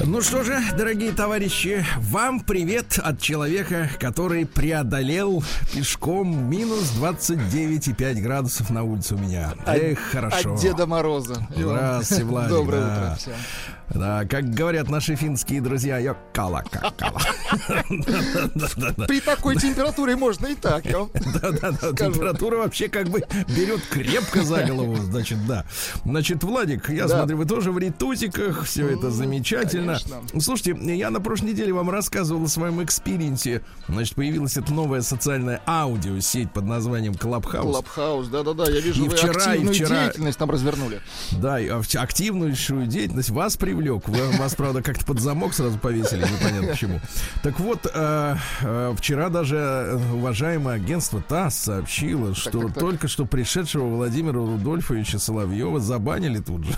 Ну что же, дорогие товарищи, вам привет от человека, который преодолел пешком минус 29,5 градусов на улице у меня. Эх, хорошо. От Деда Мороза. Здравствуйте, Владик. Доброе да. утро всем. Да, как говорят наши финские друзья, йоккала, какала. При такой температуре можно и так. я Да-да-да, температура вообще как бы берет крепко за голову, значит, да. Значит, Владик, я смотрю, вы тоже в рейтузиках, все это замечательно. Конечно. Слушайте, я на прошлой неделе вам рассказывал о своем experience е. Значит, появилась эта новая социальная аудиосеть под названием Clubhouse. Клабхаус, да-да-да, я вижу, И вы вчера, и активную вчера- деятельность там развернули. Да, и активнейшую деятельность вас привлек. Вы- Вас, правда, как-то под замок сразу повесили, непонятно почему. Так вот, э, э, вчера даже э, уважаемое агентство ТАСС сообщило, что так, так. только что пришедшего Владимира Рудольфовича Соловьева забанили тут же.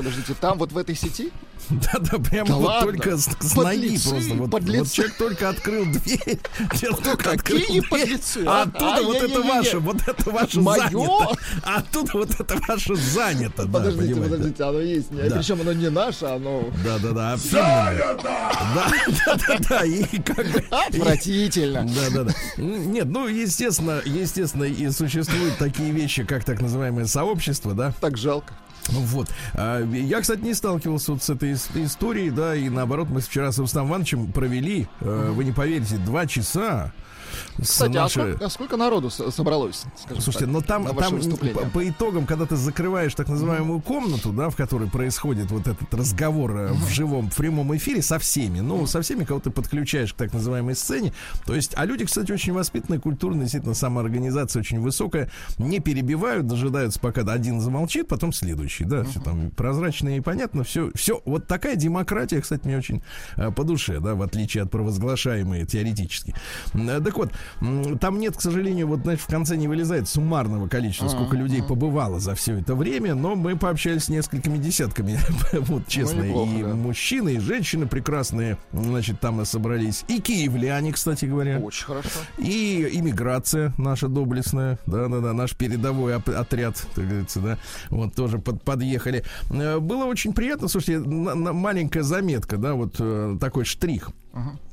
Подождите, там вот в этой сети? Да-да, прямо Да вот ладно? только с, с ноги просто. Вот, вот человек только открыл дверь. Человек только открыл дверь, А а? оттуда вот это ваше, вот это ваше занято. А оттуда вот это ваше занято. да, Подождите, подождите, оно есть. Да. Причем оно не наше, оно Да, да, да, фирменное. Да, да, да, да, и как бы. отвратительно. Да, да, да. Нет, ну, естественно, естественно, и существуют такие вещи, как так называемое сообщество, да. Так жалко. Ну Вот. А, Я, кстати, не сталкивался вот с этой ис- историей, да, и наоборот, мы вчера с Рустам Ивановичем провели, э, вы не поверите, два часа. Кстати, а нашей- сколько, а сколько народу со- собралось? Слушайте, так, но там, ваше там выступление? по, итогам, когда ты закрываешь так называемую комнату, да, в которой происходит вот этот разговор э, в живом, в прямом эфире со всеми, ну, со всеми, кого ты подключаешь к так называемой сцене. То есть, а люди, кстати, очень воспитанные, культурные, действительно, самоорганизация очень высокая, не перебивают, дожидаются, пока один замолчит, потом следующий, да, все там прозрачно и понятно, все, все, вот такая демократия, кстати, мне очень э, по душе, да, в отличие от провозглашаемой теоретически. Э, Так вот, там нет, к сожалению, вот, знаешь, в конце не вылезает суммарного количества, сколько людей побывало за все это время, но мы пообщались с несколькими десятками, вот честно, неплохо, и да. мужчины, и женщины прекрасные, значит, там собрались, и киевляне, кстати говоря. Очень хорошо. И иммиграция наша доблестная, да-да-да, наш передовой отряд, так говорится, да, вот тоже под, подъехали. Э, Было очень приятно, слушайте, на- на- маленькая заметка, да, вот э, такой штрих.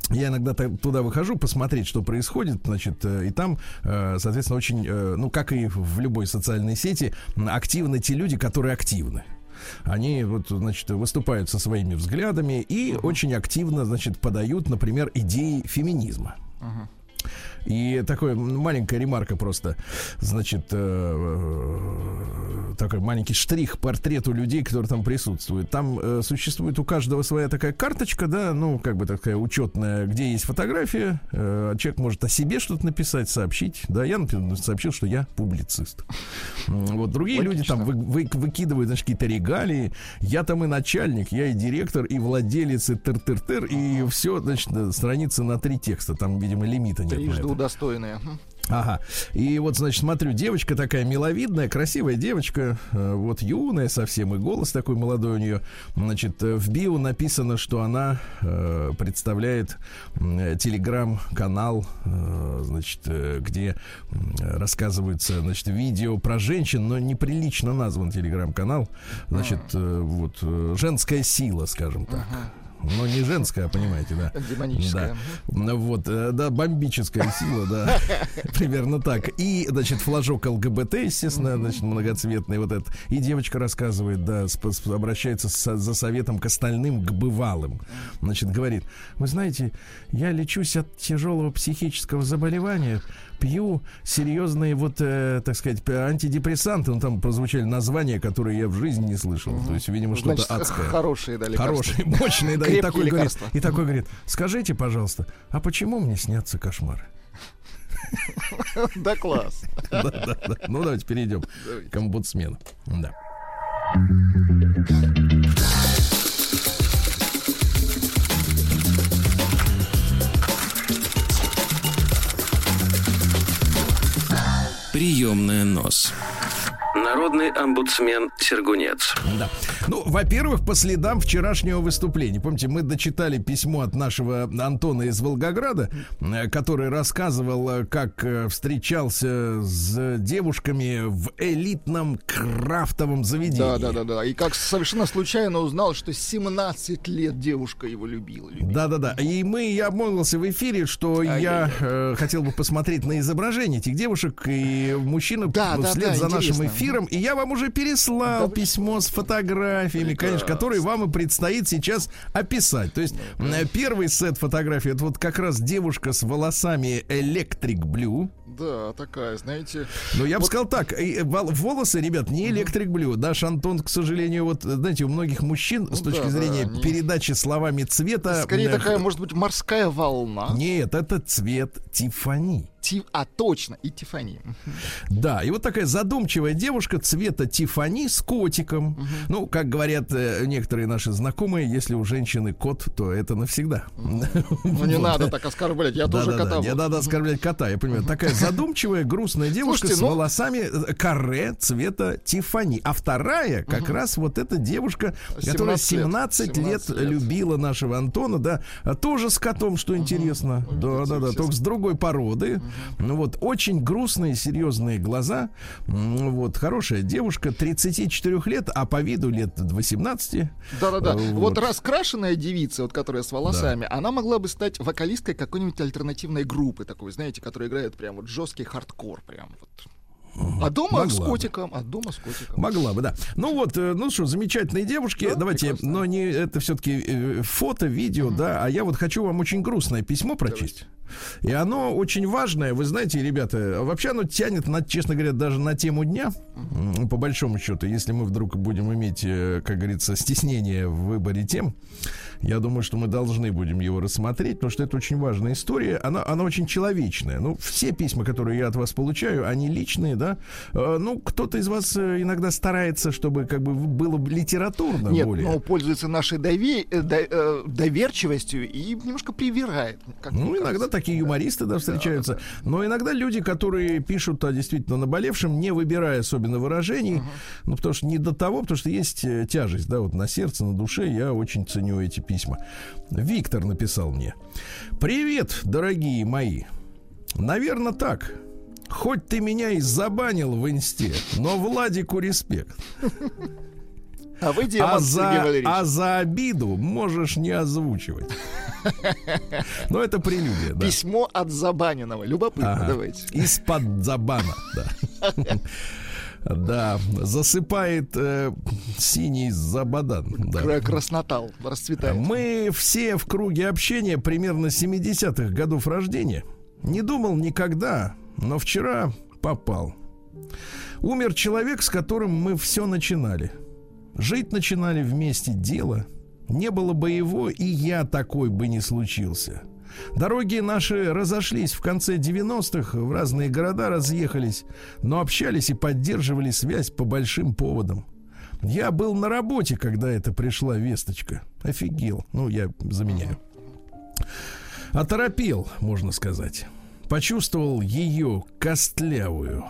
Я иногда туда выхожу посмотреть, что происходит, значит, э, и там, э, соответственно, очень, э, ну, как и в любой социальной сети, активны те люди, которые активны. Они вот, значит, выступают со своими взглядами и очень активно, значит, подают, например, идеи феминизма. И такая маленькая ремарка просто, значит, э, э, такой маленький штрих к портрету людей, которые там присутствуют. Там э, существует у каждого своя такая карточка, да, ну, как бы такая учетная, где есть фотография, э, человек может о себе что-то написать, сообщить. Да, я, например, сообщил, что я публицист. Вот другие люди там вы- вы- выкидывают, значит, какие-то регалии. Я там и начальник, я и директор, и владелец, и тыр-тыр-тыр, и все, значит, э, страницы на три текста. Там, видимо, лимита нет. Трижды Хм. Ага. И вот, значит, смотрю, девочка такая миловидная, красивая девочка, э, вот юная совсем, и голос такой молодой у нее. Значит, э, в био написано, что она э, представляет э, телеграм-канал, э, значит, э, где м, рассказывается, значит, видео про женщин, но неприлично назван телеграм-канал. Значит, э, вот, женская сила, скажем так. Но не женская, понимаете, да. Демоническая. Да. Ну Вот, э, да, бомбическая сила, да. Примерно так. И, значит, флажок ЛГБТ, естественно, значит, многоцветный вот этот. И девочка рассказывает, да, обращается со- за советом к остальным, к бывалым. Значит, говорит, вы знаете, я лечусь от тяжелого психического заболевания, пью серьезные вот, э, так сказать, антидепрессанты. Ну, там прозвучали названия, которые я в жизни не слышал. То есть, видимо, что-то адское. хорошие, да, лекарства. Хорошие, мощные, да, и такой, говорит, и такой говорит, скажите, пожалуйста, а почему мне снятся кошмары? Да класс. Да, да, да. Ну, давайте перейдем к омбудсмену. Да. Приемная нос. Народный омбудсмен Сергунец. Да. Ну, во-первых, по следам вчерашнего выступления. Помните, мы дочитали письмо от нашего Антона из Волгограда, э, который рассказывал, э, как э, встречался с девушками в элитном крафтовом заведении. Да, да, да, да. И как совершенно случайно узнал, что 17 лет девушка его любила. любила. Да, да, да. И мы, я обмолвился в эфире, что я э, хотел бы посмотреть на изображение этих девушек, и мужчина Да, ну, да, вслед да, за нашим интересно. эфиром, и я вам уже переслал Да, письмо с фотографиями, конечно, которые вам и предстоит сейчас описать. То есть э, первый сет фотографий, это вот как раз девушка с волосами Electric Blue. Да, такая, знаете. Но я бы сказал так, э, вол- волосы, ребят, не Electric Blue. Да, Шантон, к сожалению, вот, знаете, у многих мужчин с Ну точки да, зрения да, передачи словами цвета... Скорее э, такая, может быть, морская волна. Нет, это цвет Тифани. Ти- А, точно, и Тифани. Да, и вот такая задумчивая девушка цвета Тифани с котиком. Ну, как говорят э, некоторые наши знакомые, если у женщины кот, то это навсегда. Ну не надо так оскорблять, я тоже кота. Не надо оскорблять кота, я понимаю. Такая задумчивая, грустная девушка с ну- волосами э, каре цвета Тифани. А вторая, как раз вот эта девушка, которая 17 лет. 17 лет 17 лет. любила нашего Антона, да, а тоже с котом, что интересно. Да, да, да, только с другой породы. Ну вот, очень грустные, серьезные глаза. М, Вот, хорошая девушка, 34 лет, а по виду лет 18. Да-да-да. Э, Вот раскрашенная девица, вот которая с волосами, она могла бы стать вокалисткой какой-нибудь альтернативной группы такой, знаете, которая играет прям вот жесткий хардкор, прям вот. А дома Могла с бы. котиком, а дома с котиком. Могла бы, да. Ну вот, э, ну что, замечательные девушки. Да, Давайте, прекрасно. но не это все-таки фото, видео, да. А я вот хочу вам очень грустное письмо прочесть. И оно очень важное, вы знаете, ребята, вообще оно тянет, на, честно говоря, даже на тему дня, м, по большому счету, если мы вдруг будем иметь, э, как говорится, стеснение в выборе тем, я думаю, что мы должны будем его рассмотреть, потому что это очень важная история, она, она очень человечная. Ну, все письма, которые я от вас получаю, они личные, да. Э, Ну, кто-то из вас э, иногда старается, чтобы как бы было бы литературно Нет, более. но пользуется нашей дове- э, до- доверчивостью и немножко привирает. как Ну, иногда кажется. такие юмористы, да, встречаются. Но иногда люди, которые пишут о действительно наболевшем, не выбирая особенно выражений, ну, потому что не до того, потому что есть тяжесть, да, вот на сердце, на душе, я очень ценю эти письма. Виктор написал мне. Привет, дорогие мои. Наверное, так. Хоть ты меня и забанил в инсте, но Владику респект. А вы А демон, Сергей за, а за обиду можешь не озвучивать. Но это прелюдия, да. Письмо от забаненного. Любопытно, Ага. давайте. Из-под забана, да. Да, засыпает э, синий забадан. Да. Кра- Краснотал расцветает. Мы все в круге общения примерно 70-х годов рождения. Не думал никогда, но вчера попал. Умер человек, с которым мы все начинали. Жить начинали вместе дело. Не было бы его, и я такой бы не случился. Дороги наши разошлись в конце 90-х, в разные города разъехались, но общались и поддерживали связь по большим поводам. Я был на работе, когда это пришла весточка. Офигел. Ну, я заменяю. Оторопел, можно сказать. Почувствовал ее костлявую.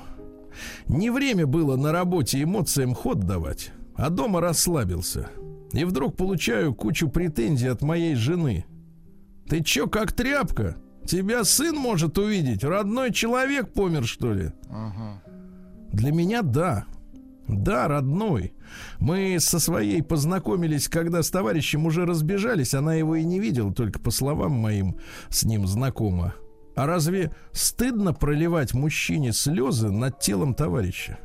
Не время было на работе эмоциям ход давать, а дома расслабился. И вдруг получаю кучу претензий от моей жены. Ты чё, как тряпка? Тебя сын может увидеть? Родной человек помер, что ли? Ага. Для меня да. Да, родной. Мы со своей познакомились, когда с товарищем уже разбежались. Она его и не видела, только по словам моим с ним знакома. А разве стыдно проливать мужчине слезы над телом товарища?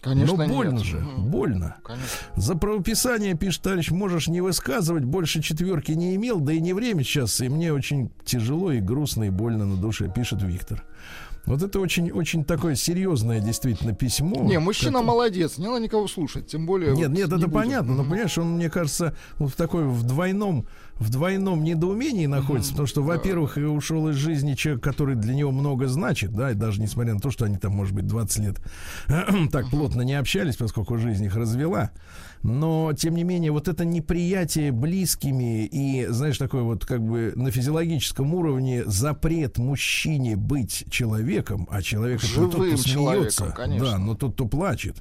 Конечно, Но нет. больно же, Мгм. больно. Конечно. За правописание, пишет товарищ, можешь не высказывать, больше четверки не имел, да и не время сейчас, и мне очень тяжело и грустно и больно на душе, пишет Виктор. Вот это очень, очень такое серьезное действительно письмо. Не, мужчина которое- молодец, не надо никого слушать, тем более... Нет, вот нет, не это будем. понятно, но понимаешь, он, мне кажется, вот в такой в двойном, в двойном недоумении находится, потому что, во-первых, и ушел из жизни человек, который для него много значит, да, и даже несмотря на то, что они там, может быть, 20 лет так плотно не общались, поскольку жизнь их развела. Но, тем не менее, вот это неприятие близкими и, знаешь, такой вот как бы на физиологическом уровне запрет мужчине быть человеком, человеком, а человек Живым тот, кто человеком, смеется, конечно. да, но тот, кто плачет.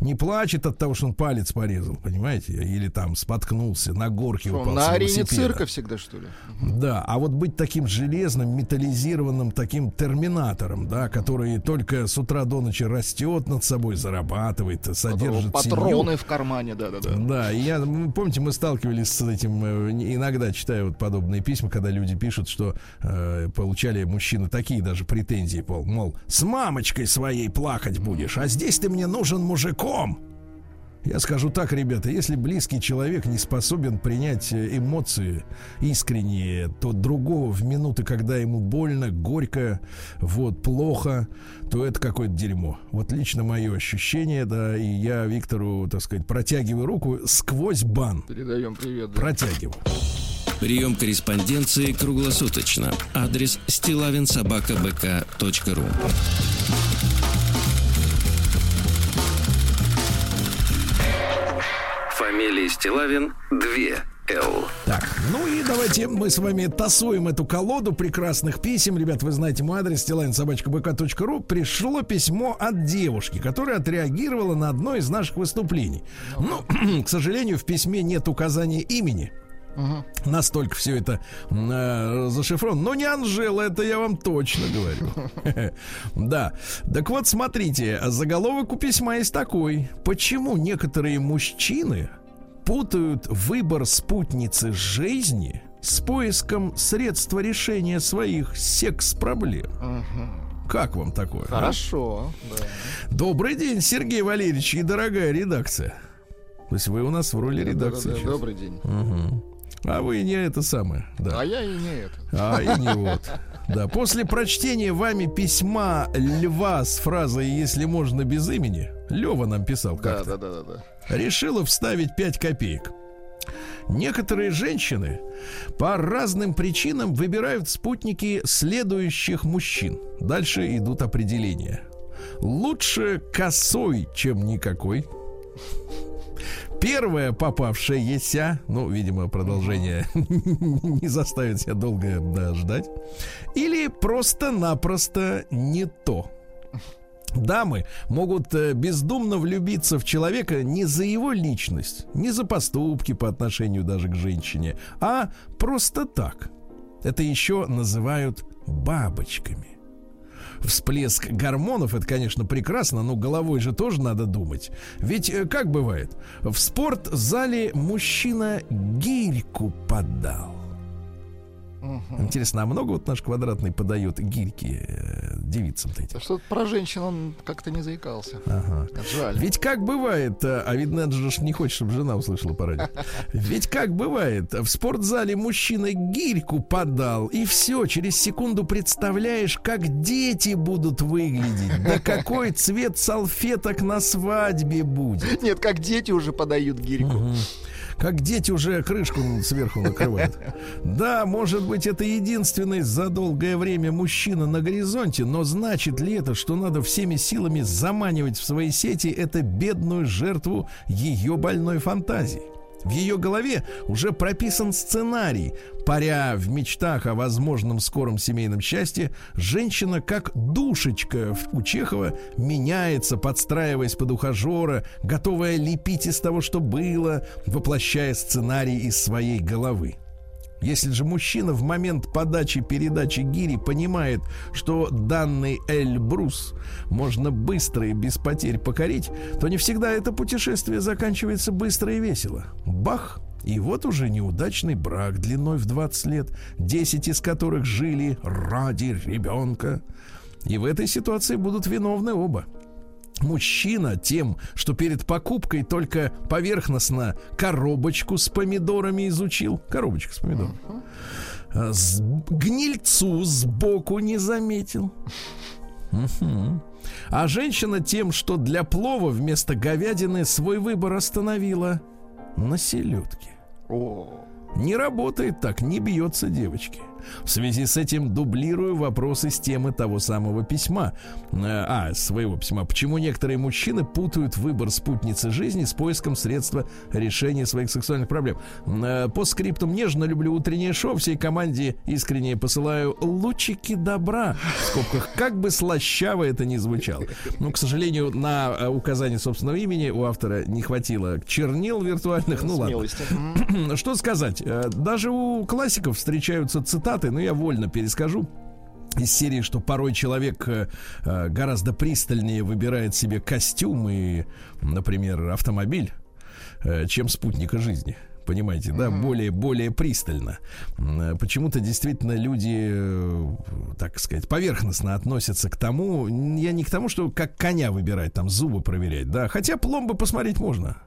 Не плачет от того, что он палец порезал, понимаете, или там споткнулся, на горке Что, упал на арене цирка всегда, что ли? Да, а вот быть таким железным, металлизированным, таким терминатором, да, который только с утра до ночи растет над собой, зарабатывает, содержит Патроны семью. в кармане, да-да-да. Да, и я, м, помните, мы сталкивались с этим, э, иногда читаю вот подобные письма, когда люди пишут, что э, получали мужчины такие даже претензии, пол, мол, с мамочкой своей плакать будешь, а здесь ты мне нужен мужиком. Я скажу так, ребята, если близкий человек не способен принять э, эмоции искренние, то другого в минуты, когда ему больно, горько, вот, плохо, то это какое-то дерьмо. Вот лично мое ощущение, да, и я Виктору, так сказать, протягиваю руку сквозь бан. Передаем привет. да. Протягиваю. Прием корреспонденции круглосуточно. Адрес стилавинсобакабк.ру Фамилия Стилавин 2 Л. Так, ну и давайте мы с вами тасуем эту колоду прекрасных писем. Ребят, вы знаете мой адрес stilainsobachkabk.ru. Пришло письмо от девушки, которая отреагировала на одно из наших выступлений. Ну, к сожалению, в письме нет указания имени. Мгм. Настолько все это э, зашифровано. Но не Анжела, это я вам точно говорю. Да. Так вот, смотрите, заголовок у письма есть такой. Почему некоторые мужчины путают выбор спутницы жизни с поиском средства решения своих секс-проблем? Как вам такое? а? Хорошо, да. Добрый день, Сергей Валерьевич и дорогая редакция. То есть вы у нас в роли редакции Да-да-да, сейчас. Добрый день. Мгм. А вы не это самое, да. А я и не это. А и не вот. Да, после прочтения вами письма Льва с фразой «Если можно без имени», Лева нам писал Да, как-то, да, да, да, да. Решила вставить 5 копеек. Некоторые женщины по разным причинам выбирают спутники следующих мужчин. Дальше идут определения. Лучше косой, чем никакой. Первая попавшаяся, ну, видимо, продолжение не заставит себя долго да, ждать, или просто-напросто не то. Дамы могут э, бездумно влюбиться в человека не за его личность, не за поступки по отношению даже к женщине, а просто так. Это еще называют бабочками. Всплеск гормонов это, конечно, прекрасно, но головой же тоже надо думать. Ведь э, как бывает, в спортзале мужчина гирьку подал. Мгм. Интересно, а много вот наш квадратный подает гирьки э, девицам-то этим? Что-то про женщин он как-то не заикался. Ага. Жаль. Ведь как бывает, э, а видно, же не хочет, чтобы жена услышала по радио. Ведь как бывает, в спортзале мужчина гирьку подал, и все, через секунду представляешь, как дети будут выглядеть, да какой цвет салфеток на свадьбе будет. Нет, как дети уже подают гирьку. Мгм. Как дети уже крышку сверху накрывают. Да, может быть, это единственный за долгое время мужчина на горизонте, но значит ли это, что надо всеми силами заманивать в свои сети эту бедную жертву ее больной фантазии? В ее голове уже прописан сценарий. Паря в мечтах о возможном скором семейном счастье, женщина, как душечка у Чехова, меняется, подстраиваясь под ухажера, готовая лепить из того, что было, воплощая сценарий из своей головы. Если же мужчина в момент подачи передачи гири понимает, что данный Эльбрус можно быстро и без потерь покорить, то не всегда это путешествие заканчивается быстро и весело. Бах! И вот уже неудачный брак длиной в 20 лет, 10 из которых жили ради ребенка. И в этой ситуации будут виновны оба. Мужчина тем, что перед покупкой только поверхностно коробочку с помидорами изучил. Коробочка с помидорами. А с- гнильцу сбоку не заметил. Мгм. А женщина тем, что для плова вместо говядины свой выбор остановила на селедке. Не работает так, не бьется девочки. В связи с этим дублирую вопросы с темы того самого письма. Э, а, своего письма. Почему некоторые мужчины путают выбор спутницы жизни с поиском средства решения своих сексуальных проблем? Э, по скриптам нежно люблю утреннее шоу. Всей команде искренне посылаю лучики добра. В скобках, как бы слащаво это ни звучало. Но, к сожалению, на э, указание собственного имени у автора не хватило чернил виртуальных. Ну ладно. Что сказать? Даже у классиков встречаются цитаты, но я вольно перескажу из серии, что порой человек э, гораздо пристальнее выбирает себе костюм и, например, автомобиль, чем спутника жизни понимаете, да, mm-hmm. более, более пристально. Почему-то действительно люди, э, так сказать, поверхностно относятся к тому, я не к тому, что как коня выбирать, там зубы проверять, да, хотя пломбы посмотреть можно.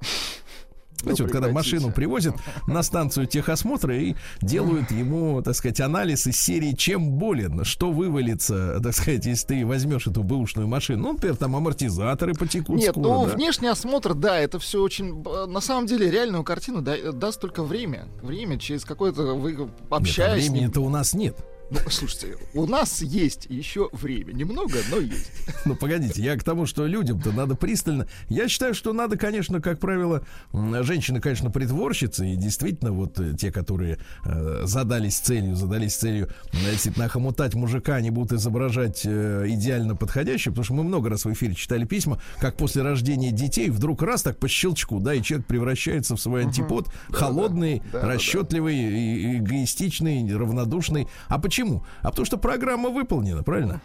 Знаете, вот когда машину привозят на станцию техосмотра и делают ему, так сказать, анализ из серии «Чем болен?», что вывалится, так сказать, если ты возьмешь эту бэушную машину. Ну, например, там амортизаторы потекут Нет, скоро, ну, да? внешний осмотр, да, это все очень... На самом деле, реальную картину да, даст только время. Время, через какое-то вы общаетесь... А времени-то у нас нет. Ну, слушайте, у нас есть еще время. Немного, но есть. Ну, погодите, я к тому, что людям-то надо пристально. Я считаю, что надо, конечно, как правило, женщины, конечно, притворщицы, и действительно, вот э, те, которые э, задались целью, задались целью, действительно, охомутать мужика, они будут изображать э, идеально подходящего, потому что мы много раз в эфире читали письма, как после рождения детей вдруг раз так по щелчку, да, и человек превращается в свой антипод, угу. холодный, да, да, расчетливый, да, да. эгоистичный, равнодушный. А почему? Почему? А потому что программа выполнена, правильно?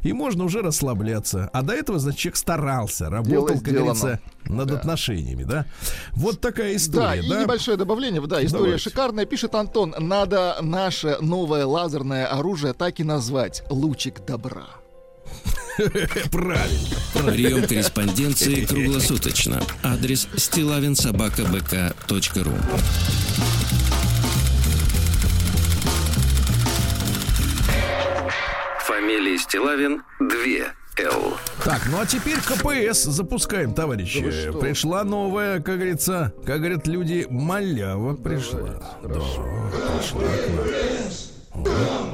И можно уже расслабляться. А до этого, значит, человек старался, работал, Дело как говорится, над да. отношениями, да? Вот такая история, да? да? и небольшое добавление, да, история Давайте. шикарная. Пишет Антон, надо наше новое лазерное оружие так и назвать. Лучик добра. Правильно. Прием корреспонденции круглосуточно. Адрес стилавинсобакабк.ру Фамилия Стилавин 2 Л. Так, ну а теперь КПС запускаем, товарищи. Да пришла новая, как говорится, как говорят люди, малява пришла. да, пришла к нам.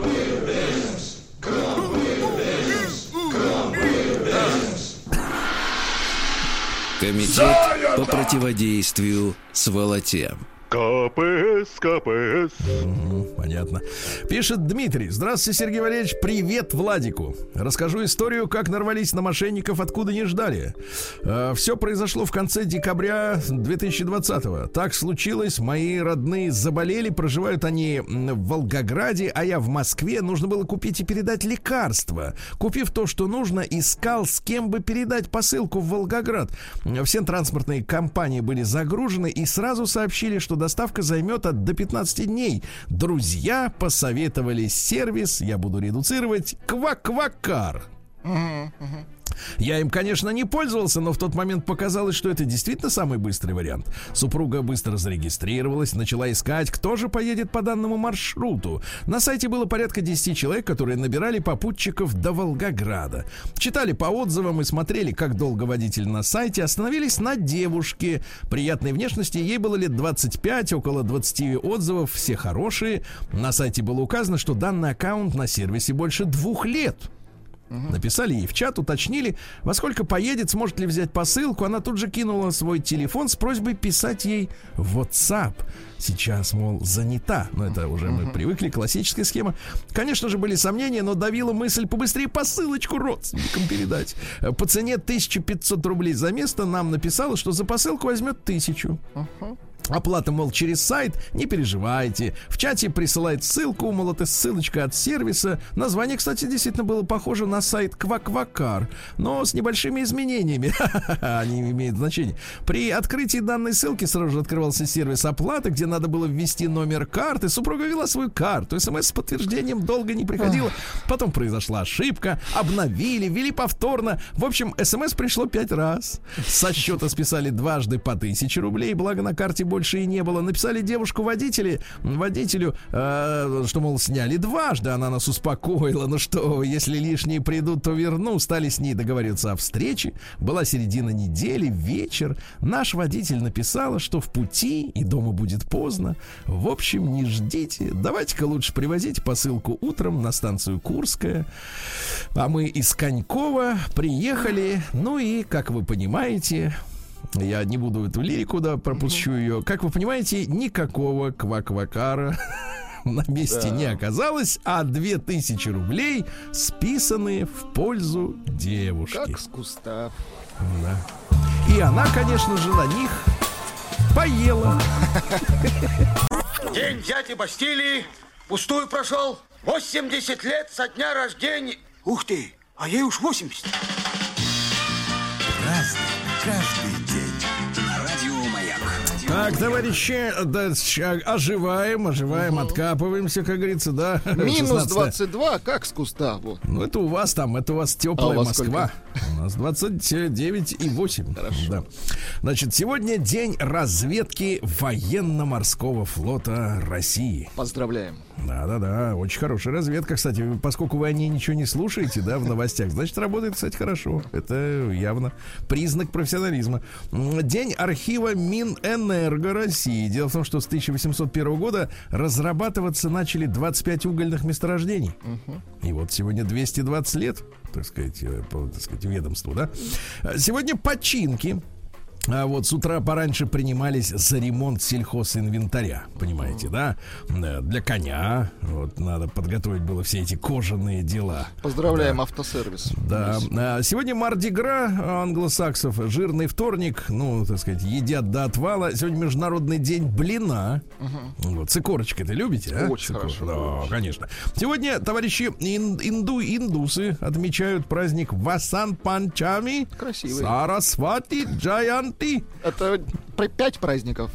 Комитет по противодействию сволоте. КПС, КПС. Угу, понятно. Пишет Дмитрий. Здравствуйте, Сергей Валерьевич. Привет Владику. Расскажу историю, как нарвались на мошенников, откуда не ждали. Э, все произошло в конце декабря 2020-го. Так случилось, мои родные заболели, проживают они в Волгограде, а я в Москве. Нужно было купить и передать лекарства. Купив то, что нужно, искал, с кем бы передать посылку в Волгоград. Все транспортные компании были загружены и сразу сообщили, что доставка займет от до 15 дней. Друзья посоветовали сервис, я буду редуцировать, Кваквакар. Uh-huh, uh-huh. Я им, конечно, не пользовался, но в тот момент показалось, что это действительно самый быстрый вариант. Супруга быстро зарегистрировалась, начала искать, кто же поедет по данному маршруту. На сайте было порядка 10 человек, которые набирали попутчиков до Волгограда. Читали по отзывам и смотрели, как долго водитель на сайте. Остановились на девушке приятной внешности. Ей было лет 25, около 20 отзывов, все хорошие. На сайте было указано, что данный аккаунт на сервисе больше двух лет. Угу. Написали ей в чат, уточнили, во сколько поедет, сможет ли взять посылку. Она тут же кинула свой телефон с просьбой писать ей в WhatsApp. Сейчас, мол, занята. Но это уже мы привыкли, классическая схема. Конечно же, были сомнения, но давила мысль побыстрее посылочку родственникам передать. По цене 1500 рублей за место нам написала, что за посылку возьмет тысячу. Uh-huh. Оплата, мол, через сайт, не переживайте. В чате присылает ссылку, мол, это ссылочка от сервиса. Название, кстати, действительно было похоже на сайт Кваквакар, но с небольшими изменениями. Они имеют значение. При открытии данной ссылки сразу же открывался сервис оплаты, где надо было ввести номер карты. Супруга ввела свою карту. СМС с подтверждением долго не приходило. Потом произошла ошибка. Обновили, ввели повторно. В общем, СМС пришло пять раз. Со счета списали дважды по тысяче рублей, благо на карте больше и не было. Написали девушку водители, водителю, э, что, мол, сняли дважды. Она нас успокоила. Ну что, если лишние придут, то верну. Стали с ней договариваться о встрече. Была середина недели, вечер. Наш водитель написала, что в пути и дома будет поздно. В общем, не ждите. Давайте-ка лучше привозить посылку утром на станцию Курская. А мы из Конькова приехали. Ну и, как вы понимаете, я не буду эту лирику, да, пропущу ее. Как вы понимаете, никакого кваквакара на месте Да. не оказалось, а 2000 рублей списаны в пользу девушки. Как с куста. Да. И она, конечно же, на них поела. День дяди Бастилии пустую прошел. 80 лет со дня рождения. Ух ты, а ей уж 80. Так, товарищи, да, оживаем, оживаем, откапываемся, как говорится, да. Минус 16. 22, как с куста. Вот. Ну, это у вас там, это у вас теплая А у вас Москва. У нас 29 и 8. Да. Значит, сегодня день разведки военно-морского флота России. Поздравляем. Да-да-да, очень хорошая разведка, кстати, поскольку вы о ней ничего не слушаете, да, в новостях, значит, работает, кстати, хорошо. Это явно признак профессионализма. День архива Минэнерго России. Дело в том, что с 1801 года разрабатываться начали 25 угольных месторождений. И вот сегодня 220 лет, так сказать, э, по, так сказать, ведомству, да. Сегодня починки. А вот с утра пораньше принимались за ремонт сельхозинвентаря, понимаете, да? Э, Для коня. Вот надо подготовить было все эти кожаные дела. Поздравляем автосервис. Да. А Сегодня Мардигра англосаксов, жирный вторник, ну, так сказать, едят до отвала. Сегодня Международный день блина. Вот, с икорочкой ты любите, а? Очень С икор- хорошо, Да, очень. конечно. Сегодня, товарищи ин- инду, индусы отмечают праздник Васан Панчами. Красивый. Сарасвати Джаянти. Это пять праздников.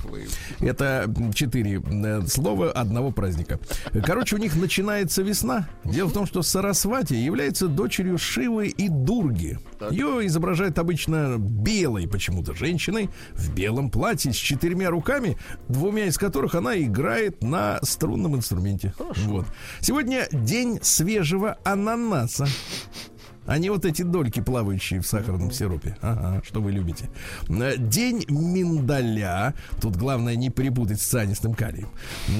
Это четыре э, слова одного праздника. Короче, у них начинается весна. Дело в том, что Сарасвати является дочерью Шивы и Дурги. Ее изображают обычно белой почему-то женщиной в белом платье с четырьмя руками, двумя из которых она играет на струнном инструменте. Вот. Сегодня день свежего ананаса. А не вот эти дольки, плавающие в сахарном сиропе. Ага, что вы любите. Э, День миндаля. Тут главное не перепутать с цианистым калием.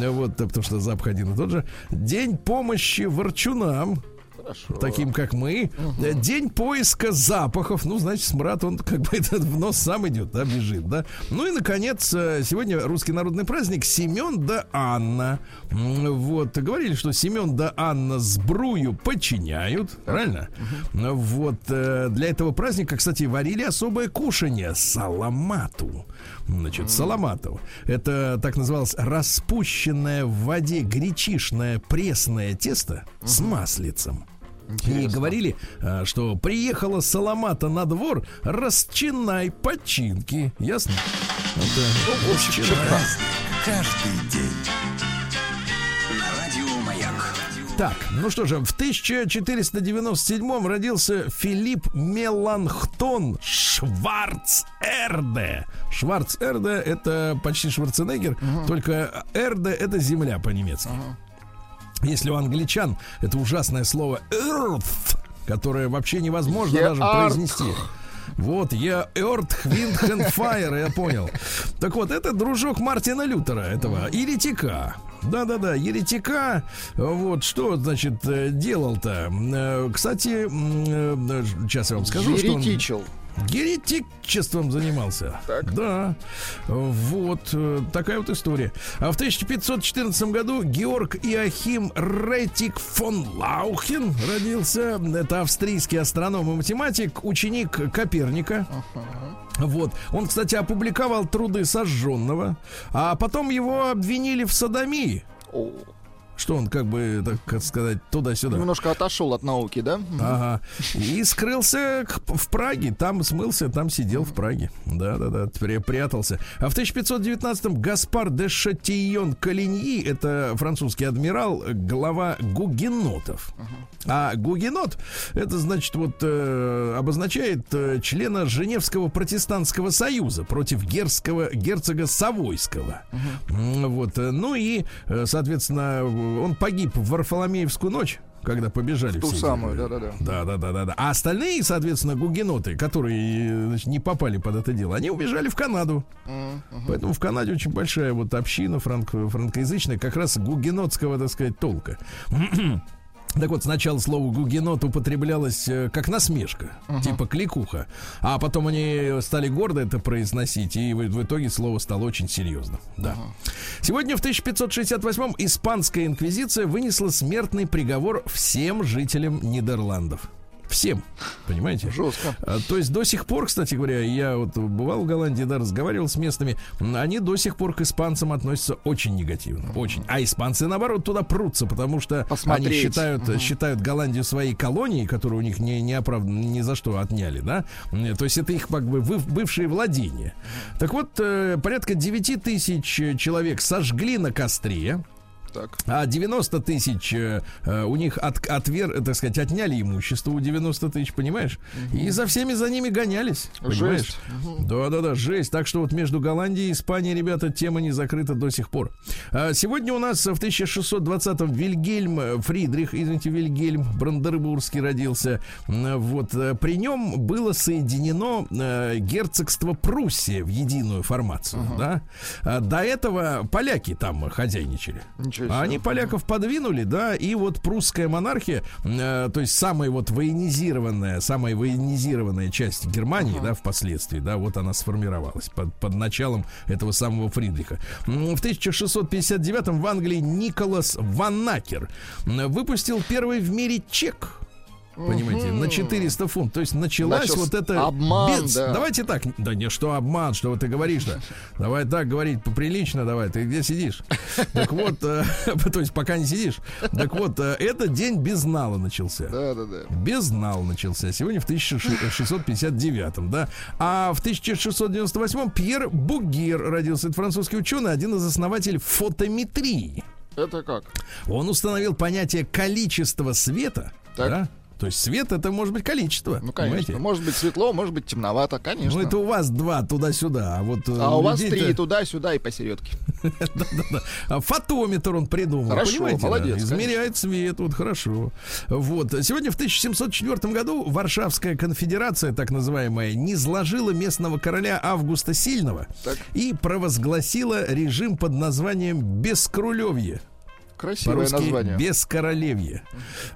Э, Вот, э, потому что запах один и тот же. День помощи ворчунам. Хорошо. Таким, как мы. Э, День поиска запахов. Ну, значит, смрад, он как бы этот в нос сам идет, да, бежит, да. Ну и, наконец, э, сегодня русский народный праздник Семен да Анна. Вот, говорили, что Семен да Анна сбрую подчиняют, правильно? Вот, э, для этого праздника, кстати, варили особое кушанье саламату. Значит, саламату. Это так называлось распущенное в воде гречишное пресное тесто с маслицем. И говорили, а, что приехала Саламата на двор, расчинай починки. Ясно? Это расчинай. Каждый день. На радио Маяк. Так, ну что же, в 1497 родился Филипп Меланхтон Шварцерде. Шварцерде это почти Шварценеггер, только Эрде это земля по-немецки. Если у англичан это ужасное слово earth, которое вообще невозможно даже произнести. Вот, я Earth, Wind and Fire, я понял. Так вот, это дружок Мартина Лютера, этого, еретика. Да-да-да, еретика. Вот, что, значит, э, делал-то? Э, Кстати, м, э, сейчас я вам скажу, что он... Еретичил. Еретичеством занимался. Так. Да. Вот э, такая вот история. А в 1514 году Георг Иохим Ретик фон Лаухен родился. Это австрийский астроном и математик, ученик Коперника. Вот. Он, кстати, опубликовал труды сожженного, а потом его обвинили в садомии. Что он как бы, так сказать, туда-сюда. Немножко отошел от науки, да? Ага. И скрылся в Праге. Там смылся, там сидел в Праге. Да-да-да, прятался. А в 1519-м Гаспар де Шатийон Калиньи, это французский адмирал, глава гугенотов. А гугенот, это значит вот э, обозначает э, члена Женевского протестантского союза против герского, герцога Савойского. Uh-huh. Вот. Э, ну и, соответственно, он погиб в Варфоломеевскую ночь когда побежали ту все. самую, да-да-да. Да-да-да-да. А остальные, соответственно, гугеноты, которые значит, не попали под это дело, они убежали в Канаду. Uh-huh. Поэтому в Канаде очень большая вот община франко- франкоязычная, как раз гугенотского, так сказать, толка. Так вот, сначала слово гугенот употреблялось э, как насмешка, uh-huh. типа кликуха. А потом они стали гордо это произносить, и в, в итоге слово стало очень серьезным. Да. Uh-huh. Сегодня в 1568-м испанская инквизиция вынесла смертный приговор всем жителям Нидерландов. Всем, понимаете? Жестко. А, то есть до сих пор, кстати говоря, я вот бывал в Голландии, да, разговаривал с местными, они до сих пор к испанцам относятся очень негативно, очень. А испанцы, наоборот, туда прутся, потому что Посмотреть. они считают, угу. считают Голландию своей колонией, которую у них не, не оправданно ни за что отняли, да? То есть это их как бы бывшие владения. Так вот, э, порядка 9 тысяч человек сожгли на костре, так. А 90 тысяч э, э, у них от, отвер, так сказать, отняли имущество у 90 тысяч, понимаешь? Угу. И за всеми за ними гонялись. Понимаешь? Да-да-да, жесть. Так что вот между Голландией и Испанией, ребята, тема не закрыта до сих пор. А сегодня у нас в 1620-м Вильгельм Фридрих, извините, Вильгельм Брандербургский родился. Вот э, при нем было соединено э, герцогство Пруссия в единую формацию, uh да? А до этого поляки там хозяйничали. Ничего Ничего Они поляков подвинули, да, и вот прусская монархия, э, то есть самая вот военизированная, самая военизированная часть Германии, uh-huh. да, впоследствии, да, вот она сформировалась под, под началом этого самого Фридриха. В 1659 в Англии Николас Ваннакер выпустил первый в мире чек Понимаете, угу. на 400 фунтов. То есть началась Начался вот это... Обман, без... да. Давайте так. Да не что обман, что вот ты говоришь-то. Давай так говорить поприлично, давай. Ты где сидишь? Так вот, э, то есть пока не сидишь. Так вот, э, этот день без нала начался. Да, да, да. Без нала начался. Сегодня в 1659, да. А в 1698 Пьер Бугер родился. Это французский ученый, один из основателей фотометрии. Это как? Он установил понятие количества света, так. да, то есть свет это может быть количество. Ну, конечно. Понимаете? Может быть светло, может быть темновато, конечно. Ну, это у вас два туда-сюда. А, вот э, а у вас три туда-сюда и посередке. А фотометр он придумал. Хорошо, молодец. Измеряет свет, вот хорошо. Вот. Сегодня в 1704 году Варшавская конфедерация, так называемая, не сложила местного короля Августа Сильного и провозгласила режим под названием Бескрулевье. Красивое название. Без королевья.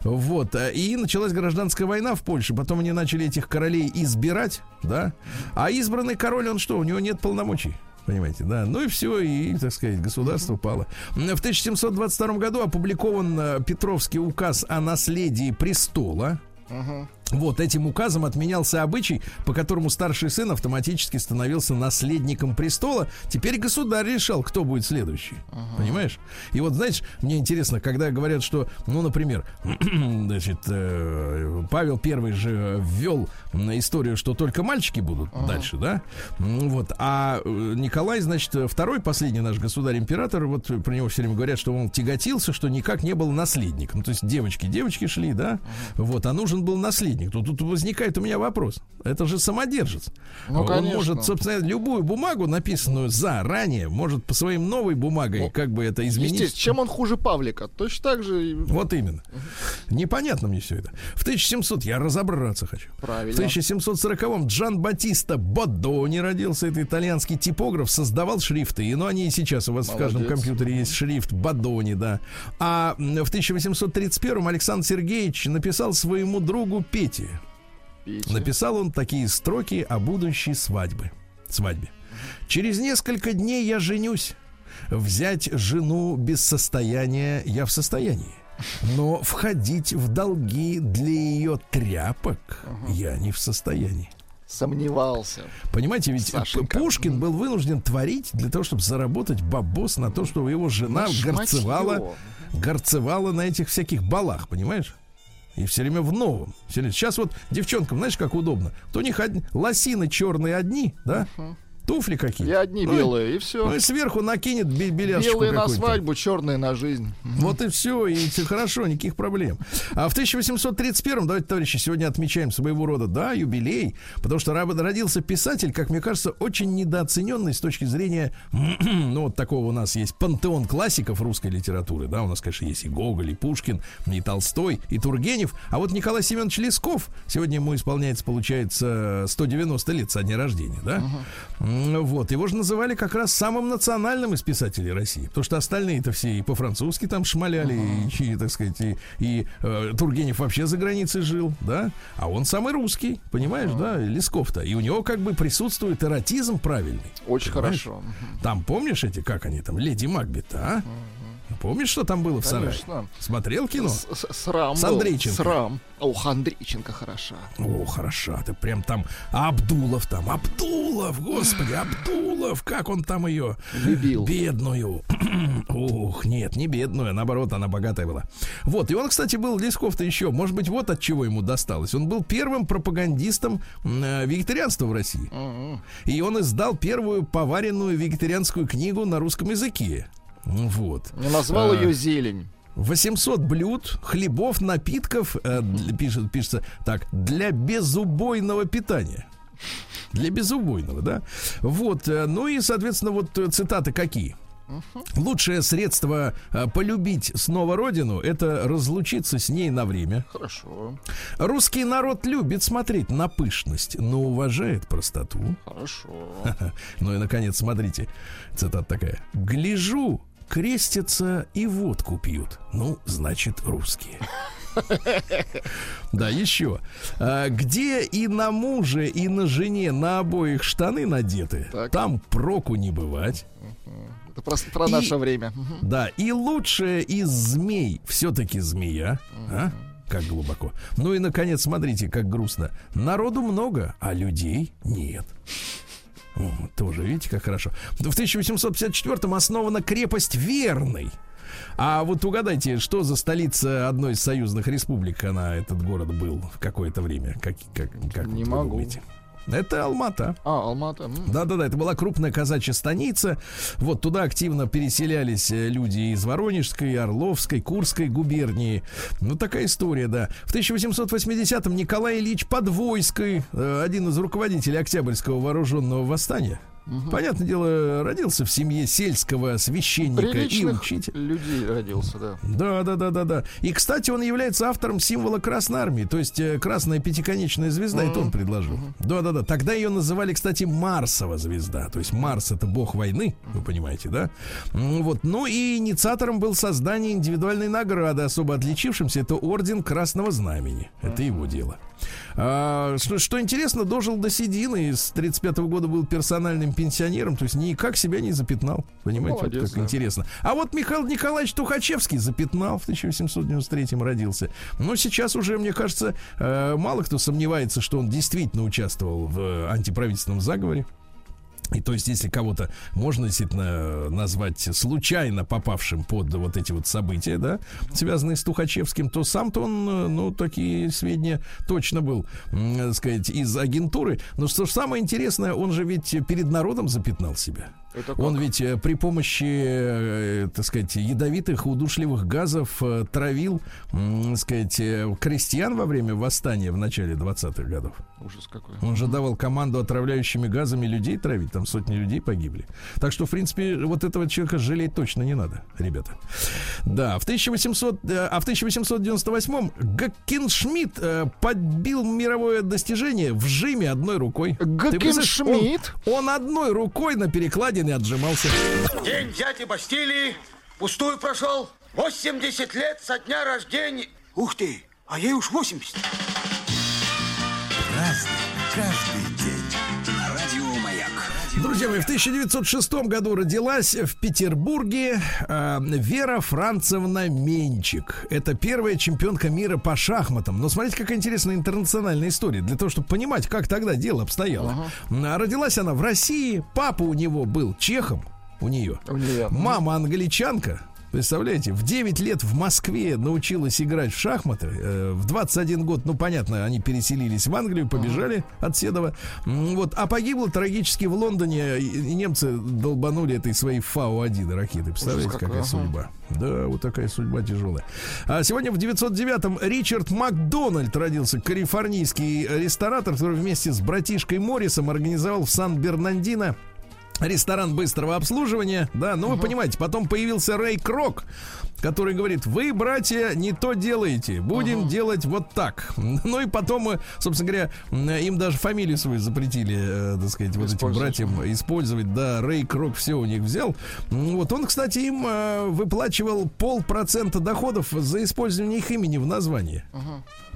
Вот. А, и началась гражданская война в Польше. Потом они начали этих королей избирать, да. А избранный король, он что? У него нет полномочий. Понимаете, да. Ну и все, и, так сказать, государство пало. В 1722 году опубликован э, Петровский указ о наследии престола. Uh-huh. Вот этим указом отменялся обычай, по которому старший сын автоматически становился наследником престола. Теперь государь решал, кто будет следующий. Ага. Понимаешь? И вот, знаешь, мне интересно, когда говорят, что, ну, например, значит, э, Павел Первый же ввел историю, что только мальчики будут ага. дальше, да? Вот. А э, Николай, значит, второй, последний наш государь-император, вот про него все время говорят, что он тяготился, что никак не был наследник. Ну, то есть девочки, девочки шли, да? Ага. Вот. А нужен был наследник наследник, то тут возникает у меня вопрос. Это же самодержец. Ну, Он конечно. может, собственно, любую бумагу, написанную заранее, может по своим новой бумагой ну, как бы это изменить. чем он хуже Павлика? Точно так же. Вот именно. Непонятно мне все это. В 1700 я разобраться хочу. Правильно. В 1740-м Джан Батиста Бодони родился. Это итальянский типограф, создавал шрифты. И, ну, они и сейчас у вас Молодец. в каждом компьютере есть шрифт Бодони, да. А в 1831-м Александр Сергеевич написал своему другу песню Пети. Петя. Написал он такие строки о будущей свадьбе. свадьбе. Через несколько дней я женюсь. Взять жену без состояния я в состоянии. Но входить в долги для ее тряпок я не в состоянии. Сомневался. Понимаете, ведь Сашенька. Пушкин был вынужден творить для того, чтобы заработать бабос на то, чтобы его жена На горцевала, горцевала на этих всяких балах, понимаешь? И все время в новом. Сейчас вот девчонкам, знаешь, как удобно. То у них одни- лосины черные одни, да? Туфли какие. И одни Ну и- белые, и все. Ну и сверху накинет бе- беляшечку Белые на свадьбу, черные на жизнь. Вот и все, и всё хорошо, никаких проблем. А в 1831, давайте, товарищи, сегодня отмечаем своего рода, да, юбилей, потому что родился писатель, как мне кажется, очень недооцененный с точки зрения, ну, вот такого у нас есть пантеон классиков русской литературы, да, у нас, конечно, есть и Гоголь, и Пушкин, и Толстой, и Тургенев, а вот Николай Семенович Лесков, сегодня ему исполняется, получается, 190 лет со дня рождения, да, М, вот, его же называли как раз самым национальным из писателей России, потому что остальные-то все и по-французски там шмаляли, и, и, так сказать, и, и, э, Тургенев вообще за границей жил, да, а он самый русский, понимаешь, да, Лесков-то, и у него как бы присутствует эротизм правильный. Очень Понимаешь? хорошо. Там, помнишь эти, как они там, Леди Макбет, а? Помнишь, что там было в сарае? Смотрел кино? С- Срам. С. Андрейченко. Срам. Ох, Андрейченко хороша. О, хороша, ты прям там Абдулов там, Абдулов, господи, Абдулов, как он там ее Любил. бедную. Ух, нет, не бедную, а наоборот, она богатая была. Вот, и он, кстати, был Лесков-то еще, может быть, вот от чего ему досталось. Он был первым пропагандистом э, вегетарианства в России. И он издал первую поваренную вегетарианскую книгу на русском языке. Вот. Не назвал А, ее зелень. 800 блюд, хлебов, напитков, э, пишет, пишется так, для безубойного питания. Для безубойного, да? Вот, э, ну и, соответственно, вот э, цитаты какие? Лучшее средство э, полюбить снова родину это разлучиться с ней на время. Хорошо. Русский народ любит смотреть на пышность, но уважает простоту. Хорошо. Ну и, наконец, смотрите, цитата такая. «Гляжу, крестятся и водку пьют. Ну, значит, русские». Да, еще. А, Где и на муже, и на жене на обоих штаны надеты, там проку не бывать. Это про, про наше время. Да, и лучшая из змей все-таки змея. А? Как глубоко. Ну и, наконец, смотрите, как грустно. Народу много, а людей нет. О, тоже, видите, как хорошо. В 1854-м основана крепость Верный. А вот угадайте, что за столица одной из союзных республик она, этот город был в какое-то время? Как, как, как Не вот могу. думаете? Это Алмата. А, Алмата. Да-да-да, это была крупная казачья станица. Вот туда активно переселялись э, люди из Воронежской, Орловской, Курской губернии. Ну, такая история, да. В 1880-м Николай Ильич Подвойский, э, один из руководителей Октябрьского вооруженного восстания, понятное дело, родился в семье сельского священника и Приличных учителя. людей родился, да. Да, да, да, да, да. И, кстати, он является автором символа Красной Армии, то есть э, красная пятиконечная звезда, это он предложил. Да, да, да. Тогда ее называли, кстати, Марсова звезда. То есть Марс это бог войны, вы понимаете, да? Вот. Ну и инициатором был создание индивидуальной награды, особо отличившимся. Это орден Красного Знамени. Это его дело. А, что, что интересно, дожил до седины, и с 35 года был персональным пенсионером, то есть никак себя не запятнал. Понимаете, вот Молодец, как да. интересно. А вот Михаил Николаевич Тухачевский запятнал в 1893 родился. Но сейчас уже, мне кажется, э, мало кто сомневается, что он действительно участвовал в э, антиправительственном заговоре. И то есть, если кого-то можно действительно назвать случайно попавшим под вот эти вот события, да, связанные с Тухачевским, то сам-то он, э, ну, такие сведения точно был, так сказать, из агентуры. Но что ж самое интересное, он же ведь перед народом запятнал себя. Он ведь э, при помощи, э, так сказать, ядовитых удушливых газов э, травил, так сказать, крестьян во время восстания в начале 20-х годов. Ужас какой. Он же давал команду отравляющими газами людей травить, там сотни людей погибли. Так что, в принципе, вот этого человека жалеть точно не надо, ребята. Да, в 1800, э, а в 1898-м Гаккеншмидт э, подбил мировое достижение в жиме одной рукой. Представляешь, он-? Он, одной рукой на перекладине отжимался. День дяди Бастилии пустую прошел. 80 лет со дня рождения. Ух ты, а ей уж 80. Друзья мои, в 1906 году родилась в Петербурге э, Вера Францевна Менчик. Это первая чемпионка мира по шахматам. Но смотрите, какая интересная интернациональная история. Для того, чтобы понимать, как тогда дело обстояло. А, Родилась она в России. Папа у него был чехом. У нее. У неё. Мама англичанка. Представляете, в 9 лет в Москве научилась играть в шахматы. Э, В 21 год, ну, понятно, они переселились в Англию, побежали от Седова. Вот, а погибла трагически в Лондоне. И и немцы долбанули этой своей Фау-1 ракеты. Представляете, какой, какая ага. судьба? Да, вот такая судьба тяжелая. А сегодня в 909-м Ричард Макдональд родился, калифорнийский ресторатор, который вместе с братишкой Моррисом организовал в Сан-Бернандино ресторан быстрого обслуживания, да, ну вы понимаете, потом появился Рэй Крок, который говорит, вы, братья, не то делаете, будем делать вот так. Ну и потом, э, собственно говоря, им даже фамилию свою запретили, э, так сказать, вот этим братьям использовать, да, Рэй Крок все у них взял. Вот он, кстати, им э, выплачивал полпроцента доходов за использование их имени в названии.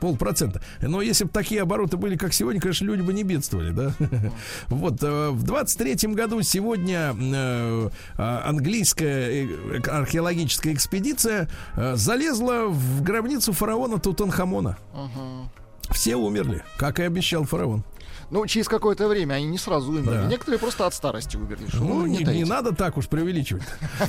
Полпроцента. Но если бы такие обороты были, как сегодня, конечно, люди бы не бедствовали, да? Вот, э, в 23-м году сегодня э, а, английская э, археологическая экспедиция залезла в гробницу фараона Тутанхамона. Все умерли, как и обещал фараон. Ну, через какое-то время они не сразу умерли. Да. Некоторые просто от старости умерли. Ну, не, не надо так уж преувеличивать.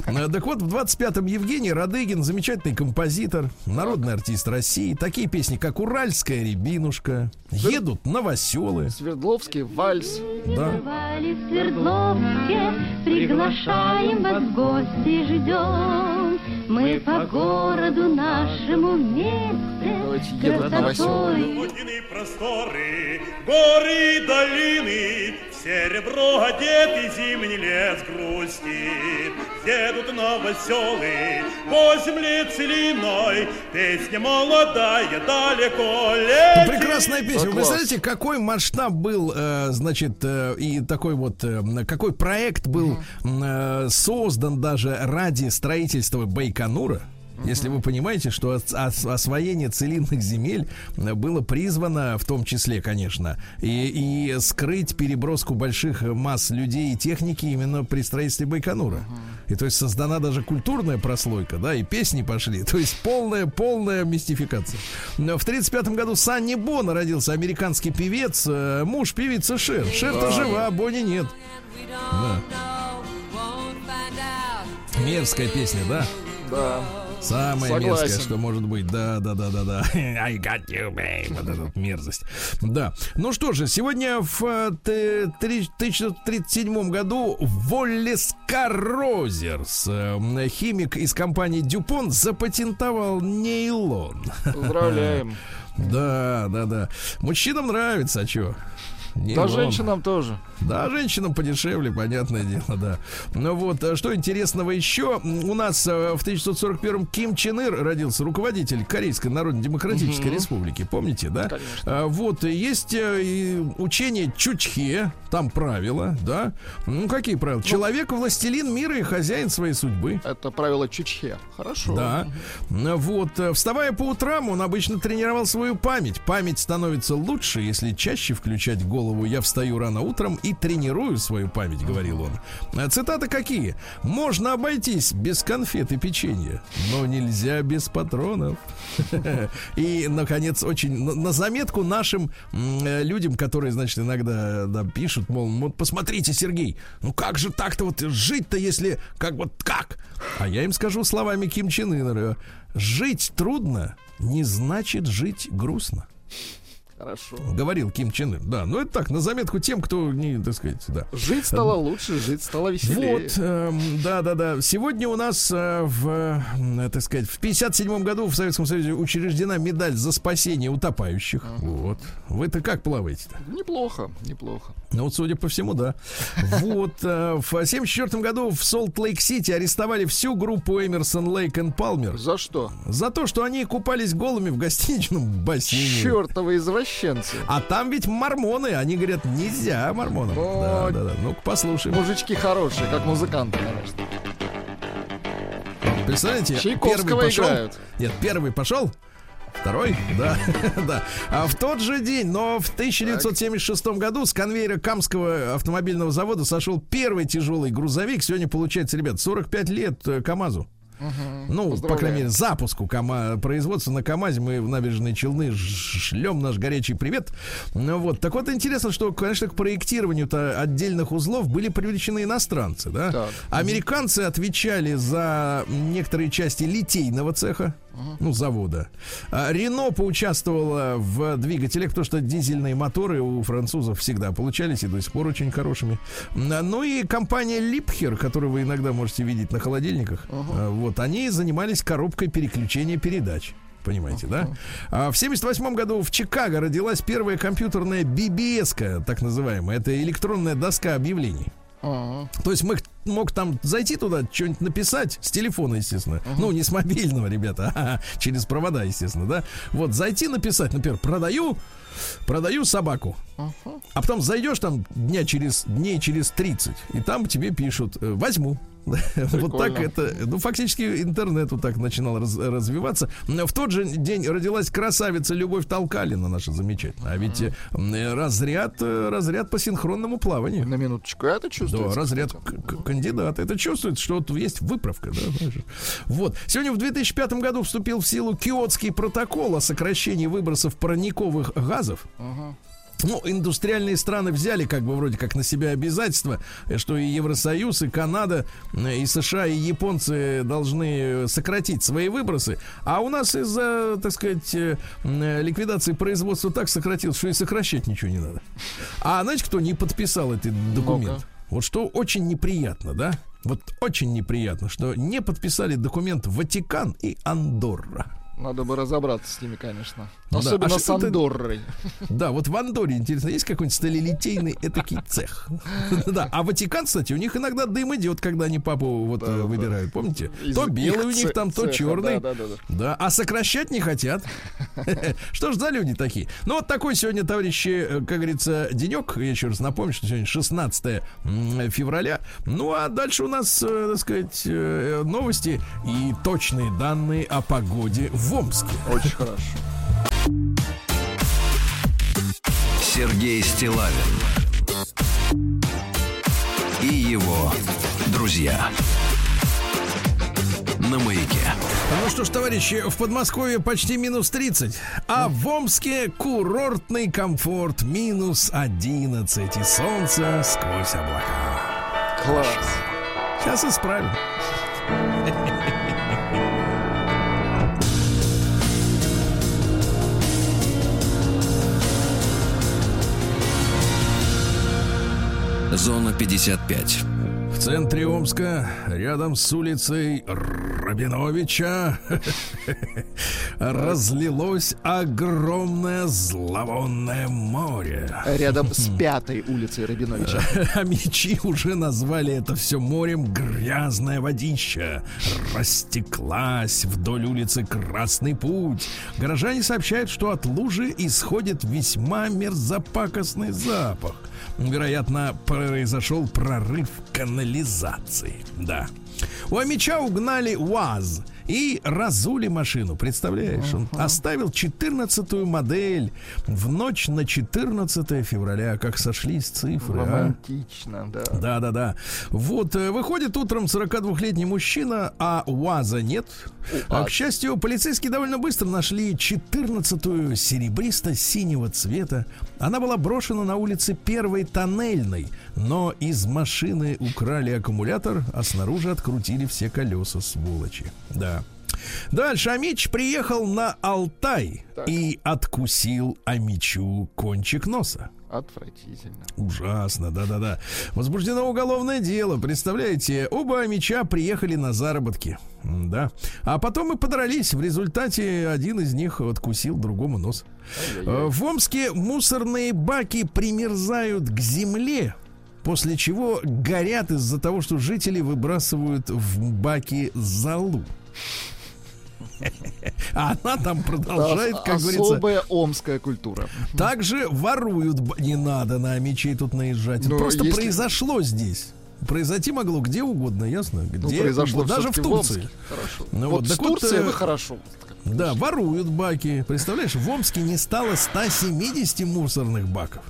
Э, Так вот, в 25-м Евгений Радыгин, замечательный композитор, народный артист России. Такие песни, как «Уральская рябинушка», «Едут новоселы». Свердловский вальс. Да. Свердловске, приглашаем вас в гости, ждем. Мы по городу нашему вместе красотой просторы, горы и долины, в серебро одетый зимний лес грустит. Едут новоселы по земле целиной, песня молодая далеко летит. Прекрасная песня. Вы представляете, какой масштаб был, э, значит, э, и такой вот, э, какой проект был создан даже ради строительства Байконура? Если вы понимаете, что ос- ос- освоение целинных земель было призвано, в том числе, конечно, и, и скрыть переброску больших масс людей и техники именно при строительстве Байконура. И то есть создана даже культурная прослойка, да, и песни пошли. То есть полная, полная мистификация. Но В 1935 году Санни Бона родился, американский певец, э, муж певицы Шер. Шер-то жива, а Бонни нет. Да. Мерзкая песня, да? Да. Самое Согласен. мерзкое, что может быть. Да, да, да, да, да. I got you, babe. Вот эта вот мерзость. Да. Ну что же, сегодня в э, т- три- 1937 году Воллес Каррозерс, э, химик из компании Дюпон, запатентовал нейлон. Поздравляем. Да, да, да. Мужчинам нравится, а чё? Да Нейлон. женщинам тоже. Да, женщинам подешевле, понятное дело, да. Ну вот, а что интересного еще? У нас э, в 1941-м Ким Чен Ир родился, руководитель Корейской Народно-Демократической Республики, помните, да? Конечно. А, Вот, и есть э, учение Чучхе, там правила, да? Ну, какие правила? Человек властелин мира и хозяин своей судьбы. Это правило Чучхе. Хорошо. Да. Ну Вот, э, вставая по утрам, он обычно тренировал свою память. Память становится лучше, если чаще включать голову «Я встаю рано утром и тренирую свою память», — говорил он. А Цитаты какие? «Можно обойтись без конфет и печенья, но нельзя без патронов». И, наконец, очень на- заметку нашим э, людям, которые, значит, иногда да, пишут, мол, вот посмотрите, Сергей, ну как же так-то вот жить-то, если как вот как? А я им скажу словами Ким Чен Ына, жить трудно не значит жить грустно. Хорошо. Говорил Ким Чен Ын. Да, ну это так, на заметку тем, кто не, так сказать, да. Жить стало лучше, жить стало веселее. Вот, эм, да, да, да. Сегодня у нас э, в, э, так сказать, в 57 году в Советском Союзе учреждена медаль за спасение утопающих. Вот. Вы-то как плаваете-то? Неплохо, неплохо. Ну вот, судя по всему, да. Вот, э, в 74 году в Солт-Лейк-Сити арестовали всю группу Эмерсон, Лейк и Палмер За что? за то, что они купались голыми в гостиничном бассейне. Чертовы извращенцы. А там ведь мормоны, они говорят, нельзя мормонам. Да, да, да. Ну-ка послушаем. Мужички хорошие, как музыканты, конечно. Представляете, первый пошел. играют. Нет, первый пошел. Второй? Да, да. А в тот же день, но в 1976 году с конвейера Камского автомобильного завода сошел первый тяжелый грузовик. Сегодня получается, ребят, 45 лет э, КАМАЗу. Ну, по крайней мере, запуску КАМА, производства на КАМАЗе мы в набережные Челны шлем наш горячий привет. Ну вот, так вот интересно, что, конечно, к проектированию-то отдельных узлов были привлечены иностранцы, да? Так. Американцы отвечали за некоторые части литейного цеха, ну, завода. А Рено поучаствовала в двигателях, потому что дизельные моторы у французов всегда получались и до сих пор очень хорошими. М, Ну и компания Липхер, которую вы иногда можете видеть на холодильниках, а, вот, они занимались коробкой переключения передач. Понимаете, да? А в 78 году в Чикаго родилась первая компьютерная BBS, так называемая. Это электронная доска объявлений. Ага. То есть мы мог там зайти туда, что-нибудь написать с телефона, естественно. Ну, не с мобильного, ребята, а через провода, естественно, да. Вот зайти написать, например, продаю, продаю собаку. А потом зайдешь там дня через, дней через 30, и там тебе пишут, э, возьму. Вот так это, ну, фактически интернет вот так начинал раз- развиваться. Но В тот же день родилась красавица Любовь Толкалина, наша замечательная. А ведь разряд, разряд по синхронному плаванию. На минуточку, это Да, чувствуется. разряд кстати. к- к- кандидата. Это чувствуется, что вот есть выправка. Да, вот. Сегодня в 2005 году вступил в силу Киотский протокол о сокращении выбросов парниковых газов. Ну, индустриальные страны взяли как бы вроде как на себя обязательства, э, что и Евросоюз, и Канада, э, и США, и японцы должны сократить свои выбросы. А у нас из-за, так сказать, э, э, ликвидации производства так сократилось, что и сокращать ничего не надо. А знаете, кто не подписал этот документ? Вот что очень неприятно, да? Вот очень неприятно, что не подписали документ Ватикан и Андорра. Надо бы разобраться с ними, конечно. Ну да, Особенно а с Андоррой. Да, вот в Андоре, интересно, есть какой-нибудь сталелитейный этакий цех? Да, а Ватикан, кстати, у них иногда дым идет, когда они папу вот э, выбирают, помните? То белый у них там, то черный. да, да, да, Да, а сокращать не хотят. Что ж за люди такие? Ну, вот такой сегодня, товарищи, э, как говорится, денек. Я еще раз напомню, что сегодня 16 м, февраля. Ну, а дальше у нас, э, так сказать, новости и точные данные о погоде в Омске. Очень хорошо. Сергей Стилавин и его друзья на маяке. Ну что ж, товарищи, в Подмосковье почти минус 30, а в Омске курортный комфорт минус 11 и солнце сквозь облака. Класс. Сейчас исправим. Зона 55. В центре Омска, рядом с улицей Рабиновича, разлилось огромное зловонное море. Рядом с пятой улицей Рабиновича. А мечи уже назвали это все морем грязная водища. Растеклась вдоль улицы Красный Путь. Горожане сообщают, что от лужи исходит весьма мерзопакостный запах. Вероятно, произошел прорыв канализации. Да. У Амича угнали УАЗ и разули машину. Представляешь, он оставил 14-ю модель в ночь на 14 февраля, как сошлись цифры. а? Романтично, да. Да, да, да. Вот, э, выходит утром 42-летний мужчина, а УАЗа нет. А, к счастью, полицейские довольно быстро нашли 14-ю серебристо-синего цвета. Она была брошена на улице Первой Тоннельной, но из машины украли аккумулятор, а снаружи открутили все колеса, сволочи. Да. Дальше Амич приехал на Алтай и откусил Амичу кончик носа. Отвратительно. Ужасно, да-да-да. Возбуждено уголовное дело. Представляете, оба меча приехали на заработки. Да. А потом и подрались. В результате один из них откусил другому нос. Э, В Омске мусорные баки примерзают к земле. После чего горят из-за того, что жители выбрасывают в баки золу. А она там продолжает, как говорится, Особая омская культура. также воруют. Не надо на мечей тут наезжать. Но Просто если- произошло здесь. Произойти могло где угодно, ясно? Ну, Где произошло угодно. даже в Турции. Омске. Хорошо. Ну вот вот, с так вот, э, вы хорошо. Да, воруют баки. Представляешь, в Омске не стало 170 мусорных баков.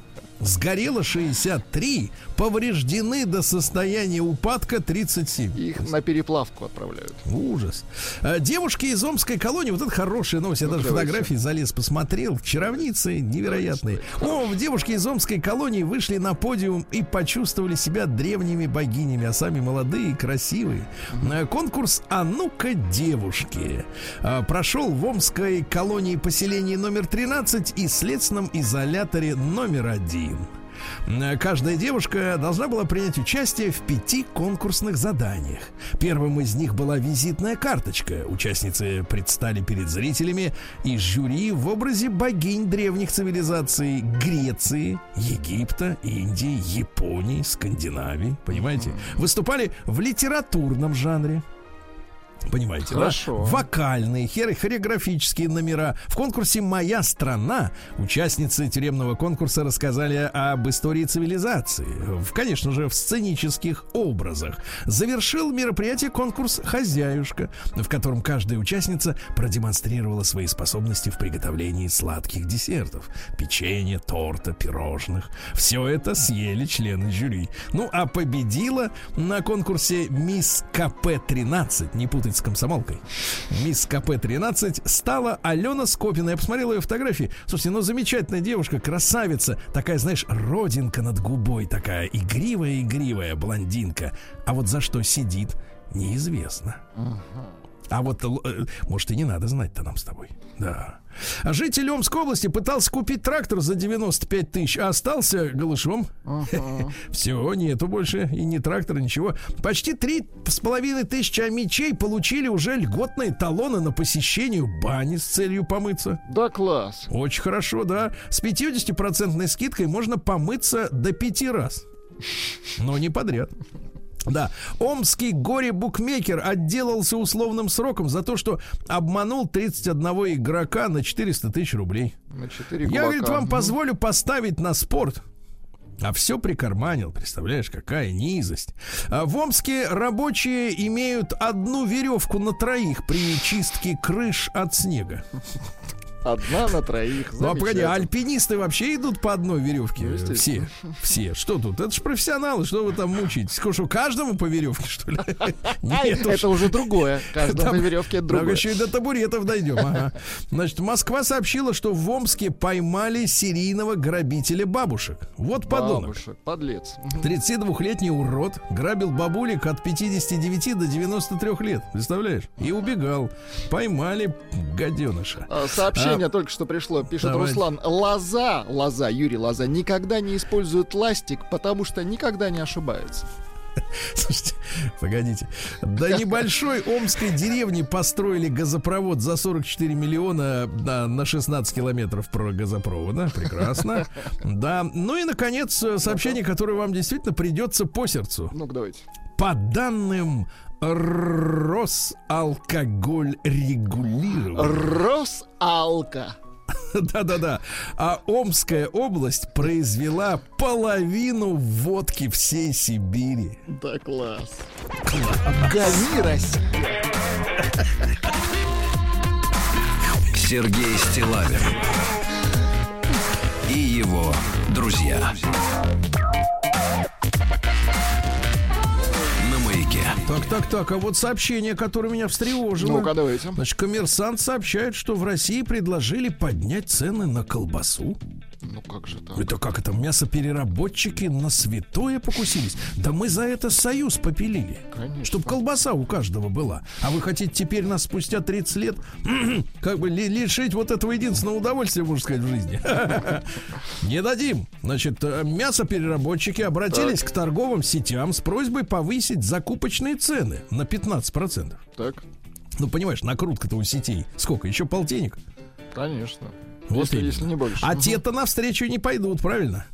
Сгорело 63, повреждены до состояния упадка 37. Их на переплавку отправляют. Ужас. А, девушки из Омской колонии, вот это хорошая новость, я ну, даже фотографии фотографии залез, посмотрел, чаровницы невероятные. О, девушки из Омской колонии вышли на подиум и почувствовали себя древними богинями, а сами молодые и красивые. А, конкурс «А ну-ка, девушки» а, прошел в Омской колонии поселении номер 13 и следственном изоляторе номер один. Рим. Каждая девушка должна была принять участие в пяти конкурсных заданиях. Первым из них была визитная карточка. Участницы предстали перед зрителями и жюри в образе богинь древних цивилизаций Греции, Египта, Индии, Японии, Скандинавии. Понимаете? Выступали в литературном жанре. Понимаете, Хорошо. да? Вокальные, хор- хореографические номера. В конкурсе «Моя страна» участницы тюремного конкурса рассказали об истории цивилизации. В, конечно же, в сценических образах. Завершил мероприятие конкурс «Хозяюшка», в котором каждая участница продемонстрировала свои способности в приготовлении сладких десертов. Печенье, торта, пирожных. Все это съели члены жюри. Ну, а победила на конкурсе «Мисс КП-13», не путать с комсомолкой. «Мисс КП-13» стала Алена Скопина. Я посмотрел ее фотографии. Слушайте, ну замечательная девушка, красавица. Такая, знаешь, родинка над губой. Такая игривая-игривая блондинка. А вот за что сидит, неизвестно. А вот, э, может, и не надо знать-то нам с тобой. Да. Житель Омской области пытался купить трактор за 95 тысяч, а остался голышом. Все, нету больше и не трактора, ничего. Почти три с половиной тысячи мечей получили уже льготные талоны на посещение бани с целью помыться. Да, класс. Очень хорошо, да. С 50% скидкой можно помыться до пяти раз. Но не подряд. Да, омский горе-букмекер отделался условным сроком за то, что обманул 31 игрока на 400 тысяч рублей. На 4 Я, говорит, вам позволю поставить на спорт. А все прикарманил, представляешь, какая низость. А в Омске рабочие имеют одну веревку на троих при чистке крыш от снега. Одна на троих. Ну а погоди, альпинисты вообще идут по одной веревке? Ну, все, все. Что тут? Это же профессионалы, что вы там мучаетесь? Что, каждому по веревке, что ли? Нет. Это уже другое. Каждому на веревке это другое. еще и до табуретов дойдем. Значит, Москва сообщила, что в Омске поймали серийного грабителя бабушек. Вот подонок. Бабушек, подлец. Мгм. 32-летний урод грабил бабулек от 59 до 93 лет. Представляешь? И убегал. Поймали гаденыша. А, Сообщение только что пришло. Пишет Давайте. Руслан. Лоза, Лоза, Юрий Лоза, никогда не использует ластик, потому что никогда не ошибается. Слушайте, погодите. До небольшой омской деревни построили газопровод за 44 миллиона на, на 16 километров про газопровода. Прекрасно. Да. Ну и, наконец, э, сообщение, которое вам действительно придется по сердцу. Ну-ка, давайте. По данным Росалкоголь регулирования. Росалка. Да-да-да. А Омская область произвела половину водки всей Сибири. Да класс. Гони, Россия. Сергей Стилавин и его друзья. Так, так, так, а вот сообщение, которое меня встревожило. Ну-ка, давайте. Значит, коммерсант сообщает, что в России предложили поднять цены на колбасу. Ну как же так? Это как это, мясопереработчики на святое покусились? Да мы за это союз попилили. Конечно. Чтоб колбаса у каждого была. А вы хотите теперь нас спустя 30 лет как бы ли- лишить вот этого единственного удовольствия, можно сказать, в жизни? Не дадим. Значит, э, мясопереработчики обратились к торговым сетям с просьбой повысить закупочные цены на 15%. Так, Ну, понимаешь, накрутка-то у сетей. Сколько? Еще полтинник? конечно. Вот если, если не больше. А Мгм. те-то навстречу не пойдут, правильно?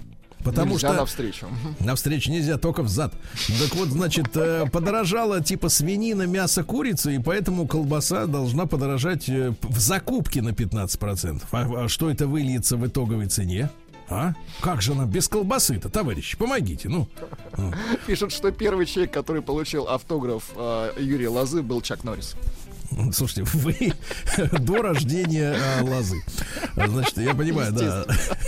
Потому Нельзя что навстречу. Навстречу нельзя, только в зад. Так вот, значит, э, подорожала типа свинина, мясо, курица, и поэтому колбаса должна подорожать э, в закупке на 15%. А, а что это выльется в итоговой цене? А? Как же она без колбасы-то, товарищи? Помогите, ну. Пишут, что первый человек, который получил автограф э, Юрия Лозы, был Чак Норрис. Слушайте, вы до рождения э, лозы. Значит, я понимаю, да.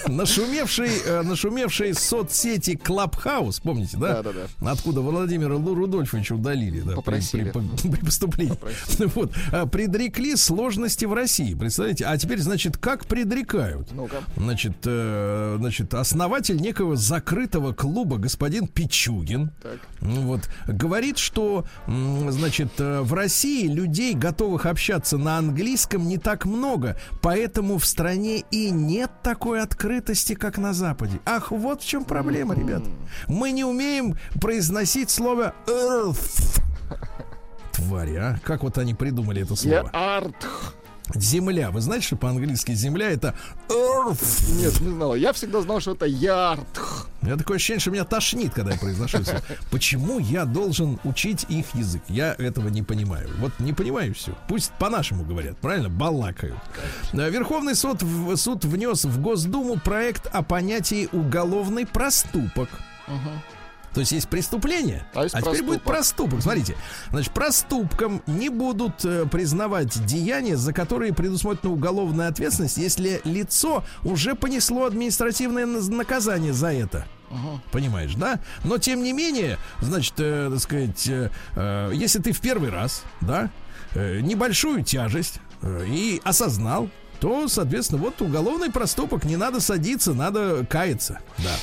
Нашумевший, э, нашумевший соцсети Клабхаус, помните, да? Да, да, да. Откуда Владимира Рудольфовича удалили, да, Попросили. При, при- при поступлении. Вот. А, Предрекли сложности в России. Представляете? А теперь, значит, как предрекают? Ну-ка. Значит, э, значит, основатель некого закрытого клуба господин Пичугин Так. ну вот, говорит, что, значит, э, в России людей, готовых общаться на английском, не так много, поэтому в стране и нет такой открытости, как на Западе. Ах, вот в чем проблема, ребят. Мы не умеем произносить слово earth. Твари, а? Как вот они придумали это Я слово? Земля. Вы знаете, что по-английски земля это earth? Нет, не знал. Я всегда знал, что это ярд. У меня такое ощущение, что меня тошнит, когда я произношу это. Почему я должен учить их язык? Я этого не понимаю. Вот не понимаю все. Пусть по-нашему говорят, правильно? Балакают. Э, Верховный суд, суд внес в Госдуму проект о понятии уголовный проступок. То есть есть преступление, А есть теперь будет проступок. Смотрите, значит, проступком не будут э, признавать деяния, за которые предусмотрена уголовная ответственность, если лицо уже понесло административное наказание за это. Понимаешь, да? Но тем не менее, значит, э, так сказать, э, э, если ты в первый раз, да, э, небольшую тяжесть э, и осознал, то, соответственно, вот уголовный проступок, не надо садиться, надо каяться, да.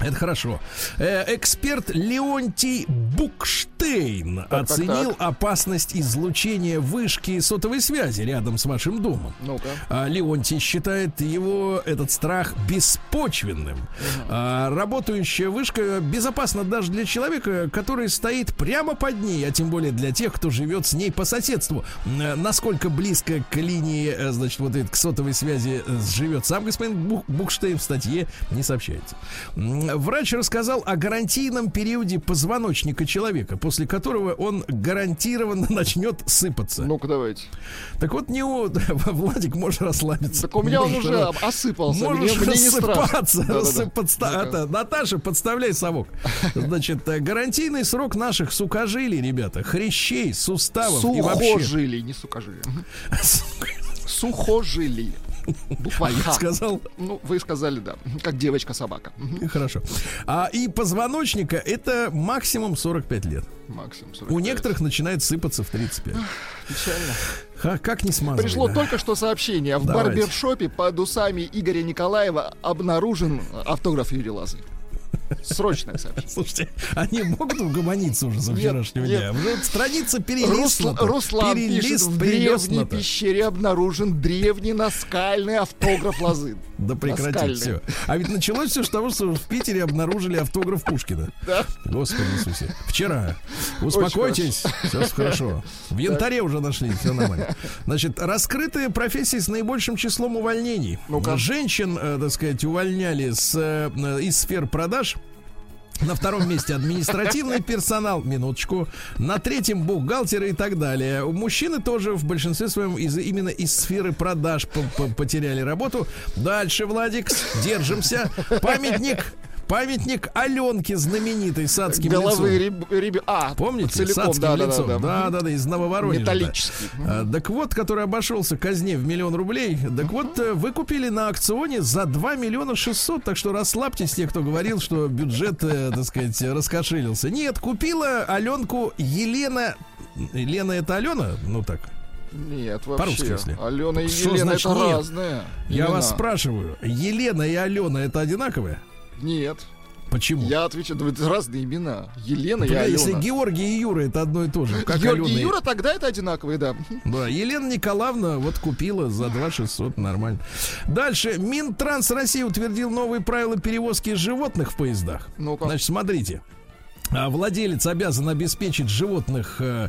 Это хорошо. Э, эксперт Леонтий Букштейн так, оценил так. опасность излучения вышки сотовой связи рядом с вашим домом. Ну-ка. А Леонтий считает его этот страх беспочвенным. А, работающая вышка безопасна даже для человека, который стоит прямо под ней, а тем более для тех, кто живет с ней по соседству. Э, Насколько близко к линии, э, значит, вот этой к сотовой связи живет сам господин Букштейн в статье не сообщается. Врач рассказал о гарантийном периоде позвоночника человека, после которого он гарантированно начнет сыпаться. Ну-ка, давайте. Так вот, не у... Владик, можешь расслабиться. Так у меня он Можешь уже ра- об- осыпался. Мне, Можешь мне не рассыпаться. Рассып- подста- Ну-ка. это, Наташа, подставляй совок. Значит, э, гарантийный срок наших сухожилий, ребята, хрящей, суставов и вообще... Сухожилий, не сукожилий. Сухожилий. Буква А я сказал, Ну, вы сказали, да. Как девочка-собака. Хорошо. А и позвоночника это максимум 45 лет. Максимум У 45. некоторых начинает сыпаться в 35. Печально. Ха, как не смазывай, Пришло да. только что сообщение. В Давайте. барбершопе под усами Игоря Николаева обнаружен автограф Юрия Лазы. Срочное сообщение. Слушайте, они могут угомониться уже за вчерашнего нет. дня. Уже страница перелистнута. Руслан пишет, в древней пещере обнаружен древний наскальный автограф Лозы. Да прекрати все. А ведь началось все с того, что в Питере обнаружили автограф Пушкина. Да. Господи Иисусе. Вчера. Успокойтесь. Все хорошо. В янтаре уже нашли. Все нормально. Значит, раскрытые профессии с наибольшим числом увольнений. Женщин, э, так сказать, увольняли с, э, из сфер продаж. На втором месте административный персонал, минуточку. На третьем бухгалтеры и так далее. Мужчины тоже в большинстве своем из, именно из сферы продаж по- по- потеряли работу. Дальше, Владик, держимся. Памятник. Памятник Аленке знаменитой с адским Головы лицом. ребят. А, Помните? целиком, с адским да, да, лицом. да, Да, да, да, из Нововоронежа. да. Металлический. А, Так вот, который обошелся казне в миллион рублей. Так вот, э, вы купили на аукционе за 2 миллиона 600. Так что расслабьтесь, те, кто говорил, что бюджет, э, так сказать, раскошелился. Нет, купила Аленку Елена... Елена это Алена? Ну так. Нет, По-русски, вообще. если. Алена и Что Елена значит это нет? разные. Я имена. вас спрашиваю, Елена и Алена это одинаковые? Нет. Почему? Я отвечаю, да это разные имена. Елена и Например, Алена. если Георгий и Юра это одно и то же. Как Георгий Алена и Юра, тогда это одинаковые, да. Да, Елена Николаевна вот купила за 2 600, нормально. Дальше. Минтранс России утвердил новые правила перевозки животных в поездах. Ну-ка. Значит, смотрите. А, Владелец обязан обеспечить животных э,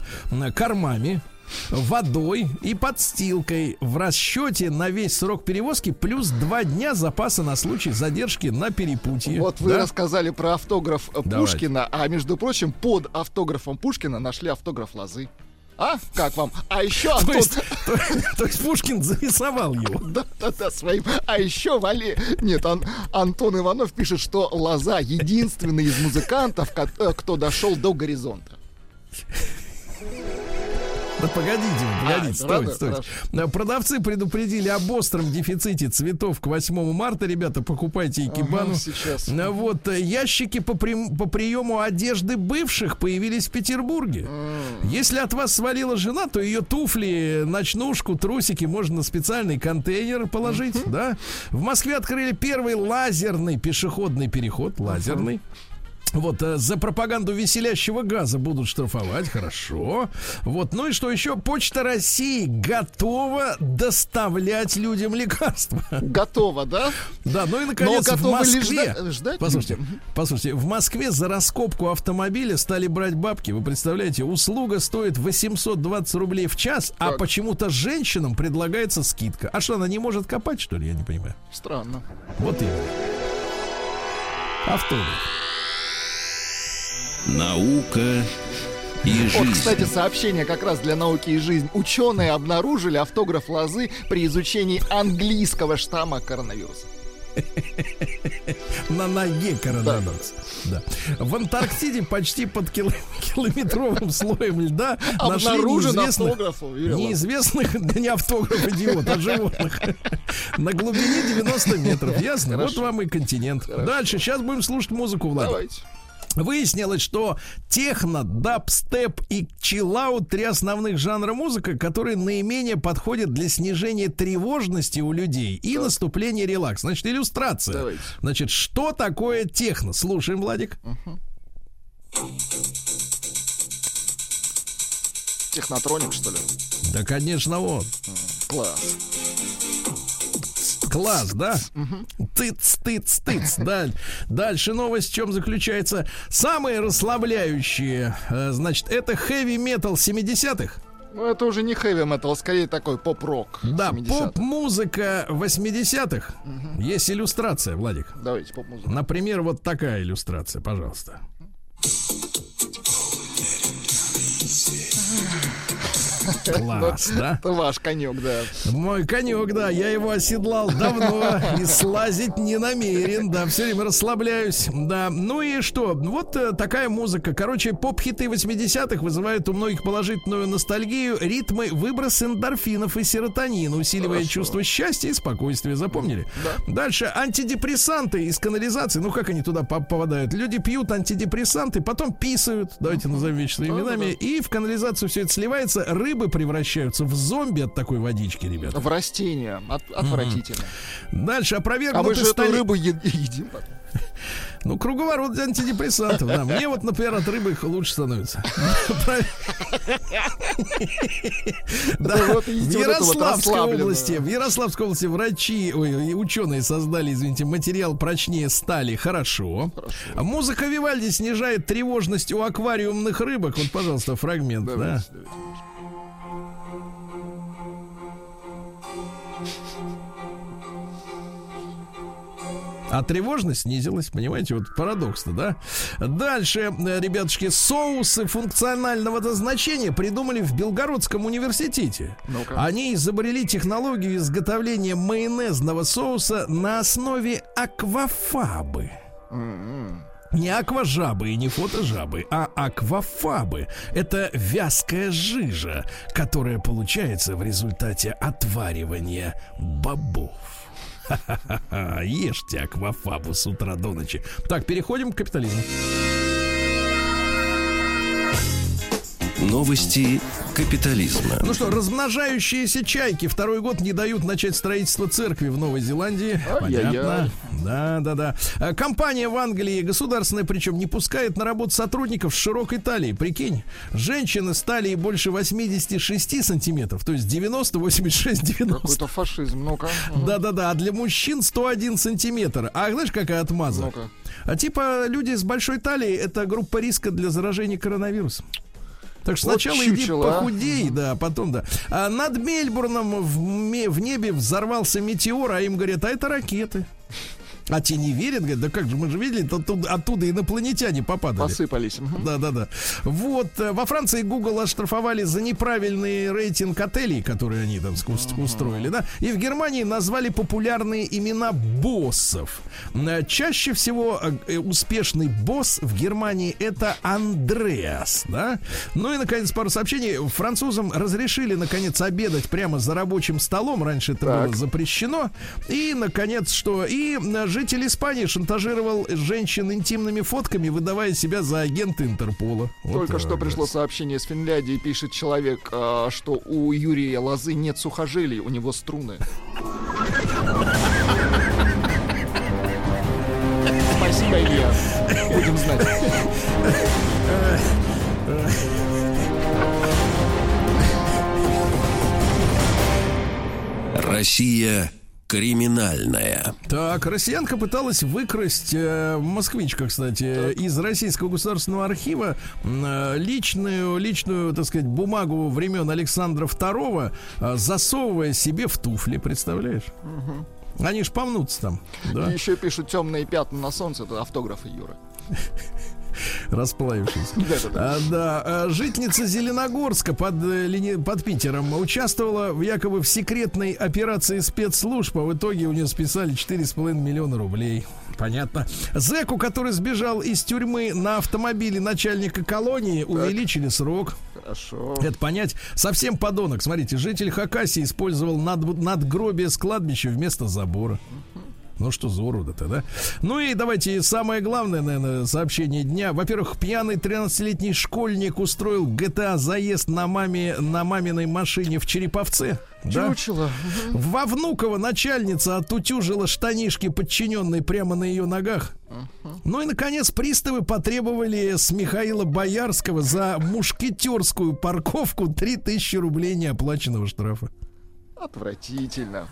кормами, водой и подстилкой в расчете на весь срок перевозки плюс два дня запаса на случай задержки на перепутье. Вот вы Да? рассказали про автограф э, Давайте. Пушкина, а между прочим, под автографом Пушкина нашли автограф Лозы. А? Как вам? А еще То есть, то, то есть Пушкин зарисовал его. Да, да, да, своим. А еще Вали... Нет, Ан- Антон Иванов пишет, что Лоза единственный из музыкантов, э, кто дошел до горизонта. Погодите, погодите, А, стойте, стойте. хорошо. Э, Продавцы предупредили об остром дефиците цветов к 8 марта. Ребята, покупайте икебану. Ага, сейчас. Э, Вот, э, ящики по, прим- по приему одежды бывших появились в Петербурге. Если от вас свалила жена, то ее туфли, ночнушку, трусики можно на специальный контейнер положить, да? В Москве открыли первый лазерный пешеходный переход, лазерный. Вот, э, за пропаганду веселящего газа будут штрафовать, хорошо. Вот, ну и что еще? Почта России готова доставлять людям лекарства. Готово, да? Да, ну и наконец в ли Москве. жда- ждать послушайте, послушайте, в Москве за раскопку автомобиля стали брать бабки. Вы представляете, услуга стоит 820 рублей в час, а Так. почему-то женщинам предлагается скидка. А что, она не может копать, что ли? Я не понимаю. Странно. Вот именно. Автограф. Наука и Вот, жизнь. кстати, сообщение как раз для науки и жизни. Ученые обнаружили автограф лозы при изучении английского штамма коронавируса. На ноге коронавирус. Да. В Антарктиде почти под кило- километровым слоем льда нашли Обнаружен неизвестных, неизвестных, да не автограф, идиот, а животных. На глубине 90 метров. Ясно? Вот вам и континент. Дальше. Сейчас будем слушать музыку, Влад. Давайте. Выяснилось, что техно, дабстеп и чиллаут три основных жанра музыка, которые наименее подходят для снижения тревожности у людей и наступления релакс. Значит, иллюстрация. Давайте. Значит, что такое техно? Слушаем, Владик. Технотроник, что ли? Да, конечно, вот. Класс. Класс, да? Тыц, тыц, тыц. Даль- Дальше новость в чем заключается? Самые расслабляющие, э, значит, это хэви-метал 70-х. Ну, это уже не хэви метал, скорее такой поп-рок. Да, 70-х. поп-музыка 80-х. Есть иллюстрация, Владик. Давайте поп-музыку. Например, вот такая иллюстрация, пожалуйста. Класс, да? Это ваш конек, да. Мой конек, да, я его оседлал давно и слазить не намерен, да, все время расслабляюсь, да. Ну и что, вот э, такая музыка. Короче, поп-хиты 80-х вызывают у многих положительную ностальгию, ритмы, выброс эндорфинов и серотонина, усиливая чувство счастья и спокойствия, запомнили? Дальше, антидепрессанты из канализации, ну как они туда по- попадают? Люди пьют антидепрессанты, потом писают, давайте назовем вещи своими именами, и в канализацию все это сливается, рыбы превращаются в зомби от такой водички, ребята. В растения. От- отвратительно. Дальше А мы опровергнуты же эту стали- рыбу е- едим потом. Ну, круговорот антидепрессантов, да. Мне вот, например, от рыбы их лучше становится. Да, вот в эту Ярославской области, в Ярославской области врачи, и ученые создали, извините, материал прочнее стали. Хорошо. Музыка Вивальди снижает тревожность у аквариумных рыбок. Вот, пожалуйста, фрагмент, да. А тревожность снизилась, понимаете, вот парадокс-то, да? Дальше, э, ребятушки, соусы функционального назначения придумали в Белгородском университете. Ну-ка. Они изобрели технологию изготовления майонезного соуса на основе аквафабы. Не акважабы и не фотожабы, а аквафабы. Это вязкая жижа, которая получается в результате отваривания бобов. Ешьте аквафабу с утра до ночи. Так, переходим к капитализму. Новости капитализма. Ну что, размножающиеся чайки второй год не дают начать строительство церкви в Новой Зеландии. Понятно. Да, да, да. А Компания в Англии государственная, причем не пускает на работу сотрудников с широкой талией. Прикинь, женщины с талией больше 86 сантиметров, то есть 90, 86, 90. Какой-то фашизм. Ну-ка. Да-да-да, а для мужчин 101 сантиметр. А знаешь, какая отмаза? Ну-ка. А типа люди с большой талией это группа риска для заражения коронавирусом. Так что Вот сначала иди чучело, а. похудей, да, а потом да. А над Мельбурном в, в небе взорвался метеор, а им говорят, а это ракеты. А те не верят, говорят, да как же, мы же видели, оттуда, оттуда инопланетяне попадали. Посыпались. Мгм. Да, да, да. Вот э, во Франции Google оштрафовали за неправильный рейтинг отелей, которые они там устроили, да. И в Германии назвали популярные имена боссов. Э, Чаще всего э, успешный босс в Германии это Андреас, да. Ну и наконец пару сообщений. Французам разрешили наконец обедать прямо за рабочим столом. Раньше это Так. было запрещено. И наконец что? И житель Испании шантажировал женщин интимными фотками, выдавая себя за агента Интерпола. Вот Только что вот. пришло сообщение из Финляндии, пишет человек, а, что у Юрия Лозы нет сухожилий, у него струны. Спасибо, Илья. Будем знать. Россия криминальная. Так, россиянка пыталась выкрасть, э, москвичка, кстати, из Российского государственного архива э, личную, личную, так сказать, бумагу времен Александра II, э, засовывая себе в туфли, представляешь? Они ж помнутся там, да, И еще пишут темные пятна на солнце, это автографы Юры. расплавившиеся. Да-да-да. А, да, а, житница Зеленогорска под, э, под Питером участвовала в якобы в секретной операции спецслужб, а в итоге у нее списали 4,5 миллиона рублей. Понятно. Зеку, который сбежал из тюрьмы на автомобиле начальника колонии, увеличили срок. Хорошо. Это понять. Совсем подонок. Смотрите, житель Хакасии использовал над, надгробие с кладбища вместо забора. Ну что за урода-то, да? Ну и давайте самое главное, наверное, сообщение дня. Во-первых, пьяный 13-летний школьник устроил GTA заезд на маме на маминой машине в Череповце. Да? Чучело. Во Внуково начальница отутюжила штанишки подчиненной прямо на ее ногах. Ну и, наконец, приставы потребовали с Михаила Боярского за мушкетерскую парковку 3000 рублей неоплаченного штрафа. Отвратительно.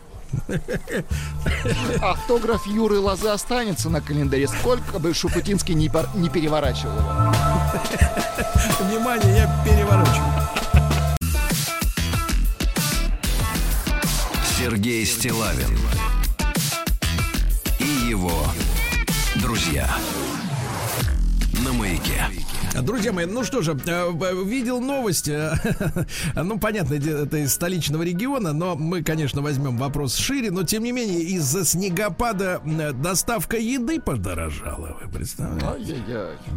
Автограф Юры Лозы останется на календаре, сколько бы Шупутинский не, пор- не переворачивал его. Внимание, я переворачиваю. Сергей Стилавин и его друзья на маяке. Друзья мои, ну что же, э, видел новость, ну, понятно, это из столичного региона, но мы, конечно, возьмем вопрос шире, но, тем не менее, из-за снегопада доставка еды подорожала, вы представляете?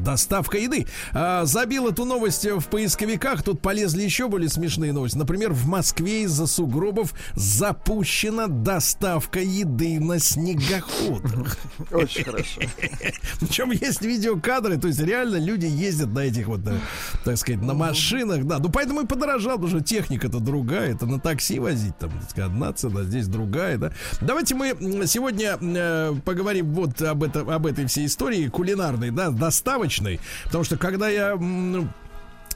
Доставка еды. А, забил эту новость в поисковиках. Тут полезли еще более смешные новости. Например, в Москве из-за сугробов запущена доставка еды на снегоходах. Очень хорошо. Причем есть видеокадры, то есть реально люди ездят на этих вот, э, так сказать, на машинах, да. Ну поэтому и подорожал, потому что техника-то другая, это на такси возить, там, так сказать, одна цена, здесь другая, да. Давайте мы сегодня э, поговорим вот об, это, об этой всей истории кулинарной, да, доставочной, потому что когда я м,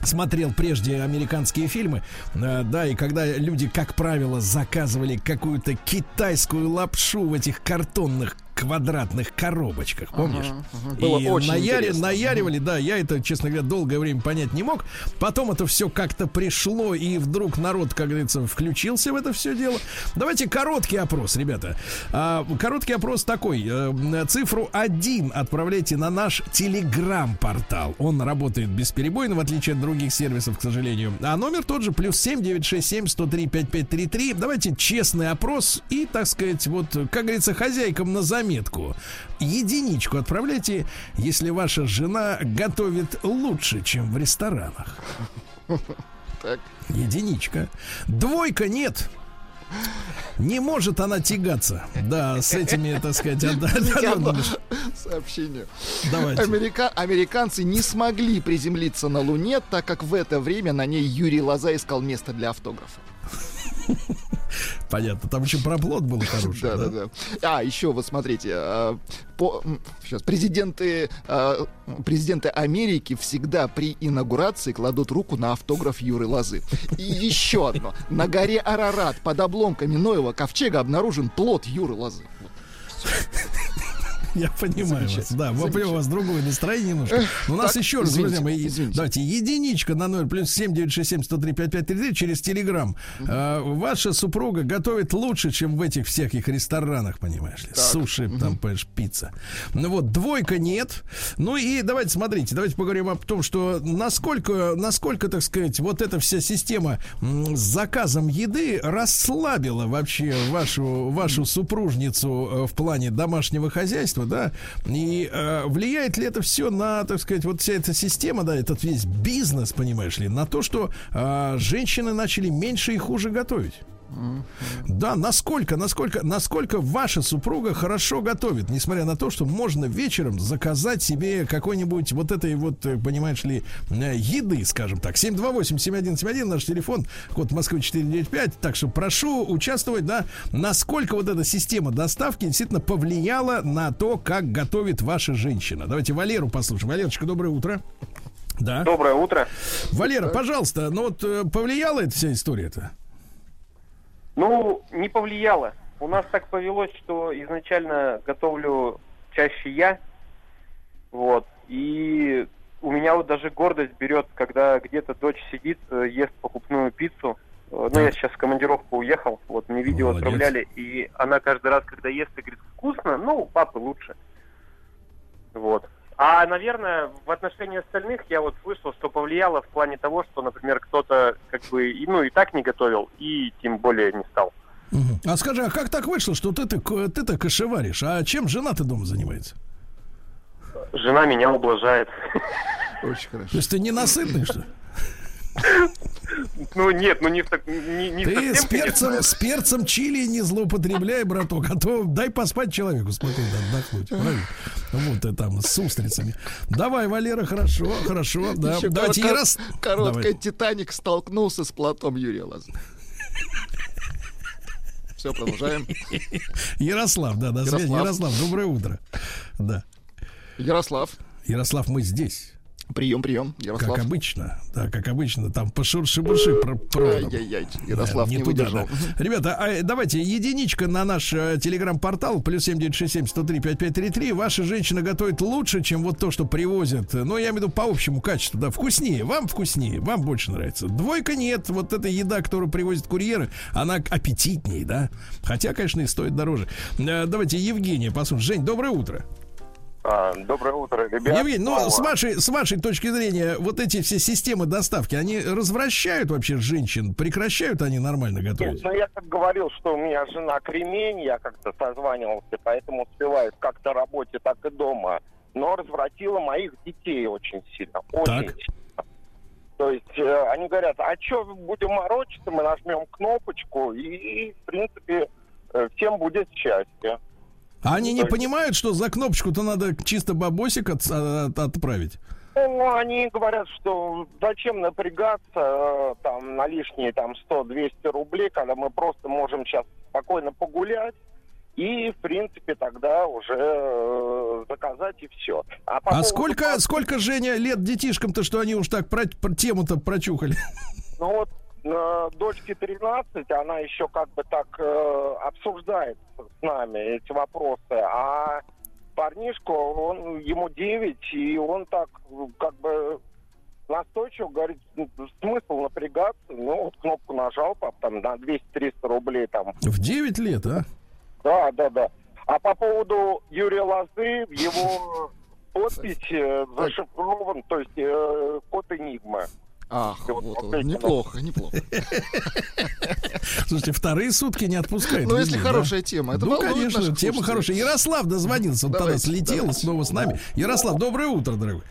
смотрел прежде американские фильмы, э, да, и когда люди, как правило, заказывали какую-то китайскую лапшу в этих картонных квадратных коробочках, помнишь? Было и очень наяри- интересно. наяривали, да, я это, честно говоря, долгое время понять не мог. Потом это все как-то пришло, и вдруг народ, как говорится, включился в это все дело. Давайте короткий опрос, ребята. А, короткий опрос такой. Э, Цифру 1 отправляйте на наш телеграм-портал. Он работает бесперебойно, в отличие от других сервисов, к сожалению. А номер тот же, плюс 7 967 103 5533. Давайте честный опрос и, так сказать, вот, как говорится, хозяйкам на заметку. Единичку отправляйте, если ваша жена готовит лучше, чем в ресторанах. Так. Единичка. Двойка нет. Не может она тягаться. Да, с этими, так сказать, Сообщение. Давайте. Америка... Американцы не смогли приземлиться на Луне, так как в это время на ней Юрий Лоза искал место для автографа. Понятно. Там еще проплот был хороший. Да, да, да. А, еще вот смотрите, а, по, сейчас, президенты, а, президенты Америки всегда при инаугурации кладут руку на автограф Юры Лозы. И еще одно. На горе Арарат под обломками Ноева ковчега обнаружен плод Юры Лозы. Я понимаю вас. Да, у вас другое настроение немножко. Но у нас еще раз, друзья мои, давайте, единичка на 0 плюс 7 967 103 5533 через Телеграм. А, Ваша супруга готовит лучше, чем в этих всяких ресторанах, понимаешь ли. Суши, там, понимаешь, пицца. Ну вот, двойка нет. Ну и давайте, смотрите, давайте поговорим о том, что насколько, насколько, так сказать, вот эта вся система с заказом еды расслабила вообще вашу, вашу супружницу э, в плане домашнего хозяйства, да, и э, влияет ли это все на, так сказать, вот вся эта система, да, этот весь бизнес, понимаешь ли, на то, что э, женщины начали меньше и хуже готовить? Да, насколько, насколько, насколько ваша супруга хорошо готовит, несмотря на то, что можно вечером заказать себе какой-нибудь вот этой вот, э, понимаешь ли, э, еды, скажем так. 728-7171, наш телефон, код Москвы 495. Так что прошу участвовать, да, насколько вот эта система доставки действительно повлияла на то, как готовит ваша женщина. Давайте Валеру послушаем. Валерочка, доброе утро. Да. Доброе утро. Валера, пожалуйста, ну вот э, повлияла эта вся история-то? Ну, не повлияло. У нас так повелось, что изначально готовлю чаще я. Вот. И у меня вот даже гордость берет, когда где-то дочь сидит, э, ест покупную пиццу. Э, Ну, я сейчас в командировку уехал, вот мне видео Молодец. отправляли, и она каждый раз, когда ест, и говорит, вкусно, ну, у папы лучше. Вот. А, наверное, в отношении остальных я вот слышал, что повлияло в плане того, что, например, кто-то как бы, и, ну, и так не готовил, и тем более не стал. А скажи, а как так вышло, что ты-то, ко- ты-то кошеваришь? А чем жена-то дома занимается? Жена меня ублажает. Очень хорошо. То есть ты ненасытный, что ли? Ну, нет, ну не, так- не, не Ты совсем, с перцем, конечно. с перцем чили не злоупотребляй, браток, а то дай поспать человеку спокойно отдохнуть. Правильно? Вот и там с устрицами. Давай, Валера, хорошо, хорошо. Да. Еще Давайте коротко- Ярос... Короткая Давай. Титаник столкнулся с плотом Юрия Лазаря. Все, продолжаем. Ярослав, да, связи. Ярослав. Ярослав, доброе утро. Да. Ярослав. Ярослав, мы здесь. Прием, прием. Ярослав. Как обычно. Да, как обычно. Там пошурши-бурши про проводом. Ай-яй-яй, Ярослав Да, не, туда, выдержал. да. Ребята, а, давайте единичка на наш э, телеграм-портал плюс 7967 103 5533. Ваша женщина готовит лучше, чем вот то, что привозят. Но я имею в виду по общему качеству, да, вкуснее. Вам вкуснее, вам больше нравится. Двойка нет. Вот эта еда, которую привозят курьеры, она аппетитнее, да. Хотя, конечно, и стоит дороже. Э, Давайте Евгения послушаем. Жень, доброе утро. А, доброе утро, ребят. Евгений, ну, с вашей, с вашей точки зрения, вот эти все системы доставки, они развращают вообще женщин? Прекращают они нормально Нет, готовить? ну я как говорил, что у меня жена кремень, я как-то созванивался, поэтому успеваю как то работе, так и дома. Но развратила моих детей очень сильно. Очень Так. сильно. То есть э, они говорят, а что будем морочиться, мы нажмем кнопочку, и, в принципе, э, всем будет счастье. А они не понимают, что за кнопочку-то надо чисто бабосик от- от- отправить? Ну, они говорят, что зачем напрягаться э, там на лишние там 100-200 рублей, когда мы просто можем сейчас спокойно погулять и, в принципе, тогда уже э, заказать и все. по А поводу сколько, сколько, Женя, лет детишкам-то, что они уж так про, про тему-то прочухали? Ну вот дочке 13, она еще как бы так э, обсуждает с нами эти вопросы, а парнишку, он, ему 9, и он так э, как бы настойчиво говорит, «Ну, смысл напрягаться, ну вот кнопку нажал, пап, там на 200-300 рублей там. В 9 лет, а? Да, да, да. А по поводу Юрия Лозы, его подпись э, зашифрован, то есть э, код Энигмы. Ах, Вот, вот, вот неплохо, неплохо. Слушайте, вторые сутки не отпускает. Ну, если хорошая тема, это ну, конечно, тема хорошая. Ярослав дозвонился, он тогда слетел снова с нами. Ярослав, доброе утро, дорогой.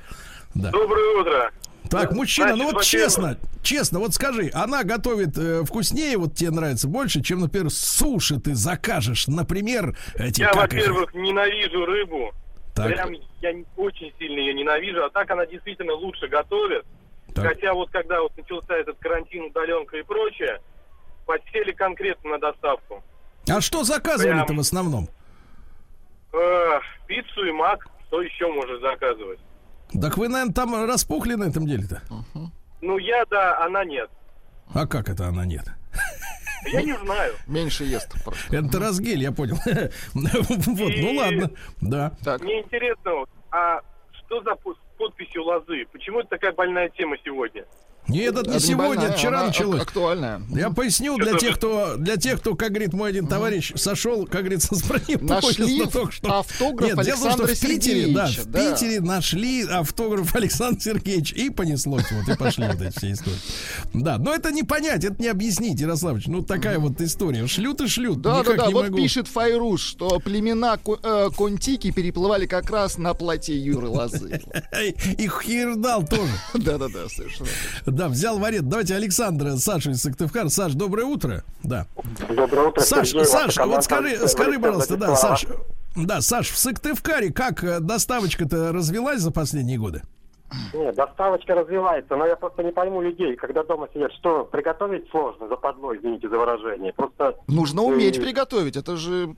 Доброе утро. Так, мужчина, ну Значит, вот во-первых- честно, честно, вот скажи, она готовит э, вкуснее, вот тебе нравится больше, чем, например, суши ты закажешь, например, эти Я, как их? во-первых, ненавижу рыбу. Так, Прям я очень сильно ее ненавижу, а так она действительно лучше готовит. Так. Хотя вот когда вот начался этот карантин, удаленка и прочее, подсели конкретно на доставку. А что заказывали-то Прям. в основном? Эх, пиццу и мак, что еще можешь заказывать? Так вы, наверное, там распухли на этом деле-то? Ну я да, она нет. А как это она нет? Я не знаю. Меньше ест. просто. Это разгель, я понял. Вот, ну ладно, да. Так, Мне интересно, вот, а что за подписью лозы? Почему это такая больная тема сегодня? Нет, это не это сегодня, больная, вчера началось. ак- Актуальная. Я поясню для тех, кто, для тех, кто, как говорит мой один товарищ, сошел, как говорится, с бронепоезда Нашли только что. автограф Нет, дело в том, что Александра в Питере, да, в да. Питере нашли автограф Александра Сергеевича и понеслось, вот, и пошли вот эти все истории. Да, но это не понять, это не объяснить, Ярославович, ну такая вот история. Шлют и шлют, Да, да, да. Вот могу. пишет Файруш, что племена э, Контики переплывали как раз на плоте Юры Лозы. И Хирдал тоже. Да, да, да, совершенно. Да, взял в аренду. Давайте Александра, Саша из Сыктывкара. Саш, доброе утро. Да. Доброе утро, Саш, Саш, вот скажи, скажи, пожалуйста, да, Саш. Да, Саш, в Сыктывкаре как э, доставочка-то развилась за последние годы? Нет, доставочка развивается, но я просто не пойму людей, когда дома сидят, что приготовить сложно, западло, извините за выражение. Просто Нужно уметь приготовить, это же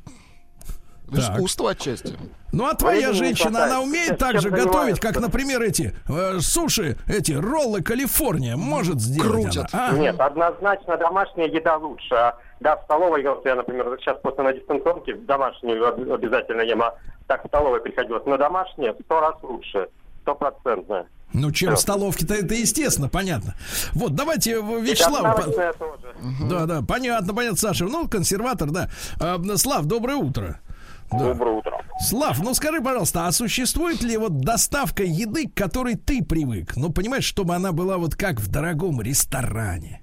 Так. искусство отчасти. Ну, а твоя Времени женщина, она умеет так же готовить, как, например, эти э, суши, эти роллы Калифорния может сделать Крутят. она, а? Нет, однозначно домашняя еда лучше. А, Да, в столовой, вот я, например, сейчас просто на дистанционке домашнюю об- обязательно ем, а так в столовой приходилось. Но домашняя в сто раз лучше, стопроцентно. Ну, чем Да. в столовке-то это естественно, понятно. Вот, давайте, э, И Вячеслав... по- тоже. Да, да, понятно, понятно, Саша. Ну, консерватор, да. А, Слав, доброе утро. Да. Доброе утро. Слав, ну скажи, пожалуйста, а существует ли вот доставка еды, к которой ты привык? Ну, понимаешь, чтобы она была вот как в дорогом ресторане.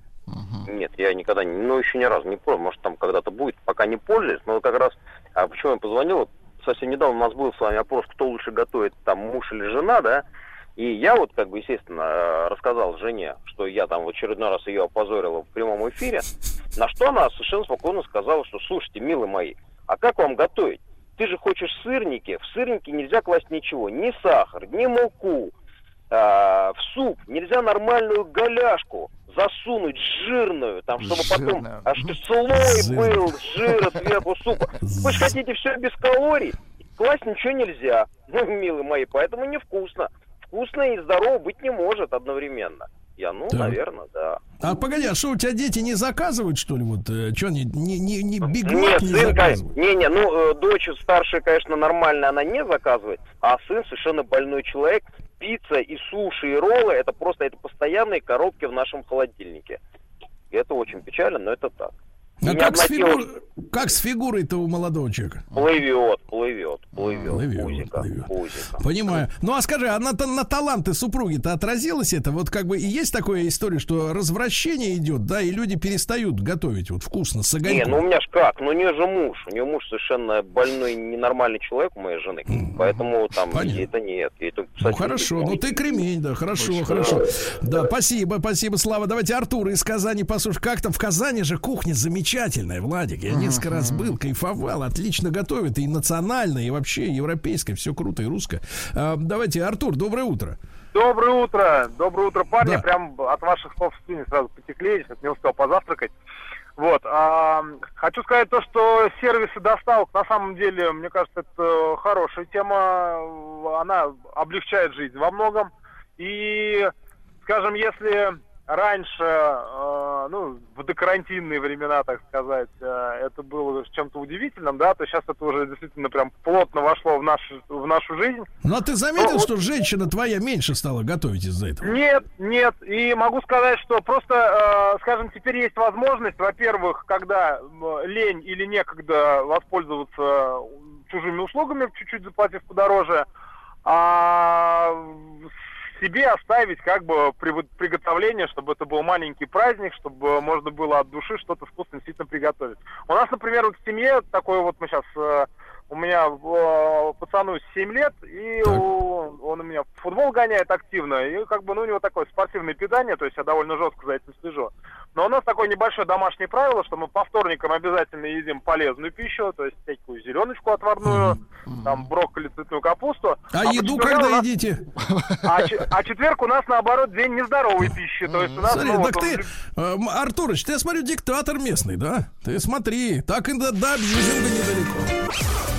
Нет, я никогда, ну, еще ни разу не пробовал. Может, там когда-то будет, пока не пользуюсь. Но как раз, а почему я позвонил, вот совсем недавно у нас был с вами опрос, кто лучше готовит, там, муж или жена, да? И я вот, как бы, естественно, э, рассказал жене, что я там в очередной раз ее опозорил в прямом эфире, на что она совершенно спокойно сказала, что, слушайте, милые мои, а как вам готовить? Ты же хочешь сырники, в сырники нельзя класть ничего, ни сахар, ни муку, а, в суп нельзя нормальную голяшку засунуть жирную, там, чтобы потом Жирную. аж слой Жирную. был жира сверху супа. Вы же хотите все без калорий? Класть ничего нельзя, ну, милые мои, поэтому невкусно. Вкусно и здорово быть не может одновременно. Я, ну, Так. наверное, да. А погоди, а что у тебя дети не заказывают, что ли? Вот что они не, не, не Биг Нет, Мак не сын, заказывают? не-не, ну, э, дочь старшая, конечно, нормально она не заказывает, а сын совершенно больной человек. Пицца и суши, и роллы, это просто, это постоянные коробки в нашем холодильнике. И это очень печально, но это так. А как с, фигур- как с фигурой-то у молодого человека? Плывет, плывет, плывет, Плывет, пузико, плывет. пузико. Понимаю. Ну а скажи, а на, на таланты супруги-то отразилось это? Вот как бы и есть такая история, что развращение идет, да, и люди перестают готовить вот вкусно, с Не, огоньком. ну у меня ж как, ну у нее же муж, у нее муж совершенно больной, ненормальный человек у моей жены, поэтому там Понятно. это нет. это, Ну кстати, хорошо, ну не- ты кремень, да, хорошо, хорошо. Да, спасибо, спасибо, Слава. Давайте Артур из Казани послушаем. Как там в Казани же кухня замечательная, Владик. Я несколько раз был, кайфовал, отлично готовит. И национальная, и вообще европейская, все круто, и русское. А, давайте, Артур, доброе утро. Доброе утро, доброе утро, парни. Да. Прям от ваших слов слюни сразу потекли, я не успел позавтракать. Вот, а, хочу сказать то, что сервисы доставок, на самом деле, мне кажется, это хорошая тема, она облегчает жизнь во многом. И, скажем, если раньше, э, ну, в докарантинные времена, так сказать, э, это было чем-то удивительным, да, то сейчас это уже действительно прям плотно вошло в, наш, в нашу жизнь. Ну а ты заметил, Ну, вот- что женщина твоя меньше стала готовить из-за этого? Нет, нет. И могу сказать, что просто, э, скажем, теперь есть возможность, во-первых, когда лень или некогда воспользоваться чужими услугами, чуть-чуть заплатив подороже, а себе оставить как бы при- приготовление, чтобы это был маленький праздник, чтобы можно было от души что-то вкусное действительно приготовить. У нас, например, вот в семье такой вот мы сейчас у меня э, пацану 7 лет, и Так. у- он у меня футбол гоняет активно, и как бы, ну, у него такое спортивное питание, то есть я довольно жестко за этим слежу. Но у нас такое небольшое домашнее правило, что мы по вторникам обязательно едим полезную пищу, то есть всякую зеленочку отварную, там брокколи, цветную капусту. А, по еду когда нас- едите? А, а четверг у нас, наоборот, день нездоровой пищи, то есть у нас... Смотри, ну, так вот ты, э, Артурыч, ты, я смотрю, диктатор местный, да? Ты смотри, так и до, до Бьюзинга недалеко.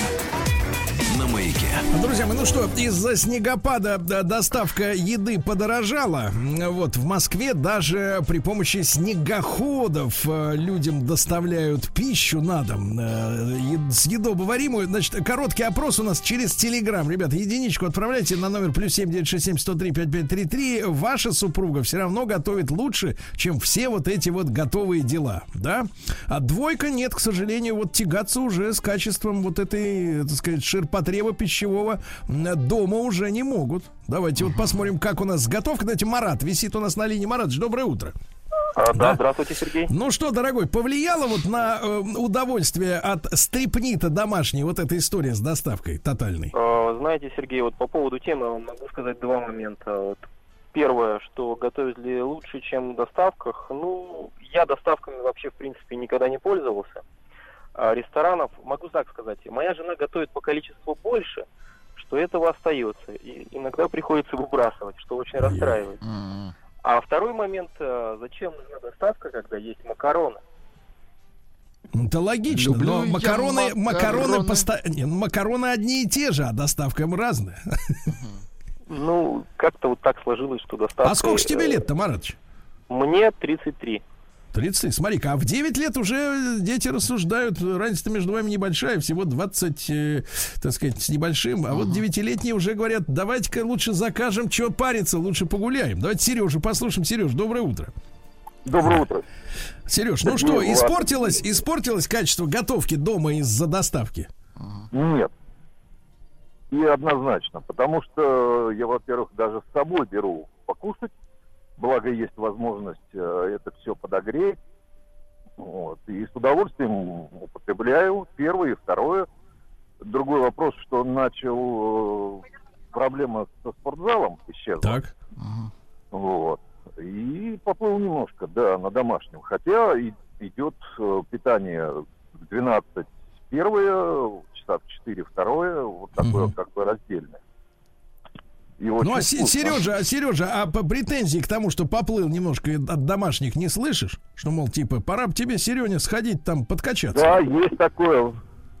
Друзья мои, ну что, из-за снегопада да, доставка еды подорожала. Вот в Москве даже при помощи снегоходов э, людям доставляют пищу на дом. э, Съедобоваримую. Значит, короткий опрос у нас через Телеграм. Ребята, единичку отправляйте на номер плюс 7967 103 5533. Ваша супруга все равно готовит лучше, чем все вот эти вот готовые дела. Да? А двойка нет, к сожалению, вот тягаться уже с качеством вот этой, так сказать, ширпотреба пищевого м, дома уже не могут. Давайте вот посмотрим, как у нас с готовкой. Давайте Марат висит у нас на линии. Марат, доброе утро. А, Да. да, здравствуйте, Сергей. Ну что, дорогой, повлияло вот на э, удовольствие от стрипнита домашней вот эта история с доставкой тотальной? Э, Знаете, Сергей, вот по поводу темы могу сказать два момента. Вот первое, что готовить ли лучше, чем в доставках. Ну, я доставками вообще, в принципе, никогда не пользовался. А ресторанов, могу так сказать, моя жена готовит по количеству больше, что этого остается. И иногда приходится выбрасывать, что очень расстраивает. А второй момент, э, зачем нужна доставка, когда есть макароны? Это логично, Люблю но макароны, макароны, макароны. поста- не, ну, макароны одни и те же, а доставка им разная. Ну, как-то вот так сложилось, что доставка... А сколько ж тебе э, лет-то, Маратыч? Мне 33. 30. Смотри-ка, а в 9 лет уже дети рассуждают, разница между вами небольшая, всего 20, э, так сказать, с небольшим. А вот девятилетние уже говорят, давайте-ка лучше закажем, чего париться, лучше погуляем. Давайте Сережу послушаем. Сереж, доброе утро. Доброе утро. Сереж, ну что, испортилось, испортилось качество готовки дома из-за доставки? Нет. И однозначно, потому что я, во-первых, даже с собой беру покушать, благо есть возможность э, это все подогреть. Вот. И с удовольствием употребляю первое и второе. Другой вопрос, что начал э, проблема со спортзалом исчезла. Так. Вот. И поплыл немножко, да, на домашнем. Хотя и- идет э, питание в 12 первое, часа в 4 второе, вот такое Мгм. как бы раздельное. И Ну, а. Сережа, а Сережа, а по претензии к тому, что поплыл немножко от домашних, не слышишь? Что, мол, типа, пора бы тебе, Сереня, сходить там подкачаться. Да, есть такое,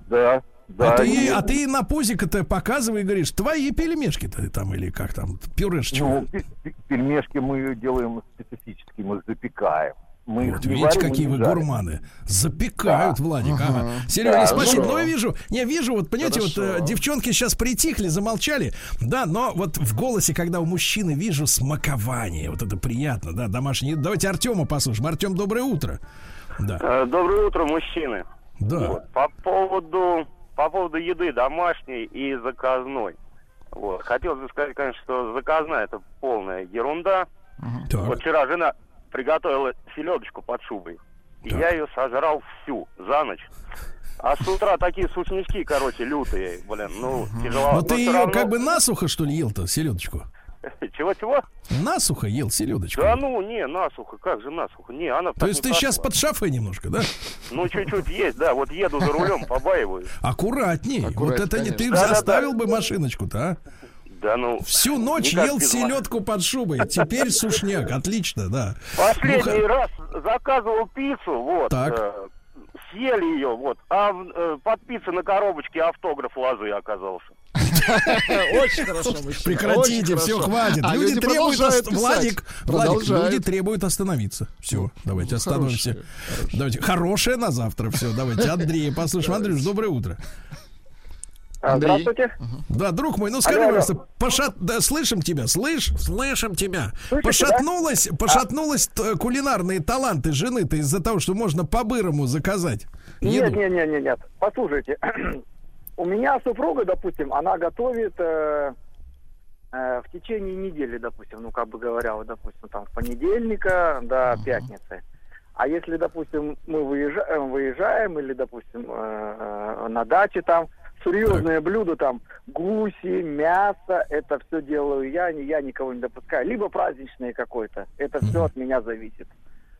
да. Да, а, ты, а ты на пузико-то показывай и говоришь, твои пельмешки-то там или как там, пюрешечка. Ну, пе- пе- пельмешки мы делаем специфически, мы запекаем. Мы Вот видите, варим, какие вы гурманы. Запекают, Владик. Ага. Серега, Да, спасибо. ну да. я вижу, не вижу, вот понимаете, вот э, Хорошо. девчонки сейчас притихли, замолчали. Да, но вот в голосе, когда у мужчины вижу смакование, вот это приятно, да, домашний. Давайте Артема послушаем. Артем, доброе утро. Да, Э, Доброе утро, мужчины. да. Вот. По поводу по поводу еды домашней и заказной. Вот. Хотелось бы сказать, конечно, что заказная это полная ерунда. Так. Вот вчера жена приготовила селедочку под шубой. И Так. я ее сожрал всю за ночь. А с утра такие сушнички, короче, лютые, блин, ну, тяжело. Но ты ее как бы насухо, что ли, ел-то, селедочку? Чего-чего? Насухо ел селедочку. Да ну, не, насухо, как же насухо? Не, она То есть ты сейчас под шафе немножко, да? Ну, чуть-чуть есть, да, вот еду за рулем, побаиваюсь. Аккуратней. вот это не ты оставил бы машиночку-то, а? Да ну... Всю ночь ел селедку под шубой. Теперь сушняк. Отлично, да. Последний Ну, раз заказывал пиццу, вот. Так. э, съели ее, вот. А э, под пиццей на коробочке автограф лозы оказался. Очень хорошо, Прекратите, все, хватит. А люди, требуют. Владик, Владик, люди требуют остановиться. Все, давайте Ну, остановимся. Давайте, хорошее на завтра. Все, давайте. Андрей, послушаем. Андрюш, доброе утро. Андрей. Здравствуйте. Да, друг мой, ну скажи, Алло, алло. пожалуйста, пошат... да, слышим тебя, слышь? Слышим тебя. Слышите, Пошатнулась, пошатнулась т- кулинарные таланты жены-то из-за того, что можно по-бырому заказать еду. Нет, нет, нет, нет, нет. Послушайте, у меня супруга, допустим, она готовит э, э, в течение недели, допустим, ну, как бы говоря, вот, допустим, там, с понедельника до пятницы. А если, допустим, мы выезжаем, выезжаем или, допустим, э, э, на даче там, серьезные блюда, там, гуси, мясо, это все делаю я, не- я никого не допускаю. Либо праздничные какой-то. Это все от меня зависит.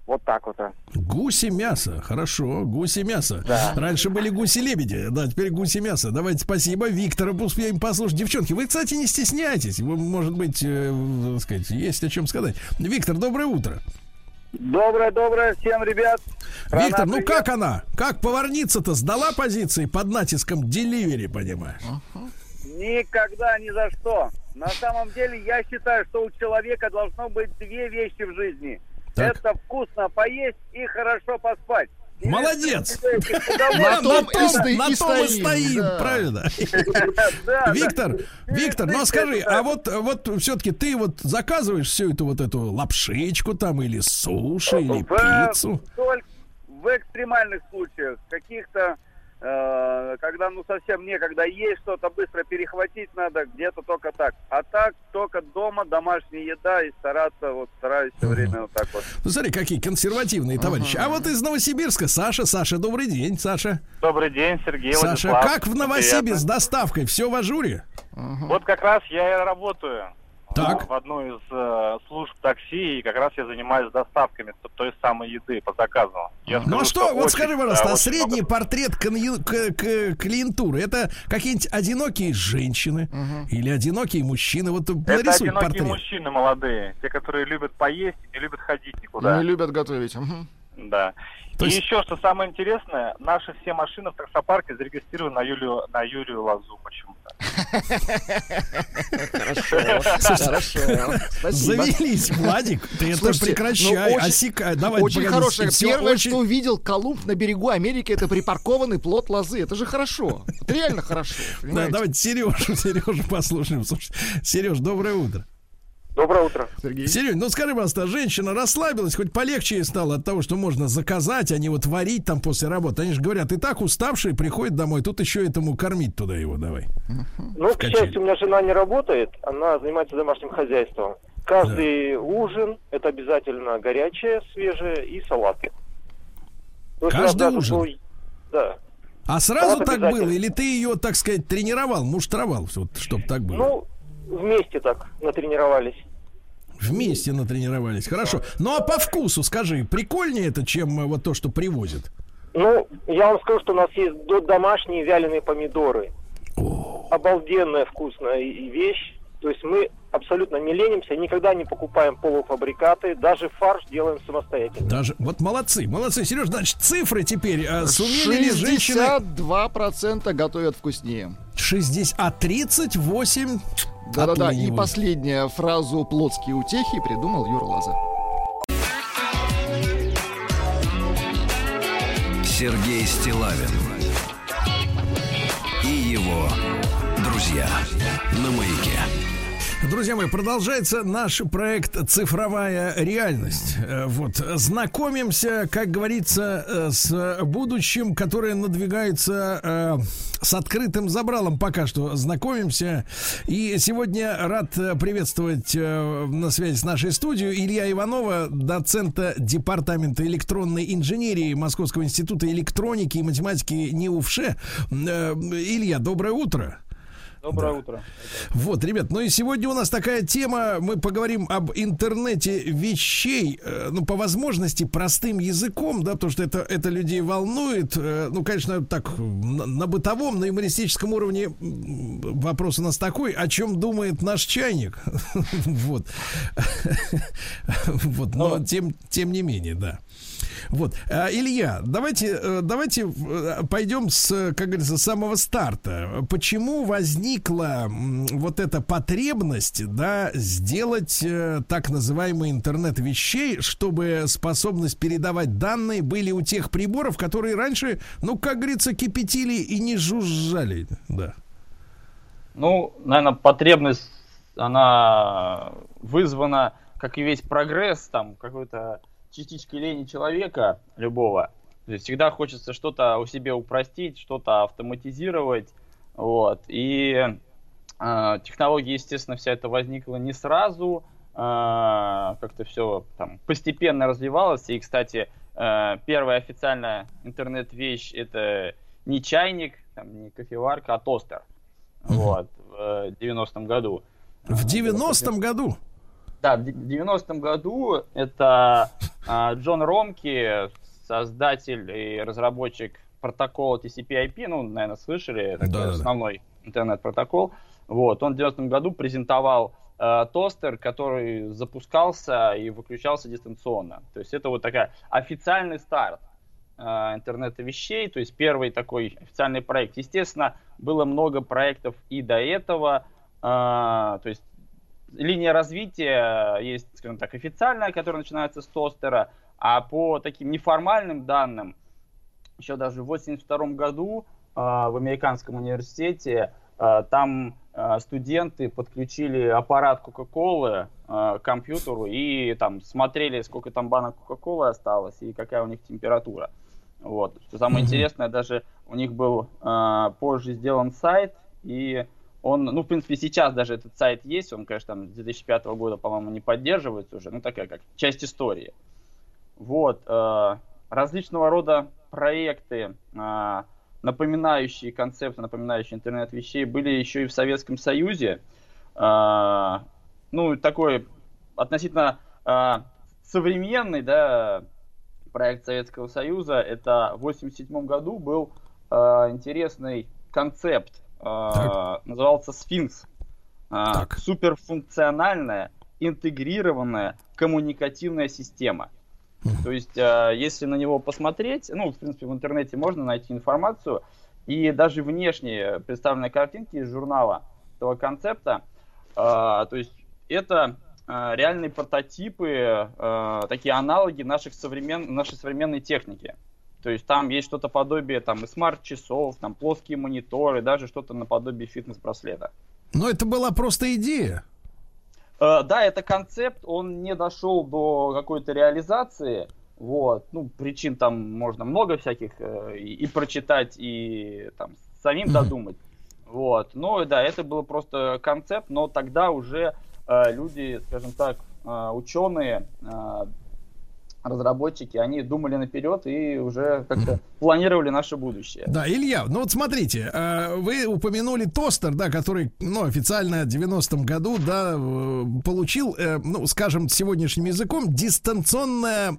Вот так вот. а. Гуси мясо, хорошо, гуси мясо. Да. Раньше были гуси-лебеди, да, теперь гуси мясо. Давайте спасибо. Виктора успеем послушать. Девчонки, вы, кстати, не стесняйтесь. Вы, может быть, э, так сказать, есть о чем сказать. Виктор, доброе утро. Доброе, доброе всем, ребят. Виктор, ну привет. как она? Как поварница-то сдала позиции под натиском деливери, понимаешь? Никогда, ни за что. На самом деле, я считаю, что у человека должно быть две вещи в жизни. Так. Это вкусно поесть и хорошо поспать. Молодец! На том и стоим, правильно? Виктор. Виктор, ну а скажи, а вот, вот все-таки ты вот заказываешь всю эту вот эту лапшичку там или суши или пиццу? Только в экстремальных случаях, каких-то, когда ну совсем некогда есть что-то, быстро перехватить надо, где-то только так. А так только дома домашняя еда и стараться, вот стараюсь все время вот так вот. Ну, смотри, какие консервативные товарищи. А вот из Новосибирска Саша. Саша, добрый день, Саша. Добрый день, Сергей Саша, Владислав. как в Новосибе с доставкой? Все в ажуре? Вот как раз я и работаю Так. в одну из э, служб такси, и как раз я занимаюсь доставками той самой еды по заказу. Я Ну а скажу, что, вот очень, скажи, да, пожалуйста, а очень средний портрет конъю- к- к- клиентуры это какие-нибудь одинокие женщины или одинокие мужчины? Вот много. Это нарисуй одинокие портрет. мужчины молодые, те, которые любят поесть и не любят ходить никуда. Не любят готовить. Мгм. Да. То и есть- еще, что самое интересное, наши все машины в таксопарке зарегистрированы на Юлию, на Юлию Лазу почему-то. Хорошо. Хорошо. Завелись, Владик, ты это прекращай, ну, очень- осекай. Давай, Очень хорошее. Первое, очень- что увидел Колумб на берегу Америки, это припаркованный плод лозы. Это же хорошо. Это реально хорошо. Да, давайте Сережу, Сережу послушаем. Слушай, Сереж, доброе утро. Доброе утро. Сергей. Сереж, ну скажи, пожалуйста, женщина расслабилась, хоть полегче ей стало от того, что можно заказать, а не вот варить там после работы. Они же говорят, и так уставшие приходят домой, тут еще этому кормить туда его давай. Ну, к счастью, у меня жена не работает, она занимается домашним хозяйством. Каждый ужин это обязательно горячее, свежее и салаты. То есть Каждый даже ужин? был- Да. А сразу Вот так было? Или ты ее, так сказать, тренировал, муштровал, вот, чтобы так было? Ну, вместе так натренировались. Вместе натренировались. Хорошо. Ну а по вкусу, скажи, прикольнее это, чем э, вот то, что привозят? Ну, я вам скажу, что у нас есть до- домашние вяленые помидоры. Обалденная вкусная вещь. То есть мы абсолютно не ленимся, никогда не покупаем полуфабрикаты, даже фарш делаем самостоятельно. Даже вот молодцы, молодцы, Сереж, значит, цифры теперь э, сумели ли женщины 62% готовят вкуснее. 60, а 38 Да-да-да. И последняя фразу «плотские утехи» придумал Юра Лоза. Сергей Стилавин и его друзья на маяке. Друзья мои, продолжается наш проект «Цифровая реальность». Э, Вот, знакомимся, как говорится, э, с будущим, которое надвигается э, с открытым забралом пока что. Знакомимся. И сегодня рад приветствовать на связи с нашей студией Илья Иванова, доцента Департамента электронной инженерии Московского института электроники и математики НИУФШЕ. Илья, доброе утро. Доброе утро. Вот, ребят, ну и сегодня у нас такая тема, мы поговорим об интернете вещей, э, ну, по возможности, простым языком, да, потому что это, это людей волнует, э, ну, конечно, так, на, на бытовом, на юмористическом уровне вопрос у нас такой, о чем думает наш чайник, вот, вот, но тем, тем не менее, да. Вот, А, Илья, давайте, э, давайте э, пойдем с, как говорится, с самого старта. Почему возникла вот эта потребность, да, сделать э, так называемый интернет вещей, чтобы способность передавать данные были у тех приборов, которые раньше, ну, как говорится, кипятили и не жужжали, да. Ну, наверное, потребность, она вызвана, как и весь прогресс, там, какой-то частичкой лени человека, любого. То есть всегда хочется что-то у себя упростить, что-то автоматизировать, вот. И э, технология, естественно, вся это возникла не сразу, э, как-то все там постепенно развивалось. И, кстати, э, первая официальная интернет-вещь это не чайник, там, не кофеварка, а тостер. Вот, в э, 90-м году. В 90-м году? Да, в 90-м году это а, Джон Ромки, создатель и разработчик протокола TCP/IP, ну, наверное, слышали, такой Да-да-да. основной интернет-протокол. Вот, он в 90-м году презентовал э, тостер, который запускался и выключался дистанционно. То есть это вот такая официальный старт. э, интернета вещей, то есть первый такой официальный проект. Естественно, было много проектов и до этого, э, то есть линия развития есть, скажем так, официальная, которая начинается с тостера, а по таким неформальным данным, еще даже в 1982 году э, в американском университете э, там э, студенты подключили аппарат Кока-Колы э, к компьютеру и там смотрели, сколько там банок Кока-Колы осталось и какая у них температура. Вот. Что самое mm-hmm. интересное, даже у них был э, позже сделан сайт, и он, ну, в принципе, сейчас даже этот сайт есть, он, конечно, там с 2005 года, по-моему, не поддерживается уже, ну, такая как часть истории. Вот, э, различного рода проекты, э, напоминающие концепты, напоминающие интернет вещей, были еще и в Советском Союзе. Э, ну, такой относительно э, современный, да, проект Советского Союза, это в 1987 году был э, интересный концепт, э, назывался Сфинкс. Э, суперфункциональная, интегрированная коммуникативная система. То есть, э, если на него посмотреть, ну, в принципе, в интернете можно найти информацию, и даже внешние представленные картинки из журнала этого концепта, то есть это реальные прототипы, такие аналоги наших современ... нашей современной техники. То есть там есть что-то подобие там и смарт-часов, там плоские мониторы, даже что-то наподобие фитнес-браслета. Но это была просто идея. Э, да, это концепт, он не дошел до какой-то реализации. Вот, ну, причин там можно много всяких э, и, и прочитать, и там самим mm-hmm. додумать. Вот, но да, это был просто концепт, но тогда уже э, люди, скажем так, э, ученые, э, разработчики, они думали наперед и уже как-то планировали наше будущее. Да, Илья, ну вот смотрите, э, вы упомянули тостер, да, который, ну, официально в 90-м году, да, э, получил, э, ну, скажем, сегодняшним языком, дистанционное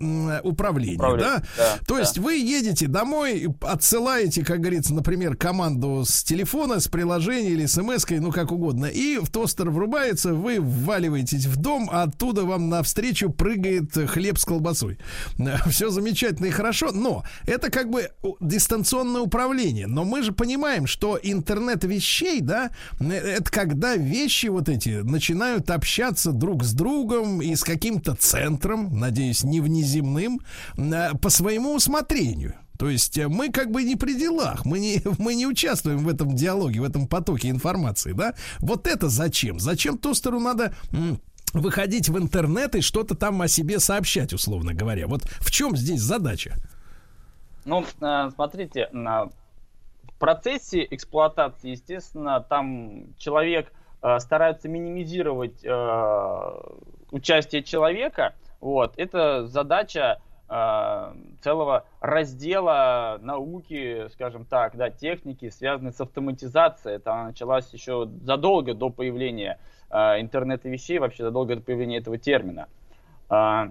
управление, управление да? да? То да. есть вы едете домой, отсылаете, как говорится, например, команду с телефона, с приложения или смс ну, как угодно, и в тостер врубается, вы вваливаетесь в дом, а оттуда вам навстречу прыгает хлеб с колбасой такой. Все замечательно и хорошо, но это как бы дистанционное управление. Но мы же понимаем, что интернет вещей, да, э, это когда вещи вот эти начинают общаться друг с другом и с каким-то центром, надеюсь, не внеземным, э, по своему усмотрению. То есть э, мы как бы не при делах, мы не, мы не участвуем в этом диалоге, в этом потоке информации, да? Вот это зачем? Зачем тостеру надо выходить в интернет и что-то там о себе сообщать, условно говоря. Вот в чем здесь задача? Ну, э, смотрите, в процессе эксплуатации, естественно, там человек э, старается минимизировать э, участие человека. Вот, это задача целого раздела науки, скажем так, да, техники, связанной с автоматизацией. Это началась еще задолго до появления э, интернета вещей, вообще задолго до появления этого термина. Э,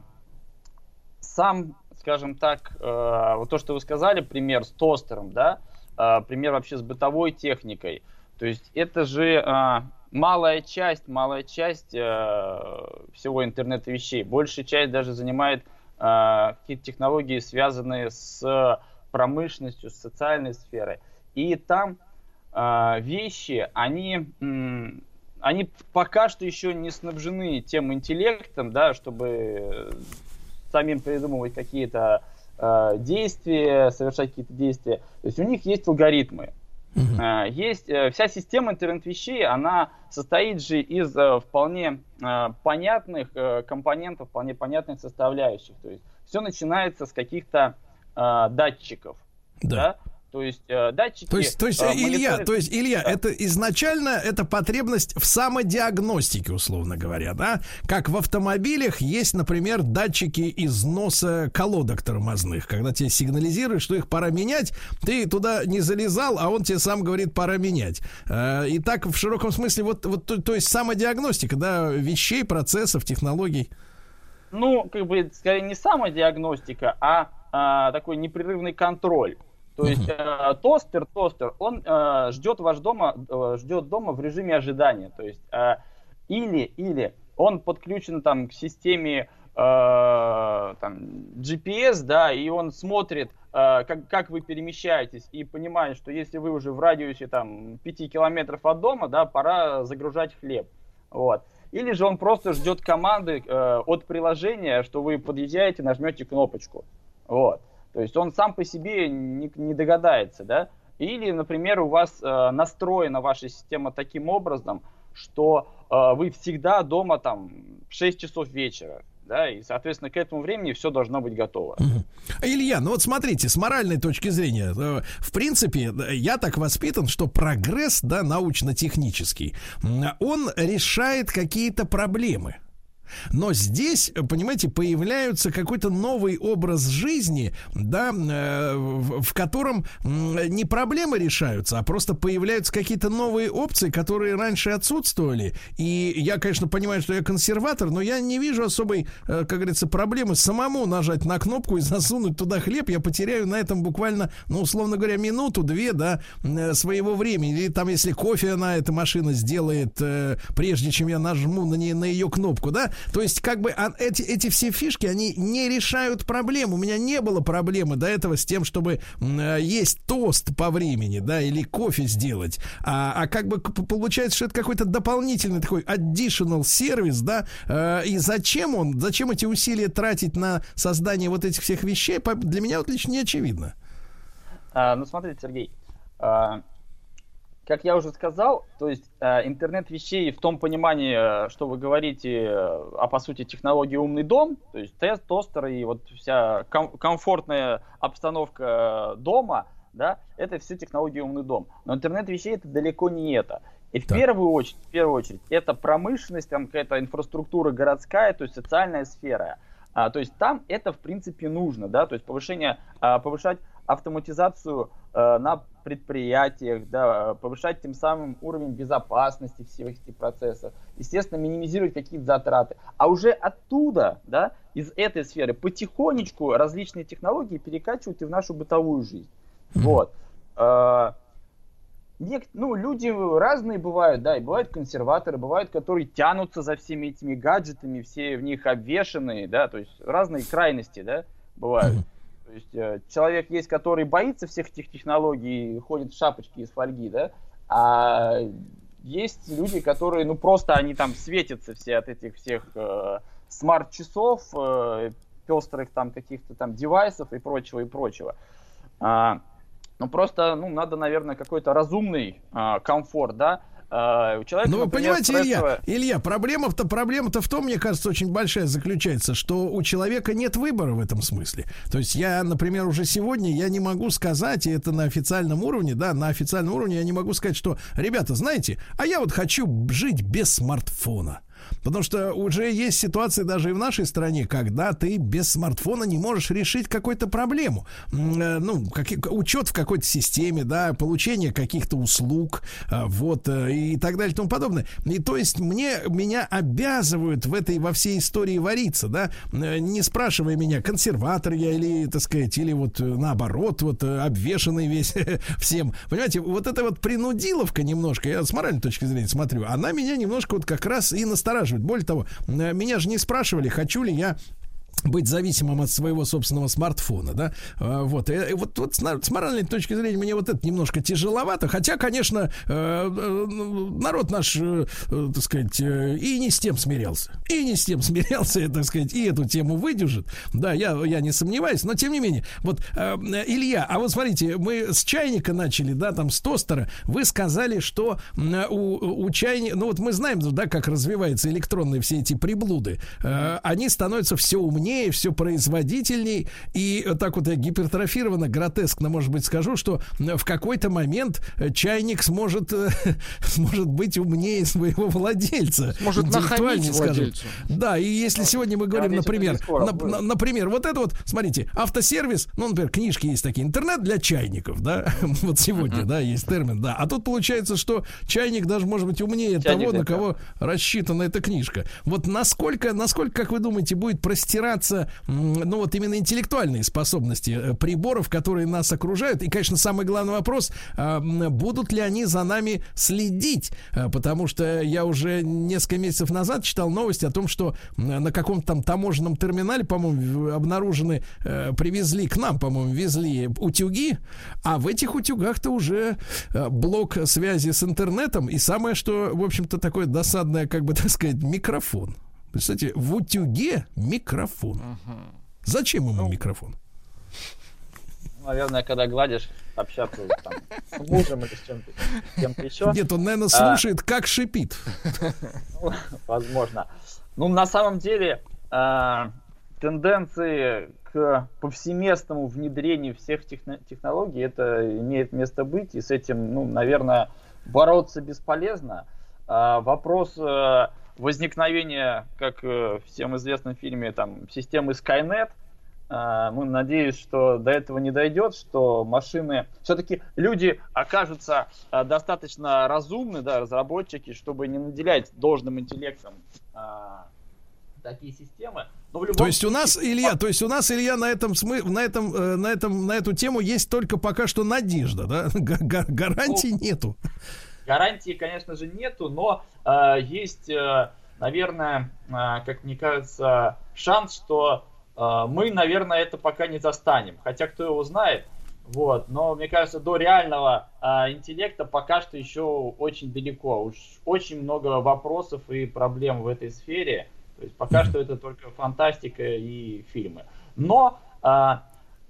сам, скажем так, э, вот то, что вы сказали, пример с тостером, да, э, пример вообще с бытовой техникой. То есть это же э, малая часть, малая часть э, всего интернета вещей. Большая часть даже занимает э, какие-то технологии, связанные с промышленностью, с социальной сферой. И там э, вещи, они они пока что еще не снабжены тем интеллектом, да, чтобы самим придумывать какие-то э, действия, совершать какие-то действия. То есть у них есть алгоритмы. Uh-huh. Есть э, вся система интернет-вещей, она состоит же из э, вполне э, понятных э, компонентов, вполне понятных составляющих. То есть все начинается с каких-то э, датчиков. Да. да? То есть э, датчики. То есть, то есть э, Илья, то есть Илья, да. это изначально это потребность в самодиагностике, условно говоря, да? Как в автомобилях есть, например, датчики износа колодок тормозных, когда тебе сигнализируют, что их пора менять, ты туда не залезал, а он тебе сам говорит, пора менять. Э, и так в широком смысле вот, вот то, то есть самодиагностика, да, вещей, процессов, технологий. Ну, как бы, скорее не самодиагностика, а, а такой непрерывный контроль. То есть э, тостер, тостер, он э, ждет ваш дома, э, ждет дома в режиме ожидания. То есть э, или, или он подключен там к системе э, там, GPS, да, и он смотрит, э, как, как вы перемещаетесь, и понимает, что если вы уже в радиусе там 5 километров от дома, да, пора загружать хлеб. Вот. Или же он просто ждет команды э, от приложения, что вы подъезжаете, нажмете кнопочку. Вот. То есть он сам по себе не, не догадается, да. Или, например, у вас э, настроена ваша система таким образом, что э, вы всегда дома там в 6 часов вечера да, и, соответственно, к этому времени все должно быть готово. Илья, ну вот смотрите, с моральной точки зрения, э, в принципе, я так воспитан, что прогресс, да, научно-технический, он решает какие-то проблемы. Но здесь, понимаете, появляется какой-то новый образ жизни, да, э, в, котором не проблемы решаются, а просто появляются какие-то новые опции, которые раньше отсутствовали. И я, конечно, понимаю, что я консерватор, но я не вижу особой, э, как говорится, проблемы самому нажать на кнопку и засунуть туда хлеб. Я потеряю на этом буквально, ну, условно говоря, минуту-две, да, э, своего времени. Или там, если кофе она, эта машина сделает, прежде чем я нажму на, нее, на ее кнопку, да, то есть, как бы а, эти, эти все фишки, они не решают проблем. У меня не было проблемы до этого с тем, чтобы э, есть тост по времени, да, или кофе сделать. А, а как бы получается, что это какой-то дополнительный такой additional сервис, да, э, и зачем он, зачем эти усилия тратить на создание вот этих всех вещей, для меня вот лично не очевидно. А, ну, смотрите, Сергей, а, как я уже сказал, то есть э, интернет вещей в том понимании, э, что вы говорите, э, а по сути технологии умный дом, то есть тест, тостер и вот вся ком- комфортная обстановка дома, да, это все технологии умный дом. Но интернет вещей это далеко не это. И в первую очередь, в первую очередь, это промышленность, там какая-то инфраструктура городская, то есть социальная сфера. А, то есть там это в принципе нужно, да, то есть повышение, а, повышать автоматизацию а, на предприятиях, да, повышать тем самым уровень безопасности всех этих процессов, естественно, минимизировать какие-то затраты. А уже оттуда, да, из этой сферы потихонечку различные технологии перекачивать и в нашу бытовую жизнь. Вот. А, Нек- ну, люди разные бывают, да, и бывают консерваторы, бывают, которые тянутся за всеми этими гаджетами, все в них обвешенные, да, то есть разные крайности, да, бывают. То есть э, человек есть, который боится всех этих технологий, ходит в шапочке из фольги, да, а есть люди, которые, ну, просто они там светятся все от этих всех э, смарт-часов, э, пестрых там каких-то там девайсов и прочего, и прочего. А, ну, просто, ну, надо, наверное, какой-то разумный а, комфорт, да, Uh, человека, ну, вы например, понимаете, стрессовая... Илья, Илья, проблема-то, проблема-то в том, мне кажется, очень большая заключается, что у человека нет выбора в этом смысле. То есть я, например, уже сегодня я не могу сказать, и это на официальном уровне, да, на официальном уровне я не могу сказать, что, ребята, знаете, а я вот хочу жить без смартфона. Потому что уже есть ситуации даже и в нашей стране, когда ты без смартфона не можешь решить какую-то проблему. Э, ну, как, учет в какой-то системе, да, получение каких-то услуг, э, вот, э, и так далее и тому подобное. И то есть мне, меня обязывают в этой, во всей истории вариться, да, не спрашивая меня, консерватор я или, так сказать, или вот наоборот, вот обвешанный весь всем. Понимаете, вот эта вот принудиловка немножко, я с моральной точки зрения смотрю, она меня немножко вот как раз и настораживает настораживает. Более того, э, меня же не спрашивали, хочу ли я быть зависимым от своего собственного смартфона, да, а, вот, и, вот, вот с моральной точки зрения мне вот это немножко тяжеловато, хотя, конечно, э, э, народ наш, э, так сказать, и не с тем смирялся, и не с тем смирялся, так сказать, и эту тему выдержит, да, я, я не сомневаюсь, но тем не менее, вот, Илья, а вот смотрите, мы с чайника начали, да, там, с тостера, вы сказали, что у, у чайника, ну вот мы знаем, да, как развиваются электронные все эти приблуды, они становятся все умнее, умнее, все производительней. И так вот я гипертрофированно, гротескно, может быть, скажу, что в какой-то момент чайник сможет, сможет быть умнее своего владельца. Может нахамить владельцу. Да, и если сегодня мы говорим, например, на, например, вот это вот, смотрите, автосервис, ну, например, книжки есть такие, интернет для чайников, да, вот сегодня, да, есть термин, да. А тут получается, что чайник даже может быть умнее чайник того, на кого рассчитана эта книжка. Вот насколько, насколько, как вы думаете, будет простираться м, ну вот именно интеллектуальные способности э, приборов, которые нас окружают. И, конечно, самый главный вопрос, а, будут ли они за нами следить? А, Потому что я уже несколько месяцев назад читал новость о том, что на каком-то там таможенном терминале, по-моему, обнаружены, э, привезли к нам, по-моему, везли утюги, а в этих утюгах-то уже э, блок связи с интернетом и самое, что, в общем-то, такое досадное, как бы так сказать, микрофон. Представляете, в утюге микрофон. Зачем ему микрофон? Наверное, когда гладишь, общаться там, с мужем или с чем-то, с кем-то еще. Нет, он, наверное, А, слушает, как шипит. Ну, Возможно. Ну, на самом деле, а, тенденции к повсеместному внедрению всех техно- технологий, это имеет место быть, и с этим, ну, наверное, бороться бесполезно. А, вопрос э, возникновения, как э, всем известном фильме, там, системы Skynet, а, мы надеюсь, что до этого не дойдет, что машины, все-таки люди окажутся а, достаточно разумны, да, разработчики, чтобы не наделять должным интеллектом а, такие системы. Но в любом То есть у нас, Илья, то есть у нас, Илья, на этом смы, на этом, э, на этом, на эту тему есть только пока что надежда, да? Га- га- Гарантий нету. Гарантии, конечно же, нету, но э, есть, э, наверное, э, как мне кажется, шанс, что э, мы, наверное, это пока не застанем. Хотя кто его знает. Вот, но мне кажется, до реального э, интеллекта пока что еще очень далеко. Уж очень много вопросов и проблем в этой сфере. То есть пока что это только фантастика и фильмы. Но э,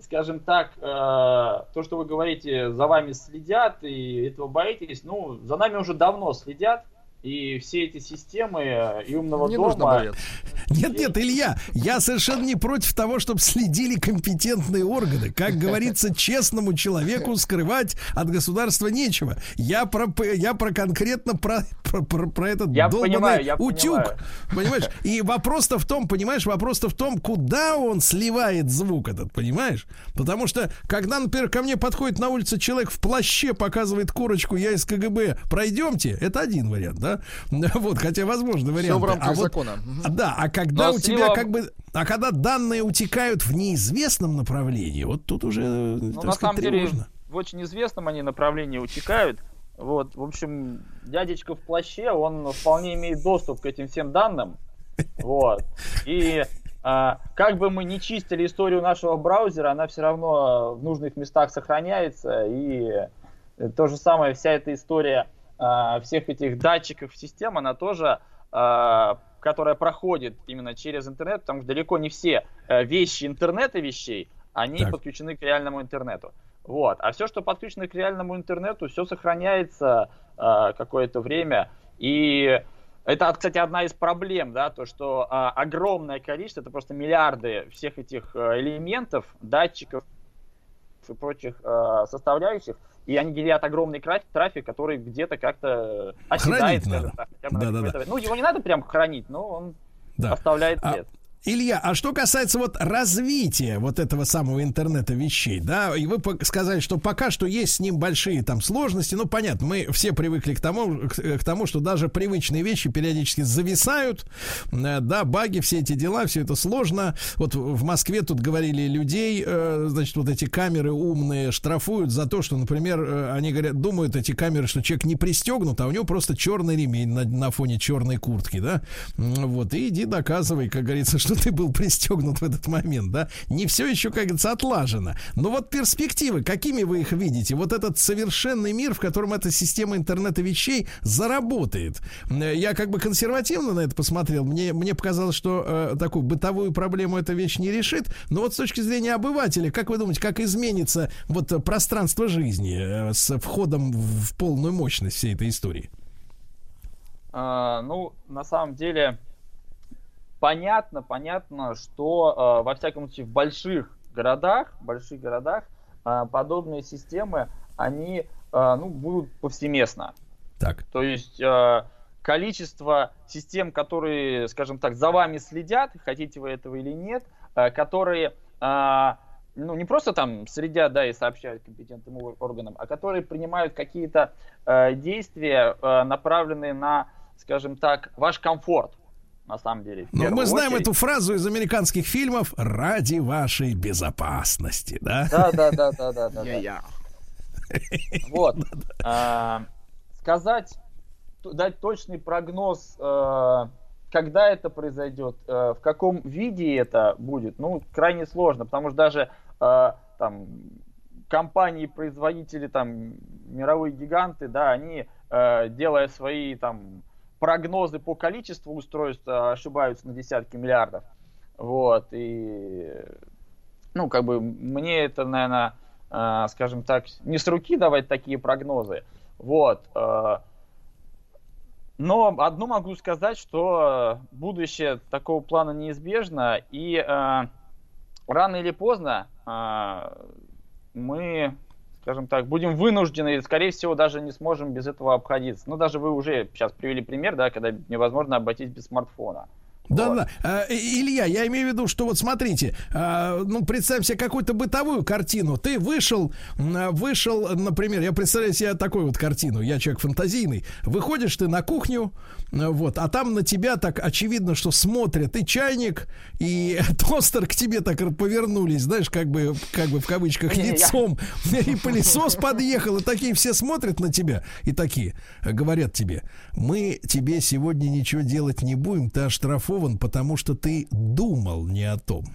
скажем так, э, то, что вы говорите, за вами следят и этого боитесь, ну, за нами уже давно следят. И все эти системы э, и умного Не дома... нужно бояться. Нет, нет, Илья, я совершенно не против того, чтобы следили компетентные органы. Как говорится, честному человеку скрывать от государства нечего. Я про, я про конкретно про, про, про, про этот Я долбанный понимаю, я утюг. понимаю. Понимаешь? И вопрос-то в том, понимаешь, вопрос-то в том, куда он сливает звук этот, понимаешь? Потому что, когда, например, ко мне подходит на улице человек в плаще, показывает корочку, я из КГБ, пройдемте, это один вариант, да? Вот, хотя, возможно, вариант. Все в рамках закона. Мгм. А, Да, а когда Но у тебя него- как бы, а когда данные утекают в неизвестном направлении, вот тут уже, Ну, так на сказать, самом деле, тревожно. в очень известном они направлении утекают. Вот, в общем, дядечка в плаще, он вполне имеет доступ к этим всем данным. Вот. И а, как бы мы не чистили историю нашего браузера, она все равно в нужных местах сохраняется. И э, то же самое, вся эта история а, всех этих датчиков систем, она тоже, а, которая проходит именно через интернет, потому что далеко не все э, вещи интернета вещей, они Так. подключены к реальному интернету. Вот. А все, что подключено к реальному интернету, все сохраняется э, какое-то время. И это, кстати, одна из проблем, да, то, что а, огромное количество, это просто миллиарды всех этих э, элементов, датчиков прочих э, составляющих, и они генерят огромный трафик, который где-то как-то оседает, Хранить надо. так, Да-да-да. какое-то время. Ну, его не надо прям хранить, но он Да. оставляет А, след. Илья, а что касается вот развития вот этого самого интернета вещей, да, и вы сказали, что пока что есть с ним большие там сложности, ну понятно, мы все привыкли к тому, к, к тому, что даже привычные вещи периодически зависают, э, да, баги, все эти дела, все это сложно. Вот в Москве тут говорили людей, э, значит, вот эти камеры умные штрафуют за то, что, например, э, они говорят, думают эти камеры, что человек не пристегнут, а у него просто черный ремень на, на фоне черной куртки, да, вот, и иди доказывай, как говорится, что ты был пристегнут в этот момент, да. Не все еще, как говорится, отлажено. Но вот перспективы, какими вы их видите? Вот этот совершенный мир, в котором эта система интернета вещей заработает. Я как бы консервативно на это посмотрел. Мне, мне показалось, что э, такую бытовую проблему эта вещь не решит. Но вот с точки зрения обывателя, как вы думаете, как изменится вот э, пространство жизни э, с входом в полную мощность всей этой истории? А, ну, на самом деле, понятно, понятно, что а, во всяком случае в больших городах, больших городах а, подобные системы, они а, ну, будут повсеместно. Так. То есть количество систем, которые, скажем так, за вами следят, хотите вы этого или нет, которые ну, не просто там следят, да, и сообщают компетентным органам, а которые принимают какие-то э, действия, э, направленные на, скажем так, ваш комфорт. На самом деле. Но первую мы знаем очередь. эту фразу из американских фильмов ради вашей безопасности, да? Да, да, да, да, да, да. да. Вот. А, Сказать, дать точный прогноз, э, когда это произойдет, э, в каком виде это будет, ну, крайне сложно, потому что даже э, там компании, производители, там, мировые гиганты, да, они, делая свои там прогнозы по количеству устройств, э, ошибаются на десятки миллиардов. Вот, и ну, как бы, мне это, наверное, э, скажем так, не с руки давать такие прогнозы. Вот. э, но одно могу сказать, что будущее такого плана неизбежно, и э, рано или поздно э, мы, скажем так, будем вынуждены, и, скорее всего, даже не сможем без этого обходиться. Ну, даже вы уже сейчас привели пример, да, когда невозможно обойтись без смартфона. Да, да. А, Илья, я имею в виду, что вот смотрите, а, ну представь себе какую-то бытовую картину. Ты вышел, а, вышел, например, я представляю себе такую вот картину. Я человек фантазийный. Выходишь ты на кухню, вот, а там на тебя так очевидно, что смотрят и чайник, и тостер к тебе так повернулись, знаешь, как бы, как бы в кавычках я- лицом, и пылесос подъехал, и такие все смотрят на тебя, и такие говорят тебе, мы тебе сегодня ничего делать не будем, ты оштрафован, потому что ты думал не о том.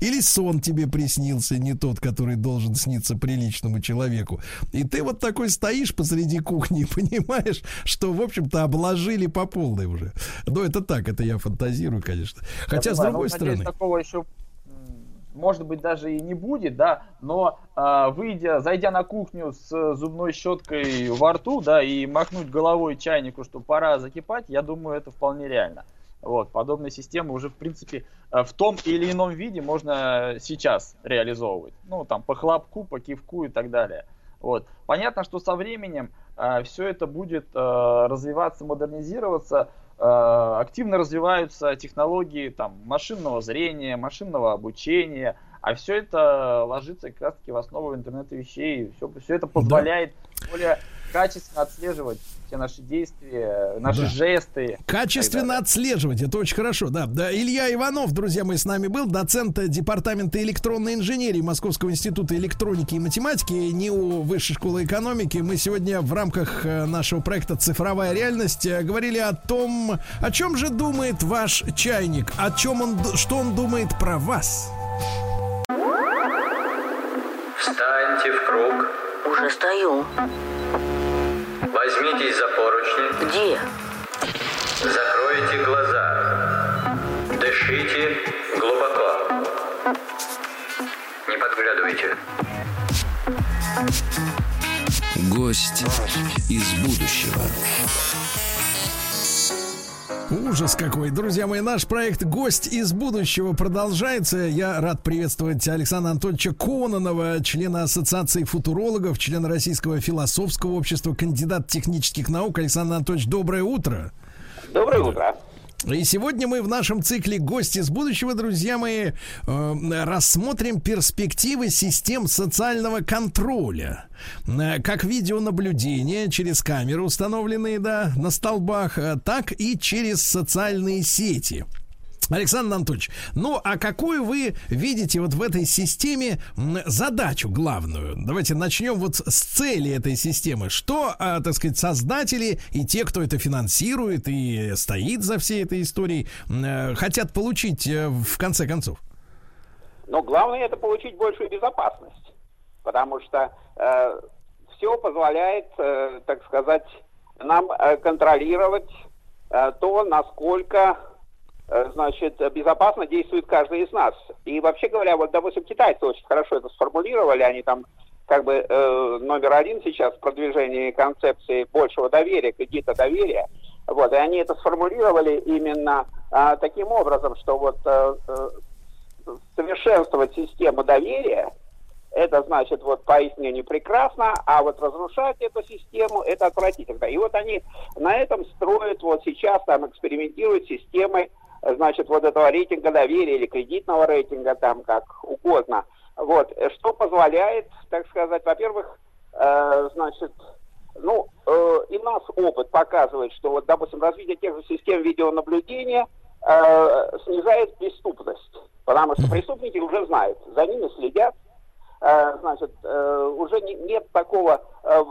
Или сон тебе приснился не тот, который должен сниться приличному человеку. И ты вот такой стоишь посреди кухни и понимаешь, что, в общем-то, обложили по полной уже. Ну, это так, это я фантазирую, конечно. Хотя, с другой стороны... такого еще может быть даже и не будет, да, но а, выйдя, зайдя на кухню с зубной щеткой во рту, да, и махнуть головой чайнику, что пора закипать, я думаю, это вполне реально. Вот, подобные системы уже, в принципе, э, в том или ином виде можно сейчас реализовывать. Ну, там, по хлопку, по кивку и так далее. Вот. Понятно, что со временем все это будет э, развиваться, модернизироваться. Э, активно развиваются технологии там, машинного зрения, машинного обучения, а все это ложится как раз-таки в основу интернета вещей. Все, все это позволяет более качественно отслеживать все наши действия, наши Да. жесты. Качественно отслеживать, это очень хорошо, да. да. Илья Иванов, друзья мои, с нами был, доцент Департамента электронной инженерии Московского института электроники и математики, НИУ Высшей школы экономики. Мы сегодня в рамках э, нашего проекта «Цифровая реальность» э, говорили о том, о чем же думает ваш чайник, о чем он, что он думает про вас. Встаньте в круг. Уже стою. Возьмитесь за поручни. Где? Закройте глаза. Дышите глубоко. Не подглядывайте. Гость из будущего. Ужас какой. Друзья мои, наш проект «Гость из будущего» продолжается. Я рад приветствовать Александра Анатольевича Кононова, члена Ассоциации футурологов, члена Российского философского общества, кандидат технических наук. Александр Анатольевич, доброе утро. Доброе утро. И сегодня мы в нашем цикле «Гости из будущего», друзья мои, э, рассмотрим перспективы систем социального контроля. Э, Как видеонаблюдение через камеры, установленные да, на столбах, э, так и через социальные сети. Александр Анатольевич, ну а какую вы видите вот в этой системе задачу главную? Давайте начнем вот с цели этой системы. Что, а, так сказать, создатели и те, кто это финансирует и стоит за всей этой историей, э, хотят получить э, в конце концов? Но главное это получить большую безопасность, потому что все позволяет, э, так сказать, нам э, контролировать э, то, насколько, э, значит, безопасно действует каждый из нас. И вообще говоря, вот, допустим, китайцы очень хорошо это сформулировали, они там как бы э, номер один сейчас в продвижении концепции большего доверия, кредита доверия. Вот, и они это сформулировали именно а, таким образом, что вот э, э, совершенствовать систему доверия, это значит вот поистине прекрасно, а вот разрушать эту систему это отвратительно. И вот они на этом строят вот сейчас там экспериментируют системой, э, значит, вот этого рейтинга доверия или кредитного рейтинга, там как угодно. Вот, что позволяет, так сказать, во-первых, э, значит, ну, э, им нас опыт показывает, что, вот, допустим, развитие тех же систем видеонаблюдения э, снижает преступность. Потому что преступники уже знают, за ними следят, э, значит, э, уже не- нет такого, э,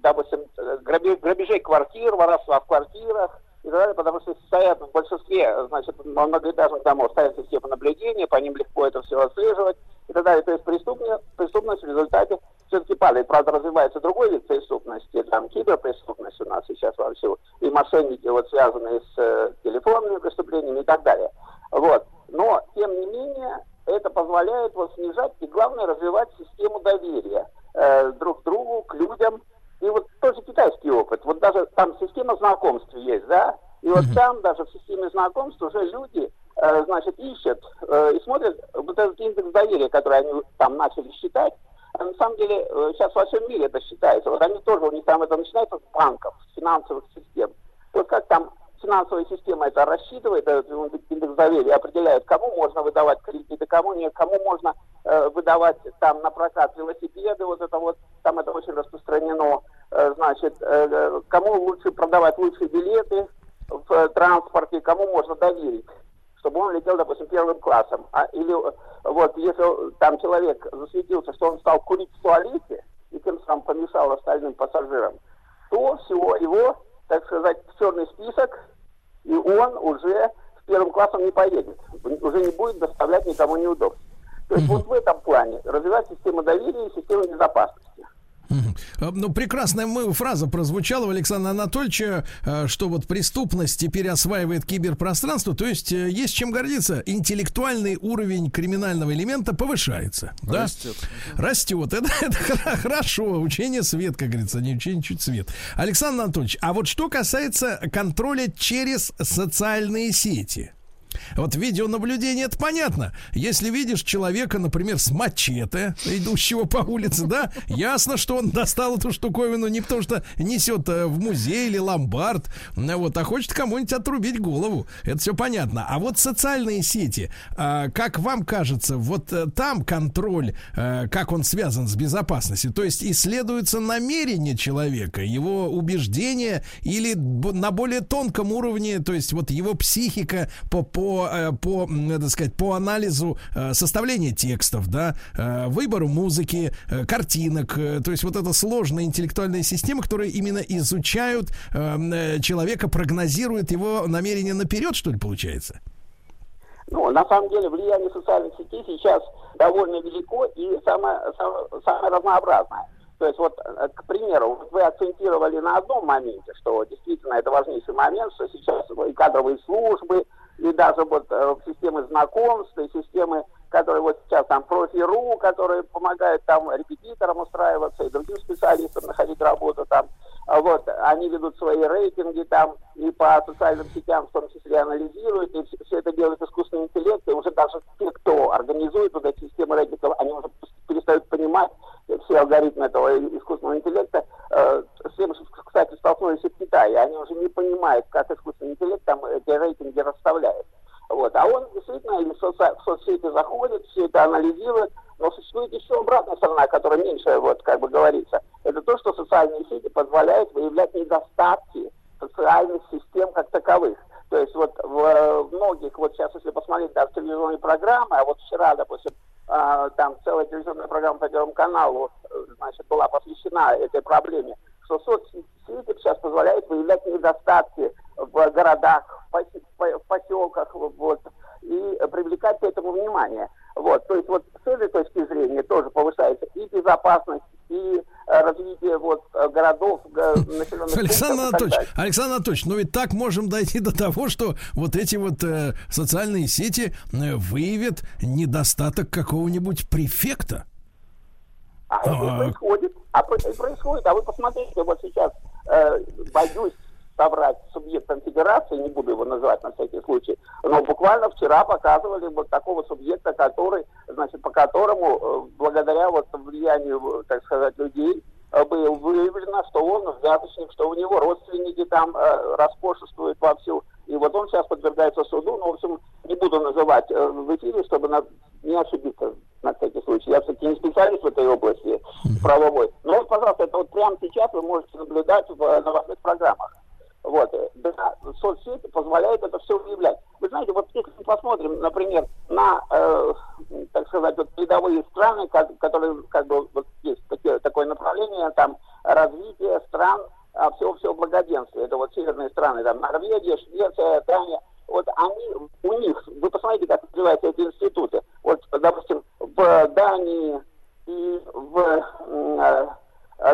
допустим, э, граби- грабежей квартир, воровства в квартирах и так далее, потому что стоят в большинстве, значит, многоэтажных домов стоят системы наблюдения, по ним легко это все отслеживать и так далее. То есть преступность, преступность в результате все-таки падает. Правда, развивается другой вид преступности, там киберпреступность у нас сейчас вовсю, и мошенники, вот связанные с э, телефонными преступлениями и так далее. Вот. Но, тем не менее, это позволяет вот снижать и, главное, развивать систему доверия э, друг к другу, к людям. И вот тоже китайский опыт. Вот даже там система знакомств есть, да? И вот там даже в системе знакомств уже люди, э, значит, ищут э, и смотрят вот этот индекс доверия, который они там начали считать. А на самом деле э, сейчас во всем мире это считается. Вот они тоже, у них там это начинается с банков, с финансовых систем. Вот как там финансовая система это рассчитывает, этот индекс доверия, определяет, кому можно выдавать кредиты, кому нет, кому можно э, выдавать там на прокат велосипеды, вот это вот, там это очень распространено, Э, значит, э, э, кому лучше продавать лучшие билеты в э, транспорте, кому можно доверить чтобы он летел, допустим, первым классом. А, или э, вот если там человек засветился, что он стал курить в туалете и тем самым помешал остальным пассажирам, то всего его, так сказать, черный список, и он уже с первым классом не поедет, уже не будет доставлять никому неудобств. То есть вот в этом плане развивать систему доверия и систему безопасности. А, Ну, прекрасная фраза прозвучала у Александра Анатольевича, э, что вот преступность теперь осваивает киберпространство, то есть э, есть чем гордиться. Интеллектуальный уровень криминального элемента повышается. Да? Растет. Растет. Это, это хорошо. Учение свет, как говорится, не учение чуть свет. Александр Анатольевич, а вот что касается контроля через социальные сети. Вот видеонаблюдение, это понятно. Если видишь человека, например, с мачете, идущего по улице, да, ясно, что он достал эту штуковину не потому, что несет э, в музей или ломбард, э, вот, а хочет кому-нибудь отрубить голову. Это все понятно. А вот социальные сети, а, как вам кажется, вот э, там контроль, э, как он связан с безопасностью, то есть исследуется намерение человека, его убеждения или на более тонком уровне, то есть вот его психика по, по, э, по, надо сказать, по анализу э, составления текстов, да, э, выбору музыки, картинок, то есть вот эта сложная интеллектуальная система, которая именно изучают человека, прогнозирует его намерения наперед, что ли, получается? Ну, на самом деле, влияние социальных сетей сейчас довольно велико и самое, самое, разнообразное. То есть, вот, к примеру, вы акцентировали на одном моменте, что действительно это важнейший момент, что сейчас и кадровые службы, и даже вот э, системы знакомств, и системы, которые вот сейчас там профи.ру, которые помогают там репетиторам устраиваться и другим специалистам находить работу там, а вот, они ведут свои рейтинги там и по социальным сетям в том числе анализируют, и все, это делает искусственный интеллект, и уже даже те, кто организует вот эти системы рейтингов, они уже перестают понимать все алгоритмы этого искусственного интеллекта. Э, С тем, кстати, столкнулись и в Китае. Они уже не понимают, как искусственный интеллект там эти рейтинги расставляет. Вот. А он действительно в, соцсети заходит, все это анализирует, но существует еще обратная сторона, которая меньше, вот как бы говорится. Это то, что социальные сети позволяют выявлять недостатки социальных систем как таковых. То есть вот в многих, вот сейчас если посмотреть даже телевизионные программы, а вот вчера, допустим, а, там целая телевизионная программа по Первому каналу, э, значит, была посвящена этой проблеме, что соцсети сейчас позволяют выявлять недостатки в городах, в посе- в поселках, вот, и привлекать к этому внимание. Вот, то есть вот с этой точки зрения тоже повышается и безопасность, и э, развитие вот э, городов, населенных Александр Анатольевич. Александр Анатольевич, ну ведь так можем дойти до того, что вот эти вот э, социальные сети э, выявят недостаток какого-нибудь префекта. А это и происходит. А происходит. А вы посмотрите, вот сейчас э, боюсь собрать субъект конфедерации, не буду его называть на всякий случай, но буквально вчера показывали вот такого субъекта, который, значит, по которому, э, благодаря вот влиянию, так сказать, людей, э, было выявлено, что он взяточник, что у него родственники там э, роскошествуют вовсю И вот он сейчас подвергается суду, ну, в общем, не буду называть э, в эфире, чтобы на- не ошибиться на всякий случай. Я все-таки не специалист в этой области правовой. Но вот, пожалуйста, это вот прямо сейчас вы можете наблюдать в новостных программах. Вот. э, Да, соцсети позволяют это все выявлять. Вы знаете, вот если мы посмотрим, например, на, э, так сказать, вот передовые страны, ко- которые, как бы, вот есть такие, такое направление, там, развитие стран всего-всего благоденствия. Это вот северные страны, там, Норвегия, Швеция, Дания. Вот они, у них, вы посмотрите, как называются эти институты. Вот, допустим, в Дании и в э,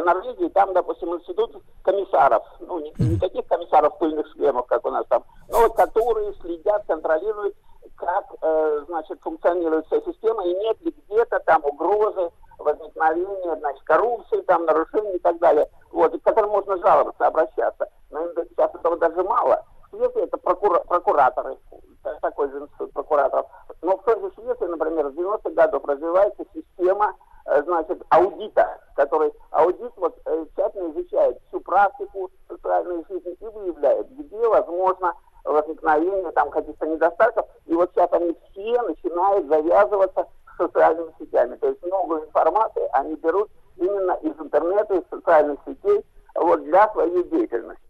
Норвегии, там, допустим, институт комиссаров, ну, не, не таких комиссаров пыльных шлемах, как у нас там, но вот которые следят, контролируют, как, э, значит, функционирует вся система, и нет ли где-то там угрозы возникновения, значит, коррупции, там, нарушений и так далее, вот, и к которым можно жаловаться, обращаться. Но сейчас этого даже мало. В это прокура- прокураторы, та- такой же институт прокураторов. Но в той же Швеции, например, с 90-х годов развивается система, э, значит, аудита, который аудит вот э, тщательно изучает всю практику социальной жизни и выявляет, где возможно возникновение там каких-то недостатков. И вот сейчас они все начинают завязываться с социальными сетями. То есть новую информацию они берут именно из интернета, из социальных сетей вот, для своей деятельности.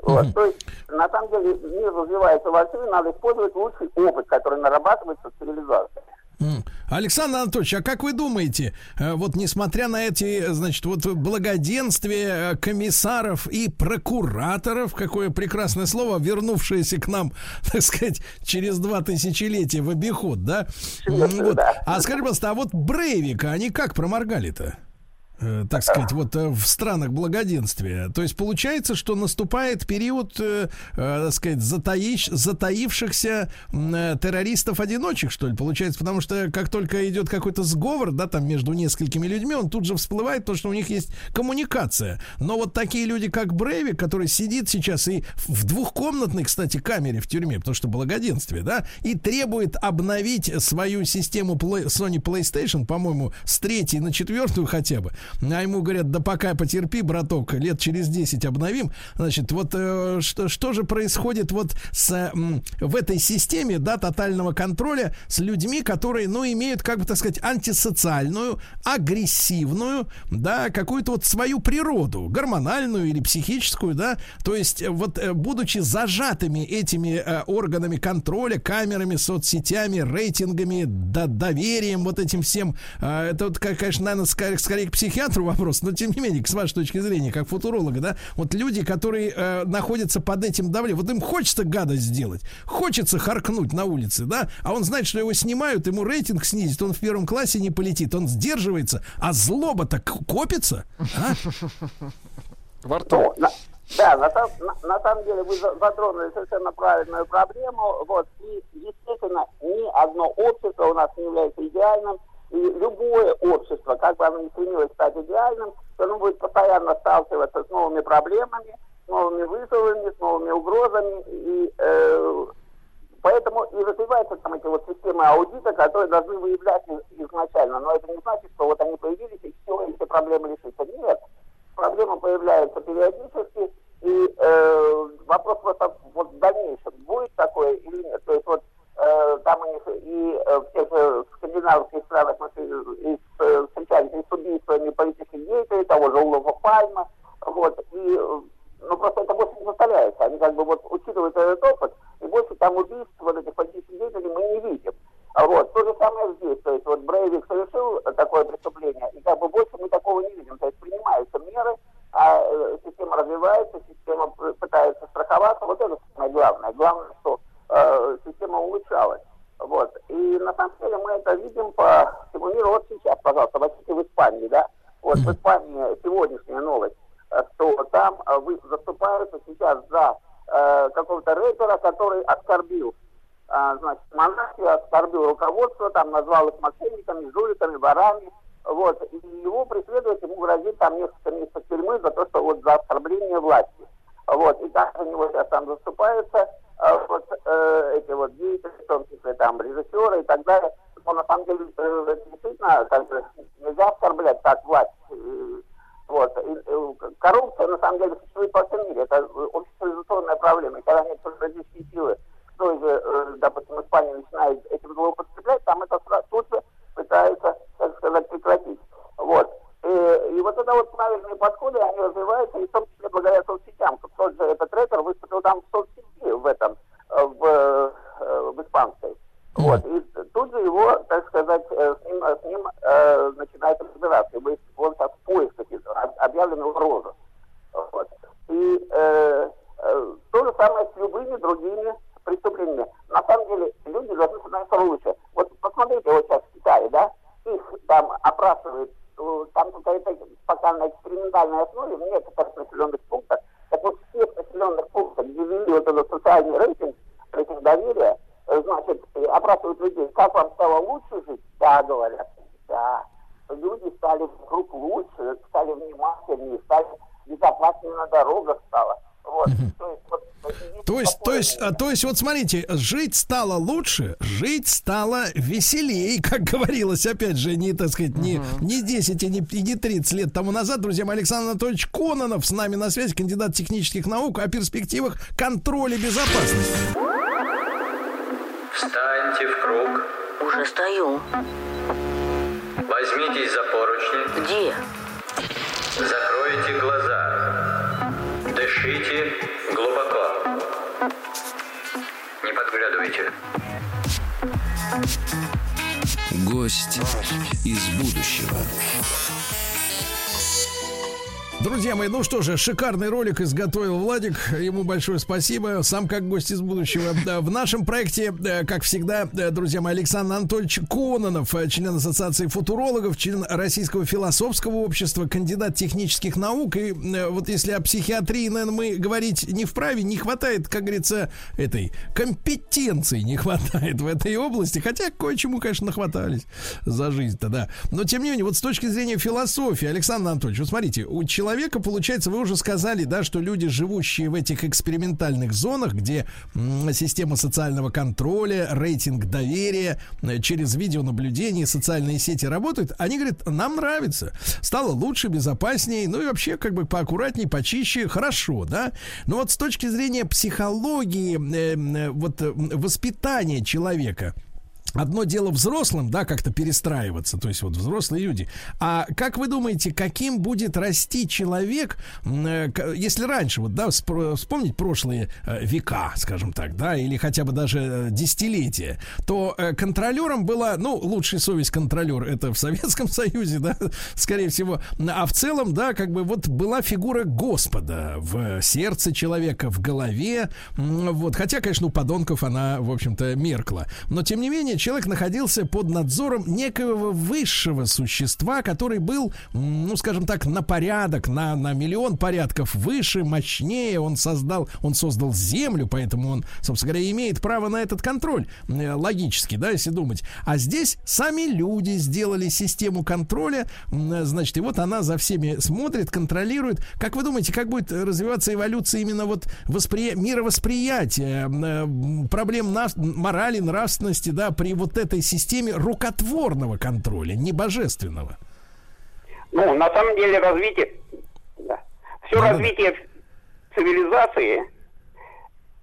Вот, то есть, на самом деле, мир развивается и надо использовать лучший опыт, который нарабатывается. М. Александр Анатольевич, а как вы думаете, э, вот несмотря на эти, значит, вот благоденствие э, комиссаров и прокураторов, какое прекрасное слово, вернувшееся к нам, так сказать, через два тысячелетия в обиход, да? Вот. А скажи, пожалуйста, а вот Брейвика, они как проморгали-то? Э, так сказать, вот э, в странах благоденствия. То есть получается, что наступает период, э, так сказать, затаиш- затаившихся террористов-одиночек, что ли, получается, потому что как только идет какой-то сговор, да, там между несколькими людьми, он тут же всплывает, то, что у них есть коммуникация. Но вот такие люди, как Брейвик, который сидит сейчас и в двухкомнатной, кстати, камере в тюрьме, потому что благоденствие, да, и требует обновить свою систему Sony PlayStation, по-моему, с третьей на четвертую хотя бы. А ему говорят, да пока потерпи, браток, лет через 10 обновим. Значит, вот э, что, что же происходит вот с, м, в этой системе, да, тотального контроля с людьми, которые, ну, имеют, как бы так сказать, антисоциальную, агрессивную, да, какую-то вот свою природу, гормональную или психическую, да, то есть э, вот э, будучи зажатыми этими э, органами контроля, камерами, соцсетями, рейтингами, да, доверием, вот этим всем, э, это вот, конечно, наверное, скорее, скорее к психиатру вопрос, но тем не менее, с вашей точки зрения, как футуролога, да, вот люди, которые э, находятся под этим давлением, вот им хочется гадость сделать, хочется харкнуть на улице, да, а он знает, что его снимают, ему рейтинг снизит, он в первом классе не полетит, он сдерживается, а злоба-то к- копится, а? Во рту. Да, на, на- на самом деле вы за- затронули совершенно правильную проблему. Вот, и, естественно, ни одно общество у нас не является идеальным. И любое общество, как бы оно ни стремилось стать идеальным, оно будет постоянно сталкиваться с новыми проблемами, с новыми вызовами, с новыми угрозами. И э, поэтому и развиваются там эти вот системы аудита, которые должны выявлять из- изначально. Но это не значит, что вот они появились и все, и все проблемы решится. Нет проблемы появляются периодически, и э, вопрос просто вот в дальнейшем, будет такое или нет. То есть вот там у и э, в тех же скандинавских странах мы э, встречались и с убийствами политических деятелей, того же Улова Пальма, вот, и э, ну просто это больше не повторяется. Они как бы вот учитывают этот опыт, и больше там убийств вот этих политических деятелей мы не видим. Вот. То же самое здесь. То есть вот Брейвик совершил такое преступление, и как бы больше мы такого не видим. То есть принимаются меры, а э, система развивается, система пытается страховаться. Вот это самое главное. Главное, что э, система улучшалась. Вот. И на самом деле мы это видим по всему миру. Вот сейчас, пожалуйста, возьмите в Испании, да? Вот в Испании сегодняшняя новость, э, что там э, вы заступаются сейчас за э, какого-то рэпера, который оскорбил а, значит, монархию, оскорбил руководство, там назвал их мошенниками, жуликами, ворами, вот, и его преследуют, ему грозит там несколько месяцев тюрьмы за то, что вот за оскорбление власти. Вот, и там у него сейчас там заступаются а вот э, эти вот деятели, в том числе там режиссеры и так далее. Но на самом деле э, действительно как бы нельзя оскорблять так власть. Э, вот. И, коррупция на самом деле существует по всему миру. Это общецивилизационная проблема. И когда нет политические силы, кто же, допустим, Испания начинает этим злоупотреблять, там это тут же пытаются, так сказать, прекратить. Вот. Э, и вот это вот правильные подходы, они развиваются, и в том числе благодаря соцсетям. Тот же этот рэпер выступил там в соцсети в этом, э, в, э, в испанской. Вот. И тут же его, так сказать, с ним, с ним э, начинает разбираться. Он сейчас в поисках объявлен в розыск. Вот. И э, э, то же самое с любыми другими преступлениями. На самом деле люди должны становиться лучше. Вот посмотрите, вот сейчас в Китае, да, их там опрашивают там какая-то пока на экспериментальной основе в некоторых населенных пунктах, так вот в тех населенных пунктах, где ввели вот этот социальный рейтинг, рейтинг доверия, значит, опрашивают людей, как вам стало лучше жить? Да, говорят, да. Люди стали вокруг лучше, стали внимательнее, стали безопаснее на дорогах стало. Вот. То есть, вот, То есть, то есть, а, то есть, вот смотрите, жить стало лучше, жить стало веселее, как говорилось, опять же, не, так сказать, не, не 10 и не, и не 30 лет тому назад, друзья мои, Александр Анатольевич Кононов с нами на связи, кандидат технических наук, о перспективах контроля безопасности. Встаньте в круг. Уже стою. Возьмитесь за поручни. Где? Закройте глаза. Не подглядывайте. Гость из будущего. Друзья мои, ну что же, шикарный ролик изготовил Владик. Ему большое спасибо. Сам как гость из будущего. В нашем проекте, э, как всегда, э, друзья мои, Александр Анатольевич Кононов, э, член Ассоциации футурологов, член Российского философского общества, кандидат технических наук. И вот если о психиатрии, наверное, мы говорить не вправе, не хватает, как говорится, этой компетенции не хватает в этой области. Хотя кое-чему, конечно, нахватались за жизнь-то, да. Но, тем не менее, вот с точки зрения философии, Александр Анатольевич, вот смотрите, у человека, получается, вы уже сказали, да, что люди, живущие в этих экспериментальных зонах, где система социального контроля, рейтинг доверия, э, через видеонаблюдение, социальные сети работают, они говорят, нам нравится, стало лучше, безопаснее, ну и вообще как бы поаккуратнее, почище, хорошо, да. Но вот с точки зрения психологии, э, э, вот э, воспитания человека, Одно дело взрослым, да, как-то перестраиваться, то есть вот взрослые люди. А как вы думаете, каким будет расти человек, э, если раньше, вот, да, вспомнить прошлые э, века, скажем так, да, или хотя бы даже э, десятилетия, то контролером была, ну, лучшая совесть контролер, это в Советском Союзе, да, скорее всего, а в целом, да, как бы вот была фигура Господа в сердце человека, в голове, вот, хотя, конечно, у подонков она, в общем-то, меркла, но, тем не менее, человек находился под надзором некоего высшего существа, который был, ну, скажем так, на порядок, на, на миллион порядков выше, мощнее, он создал, он создал землю, поэтому он, собственно говоря, имеет право на этот контроль, э, логически, да, если думать. А здесь сами люди сделали систему контроля, м, значит, и вот она за всеми смотрит, контролирует. Как вы думаете, как будет развиваться эволюция именно вот воспри... мировосприятия, э, проблем нав- морали, нравственности, да, при вот этой системе рукотворного контроля, не божественного? Ну, на самом деле развитие, да, все развитие цивилизации,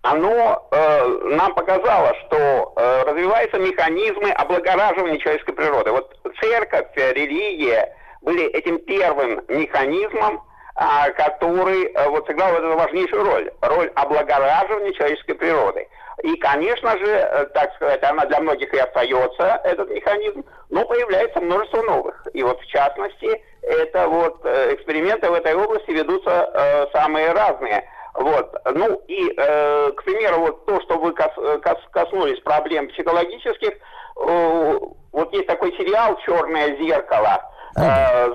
оно э, нам показало, что э, развиваются механизмы облагораживания человеческой природы. Вот церковь, э, религия были этим первым механизмом, который э, вот сыграл вот эту важнейшую роль, роль облагораживания человеческой природы. И, конечно же, э, так сказать, она для многих и остается, этот механизм, но появляется множество новых. И вот, в частности, это вот э, эксперименты в этой области ведутся э, самые разные. Вот. Ну и, э, к примеру, вот то, что вы кос- кос- коснулись проблем психологических, э, вот есть такой сериал «Черное зеркало»,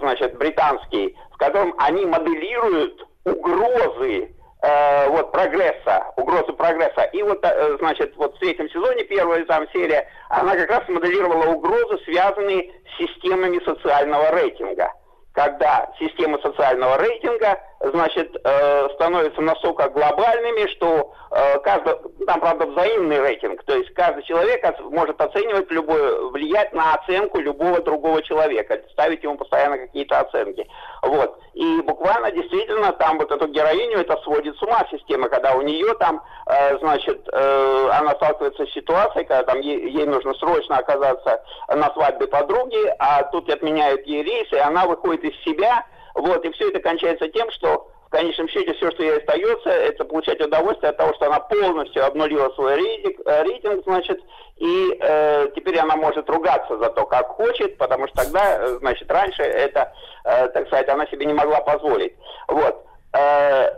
значит, британский, котором они моделируют угрозы э, вот прогресса, угрозы прогресса. И вот, э, значит, вот в третьем сезоне, первая там серия, она как раз моделировала угрозы, связанные с системами социального рейтинга. Когда системы социального рейтинга, значит, э, становятся настолько глобальными, что э, каждый, там, правда, взаимный рейтинг, то есть каждый человек может оценивать любое, влиять на оценку любого другого человека, ставить ему постоянно какие-то оценки. Вот. И буквально действительно там вот эту героиню это сводит с ума система, когда у нее там, э, значит, э, она сталкивается с ситуацией, когда там ей, ей нужно срочно оказаться на свадьбе подруги, а тут отменяют ей рейс, и она выходит из себя, вот, и все это кончается тем, что в конечном счете все, что ей остается, это получать удовольствие от того, что она полностью обнулила свой рейтинг, э, рейтинг значит, и э, теперь она может ругаться за то, как хочет, потому что тогда, э, значит, раньше это, э, так сказать, она себе не могла позволить. Вот. Э,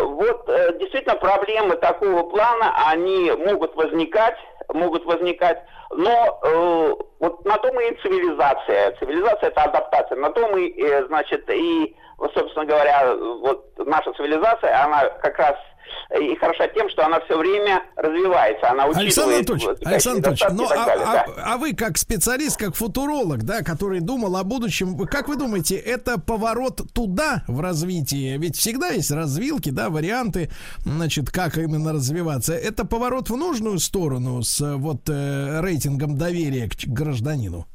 вот э, действительно проблемы такого плана, они могут возникать, могут возникать, но э, вот на том и цивилизация. Цивилизация это адаптация. На том и, э, значит, и, собственно говоря, вот наша цивилизация, она как раз и хороша тем, что она все время развивается, она Александр учитывает Анатольевич, вот, Александр Анатольевич, ну, а, далее, да. а- а вы как специалист, как футуролог, да, который думал о будущем, как вы думаете, это поворот туда в развитии? Ведь всегда есть развилки, да, варианты, значит, как именно развиваться. Это поворот в нужную сторону с э, вот э, рейтингом доверия к гражданину?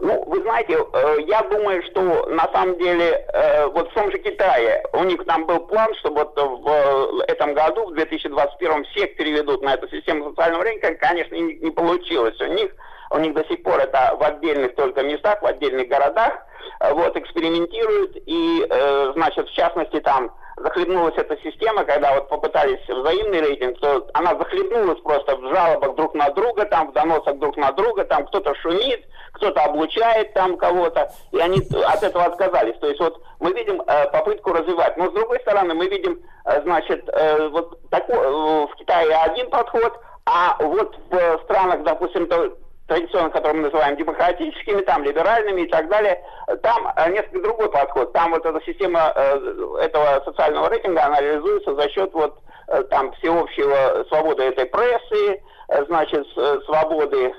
Ну, вы знаете, э, я думаю, что на самом деле э, вот в том же Китае у них там был план, что вот в э, этом году, в 2021, всех переведут на эту систему социального рейтинга. Конечно, не, не получилось у них. У них до сих пор это в отдельных только местах, в отдельных городах. Э, Вот, экспериментируют. И, э, значит, в частности, там захлебнулась эта система, когда вот попытались взаимный рейтинг, то она захлебнулась просто в жалобах друг на друга, там в доносах друг на друга, там кто-то шумит, кто-то облучает там кого-то, и они от этого отказались. То есть вот мы видим э, попытку развивать. Но с другой стороны мы видим, э, значит, э, вот такой, э, в Китае один подход, а вот в странах, допустим, то- традиционно, которые мы называем демократическими, там, либеральными и так далее, там э, несколько другой подход. Там вот эта система э, этого социального рейтинга, она реализуется за счет вот э, там всеобщего свободы этой прессы, значит, свободы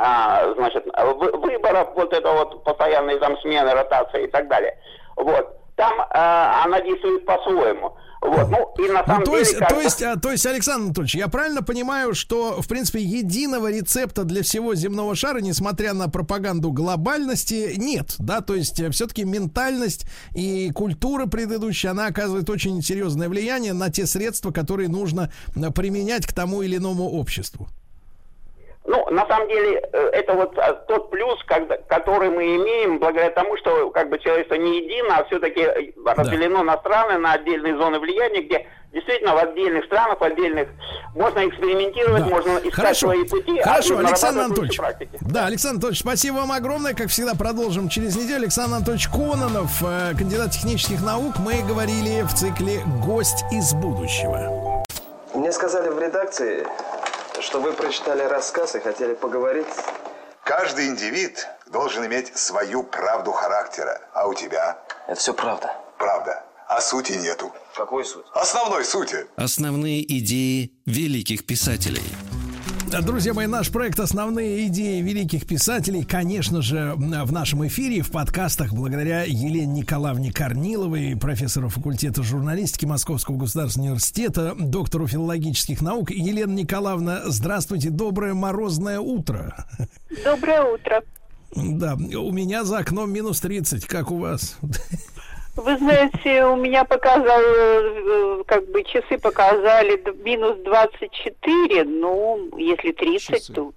а, значит, вы- выборов, вот это вот постоянные там смены, ротации и так далее. Вот. Там э, она действует по-своему. Вот. Ну, и на Ну, самом то деле... есть, как то есть, а, то есть, Александр Анатольевич, я правильно понимаю, что, в принципе, единого рецепта для всего земного шара, несмотря на пропаганду глобальности, нет, да, то есть все-таки ментальность и культура предыдущая, она оказывает очень серьезное влияние на те средства, которые нужно э, применять к тому или иному обществу. Ну, на самом деле, э, это вот э, тот плюс, когда, который мы имеем благодаря тому, что как бы человечество не едино, а все-таки разделено на страны, на отдельные зоны влияния, где действительно в отдельных странах, в отдельных можно экспериментировать, можно искать Хорошо. свои пути, Хорошо, а Александр Анатольевич. практики. Да, Александр Анатольевич, спасибо вам огромное. Как всегда, продолжим через неделю. Александр Анатольевич Кононов, э, кандидат технических наук. Мы говорили в цикле «Гость из будущего». Мне сказали в редакции, что вы прочитали рассказ и хотели поговорить. Каждый индивид должен иметь свою правду характера. А у тебя? Это все правда. Правда. А сути нету. Какой суть? Основной сути. Основные идеи великих писателей. Друзья мои, наш проект «Основные идеи великих писателей», конечно же, в нашем эфире, в подкастах, благодаря Елене Николаевне Корниловой, профессору факультета журналистики Московского государственного университета, доктору филологических наук. Елена Николаевна, здравствуйте, доброе морозное утро. Доброе утро. Да, у меня за окном минус 30, как у вас? Вы знаете, у меня показал, э, как бы часы показали минус 24, ну, если 30, то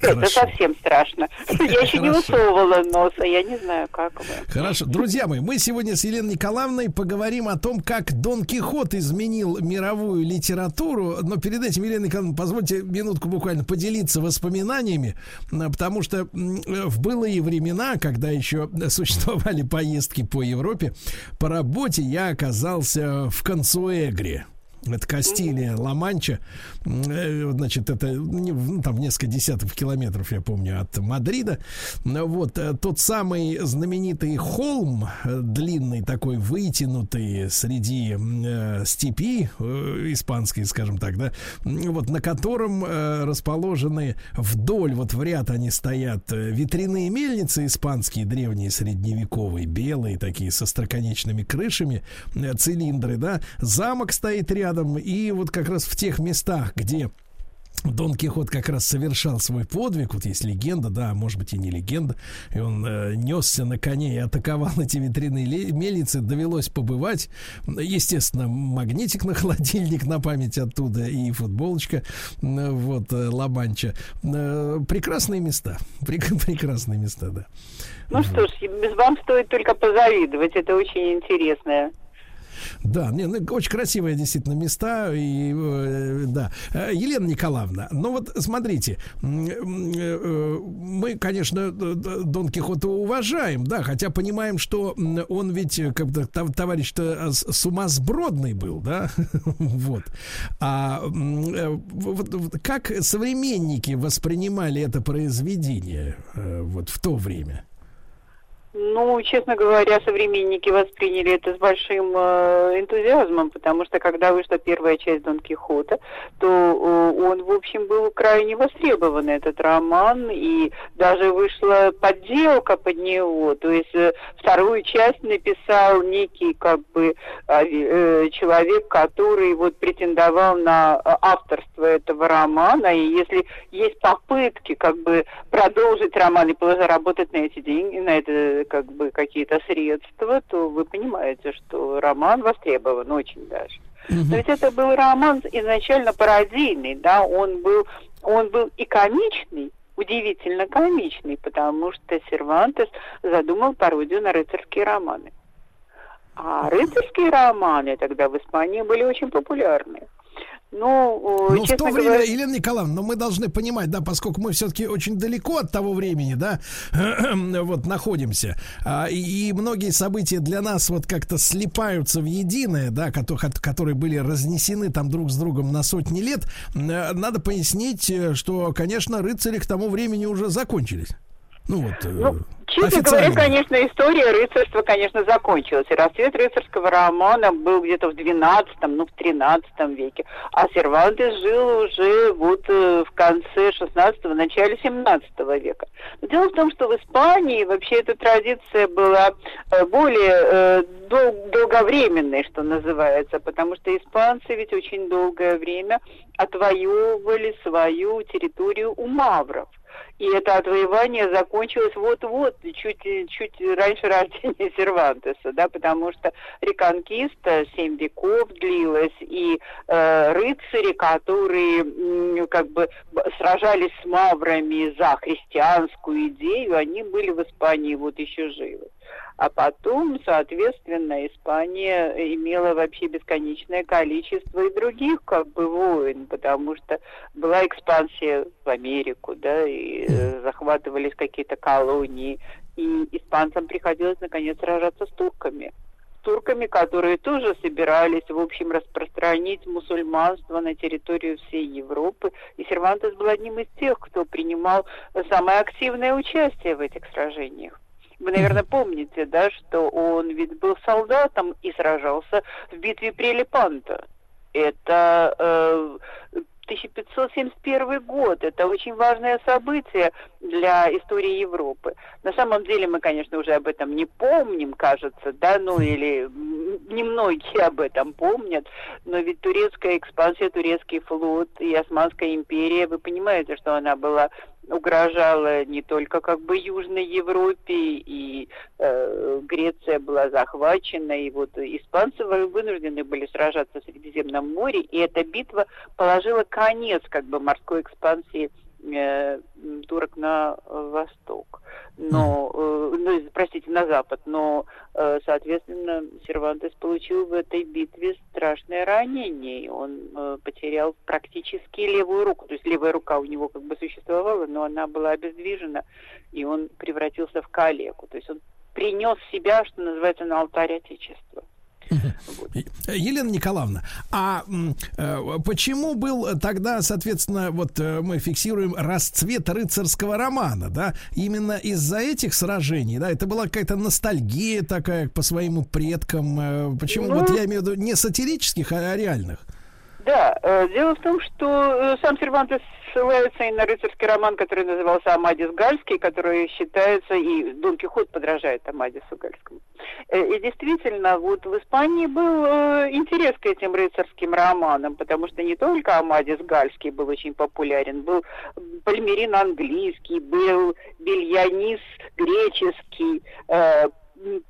это Хорошо. совсем страшно. Я еще не высовывала носа, я не знаю, как вы. Хорошо. Друзья мои, мы сегодня с Еленой Николаевной поговорим о том, как Дон Кихот изменил мировую литературу. Но перед этим, Елена Николаевна, позвольте минутку буквально поделиться воспоминаниями, м, потому что в былые времена, когда еще существовали поездки по Европе, по работе я оказался в Консуэгре. Это Кастилия, Ла-Манча. Э, Значит, это ну, там несколько десятков километров, я помню, от Мадрида. Вот э, тот самый знаменитый холм, э, длинный такой, вытянутый среди э, степи э, испанской, скажем так, да, вот на котором э, расположены вдоль, вот в ряд они стоят ветряные мельницы испанские, древние, средневековые, белые такие, со строконечными крышами, э, цилиндры, да, замок стоит рядом, и вот как раз в тех местах, где Дон Кихот как раз совершал свой подвиг, вот есть легенда, да, может быть и не легенда, и он э, несся на коне и атаковал эти ветряные мельницы, довелось побывать, естественно, магнитик на холодильник на память оттуда и футболочка, вот, э, Ла-Манча. Э, прекрасные места, Прек- прекрасные места, да. Ну что ж, вам стоит только позавидовать, это очень интересно. Да, не, ну, очень красивые действительно места. И, э, да. Э, Елена Николаевна, ну вот смотрите, э, мы, конечно, Дон Кихота уважаем, да, хотя понимаем, что он ведь как бы тов- товарищ-то сумасбродный был, да, вот. А как современники воспринимали это произведение вот в то время? Ну, честно говоря, современники восприняли это с большим э, энтузиазмом, потому что когда вышла первая часть Дон Кихота, то э, он, в общем, был крайне востребован, этот роман, и даже вышла подделка под него, то есть э, вторую часть написал некий, как бы, ави- э, человек, который вот претендовал на э, авторство этого романа, и если есть попытки, как бы, продолжить роман и заработать на эти деньги, на это как бы какие-то средства, то вы понимаете, что роман востребован очень даже. Но ведь это был роман изначально пародийный, да, он был, он был и комичный, удивительно комичный, потому что Сервантес задумал пародию на рыцарские романы. А рыцарские романы тогда в Испании были очень популярны. Ну, Ну, в то время, говоря, Елена Николаевна, но мы должны понимать, да, поскольку мы все-таки очень далеко от того времени, да, вот находимся, а, и, и многие события для нас вот как-то слипаются в единое, да, которые были разнесены там друг с другом на сотни лет, э, надо пояснить, э, что, конечно, рыцари к тому времени уже закончились. Ну вот, э, Честно говоря, конечно, история рыцарства, конечно, закончилась. И расцвет рыцарского романа был где-то в 12 ну, в 13 веке. А Сервантес жил уже вот э, в конце 16-го, начале 17 века. Но дело в том, что в Испании вообще эта традиция была э, более дол- долговременной, что называется, потому что испанцы ведь очень долгое время отвоевывали свою территорию у мавров. И это отвоевание закончилось вот-вот, чуть, чуть раньше рождения Сервантеса, да, потому что реконкиста семь веков длилась, и э, рыцари, которые как бы сражались с маврами за христианскую идею, они были в Испании вот еще живы. А потом, соответственно, Испания имела вообще бесконечное количество и других как бы войн, потому что была экспансия в Америку, да, и э, захватывались какие-то колонии, и испанцам приходилось наконец сражаться с турками. Турками, которые тоже собирались, в общем, распространить мусульманство на территорию всей Европы. И Сервантес был одним из тех, кто принимал самое активное участие в этих сражениях. Вы, наверное, помните, да, что он ведь был солдатом и сражался в битве при Лепанто. Это э, 1571 год. Это очень важное событие для истории Европы. На самом деле мы, конечно, уже об этом не помним, кажется, да, ну или немногие об этом помнят, но ведь турецкая экспансия, турецкий флот и Османская империя, вы понимаете, что она была угрожала не только как бы Южной Европе, и э, Греция была захвачена, и вот испанцы вы- вынуждены были сражаться в Средиземном море, и эта битва положила конец как бы морской экспансии э, м, турок на э, восток. Но, э, ну, простите, на запад. Но, э, соответственно, Сервантес получил в этой битве страшное ранение. и Он э, потерял практически левую руку. То есть левая рука у него как бы существовала, но она была обездвижена, и он превратился в калеку. То есть он принес себя, что называется, на алтарь Отечества. Елена Николаевна, а э, почему был тогда, соответственно, вот э, мы фиксируем расцвет рыцарского романа, да, именно из-за этих сражений, да, это была какая-то ностальгия такая по своим предкам, э, почему, Ну, вот я имею в виду не сатирических, а реальных. Да, э, дело в том, что э, сам Сервантес ссылается и на рыцарский роман, который назывался «Амадис Гальский», который считается, и Дон Кихот подражает Амадису Гальскому. Э, И действительно, вот в Испании был интерес к этим рыцарским романам, потому что не только Амадис Гальский был очень популярен, был Пальмерин английский, был Бельянис греческий,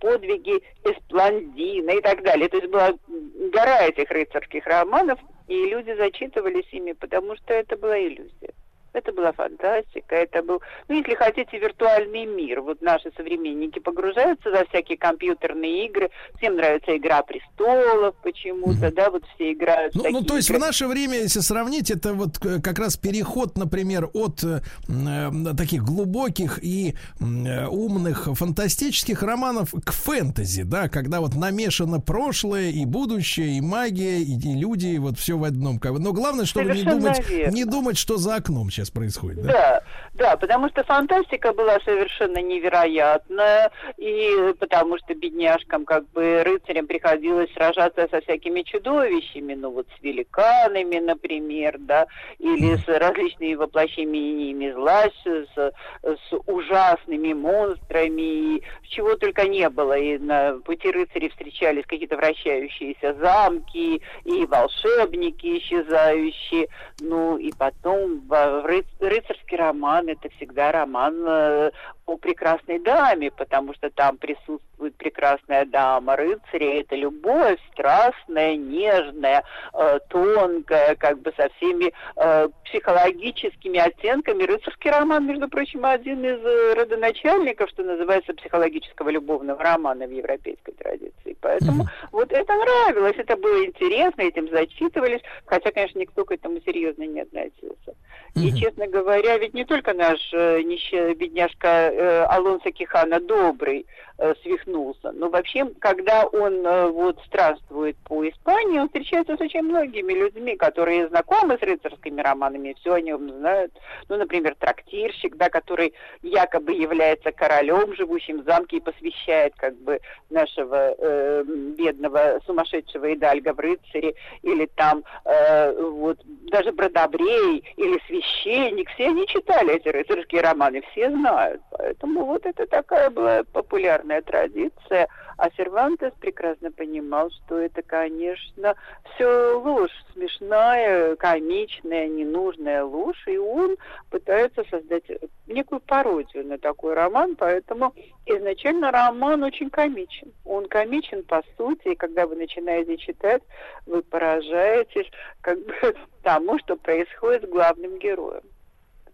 подвиги Эспландина и так далее. То есть была гора этих рыцарских романов, и люди зачитывались ими, потому что это была иллюзия. Это была фантастика, это был, ну, если хотите, виртуальный мир. Вот наши современники погружаются во всякие компьютерные игры. Всем нравится «Игра престолов» почему-то, да, вот все играют Ну, ну, то есть игры. в наше время, если сравнить, это вот э, как раз переход, например, от э, м, таких глубоких и э, умных фантастических романов к фэнтези, да, когда вот намешано прошлое и будущее, и магия, и, и люди, и вот все в одном. Но главное, чтобы не думать, верно. не думать, что за окном сейчас происходит. Да? Да, да, потому что фантастика была совершенно невероятная, и потому что бедняжкам, как бы рыцарям приходилось сражаться со всякими чудовищами, ну вот с великанами, например, да, или с различными воплощениями зла, с, с- ужасными монстрами, и чего только не было. И на пути рыцарей встречались какие-то вращающиеся замки, и волшебники исчезающие, ну и потом в ры- рыцарский роман это всегда роман э, о прекрасной даме, потому что там присутствует прекрасная дама рыцаря, это любовь страстная, нежная, э, тонкая, как бы со всеми э, психологическими оттенками. Рыцарский роман, между прочим, один из э, родоначальников, что называется, психологического любовного романа в европейской традиции. Поэтому вот это нравилось, это было интересно, этим зачитывались, хотя, конечно, никто к этому серьезно не относился. И, честно говоря, ведь не только наш э, нищий бедняжка э, Алонсо Кихана добрый э, свихнулся, но вообще, когда он э, вот странствует по Испании, он встречается с очень многими людьми, которые знакомы с рыцарскими романами, все о нем знают. Ну, например, трактирщик, да, который якобы является королем, живущим в замке и посвящает как бы нашего э, бедного сумасшедшего Идальга в рыцаре, или там э, вот даже Бродобрей, или священник, все они читали эти рыцарские романы, все знают. Поэтому вот это такая была популярная традиция. А Сервантес прекрасно понимал, что это, конечно, все ложь, смешная, комичная, ненужная ложь, и он пытается создать некую пародию на такой роман, поэтому изначально роман очень комичен. Он комичен по сути, и когда вы начинаете читать, вы поражаетесь как бы тому, что происходит с главным героем.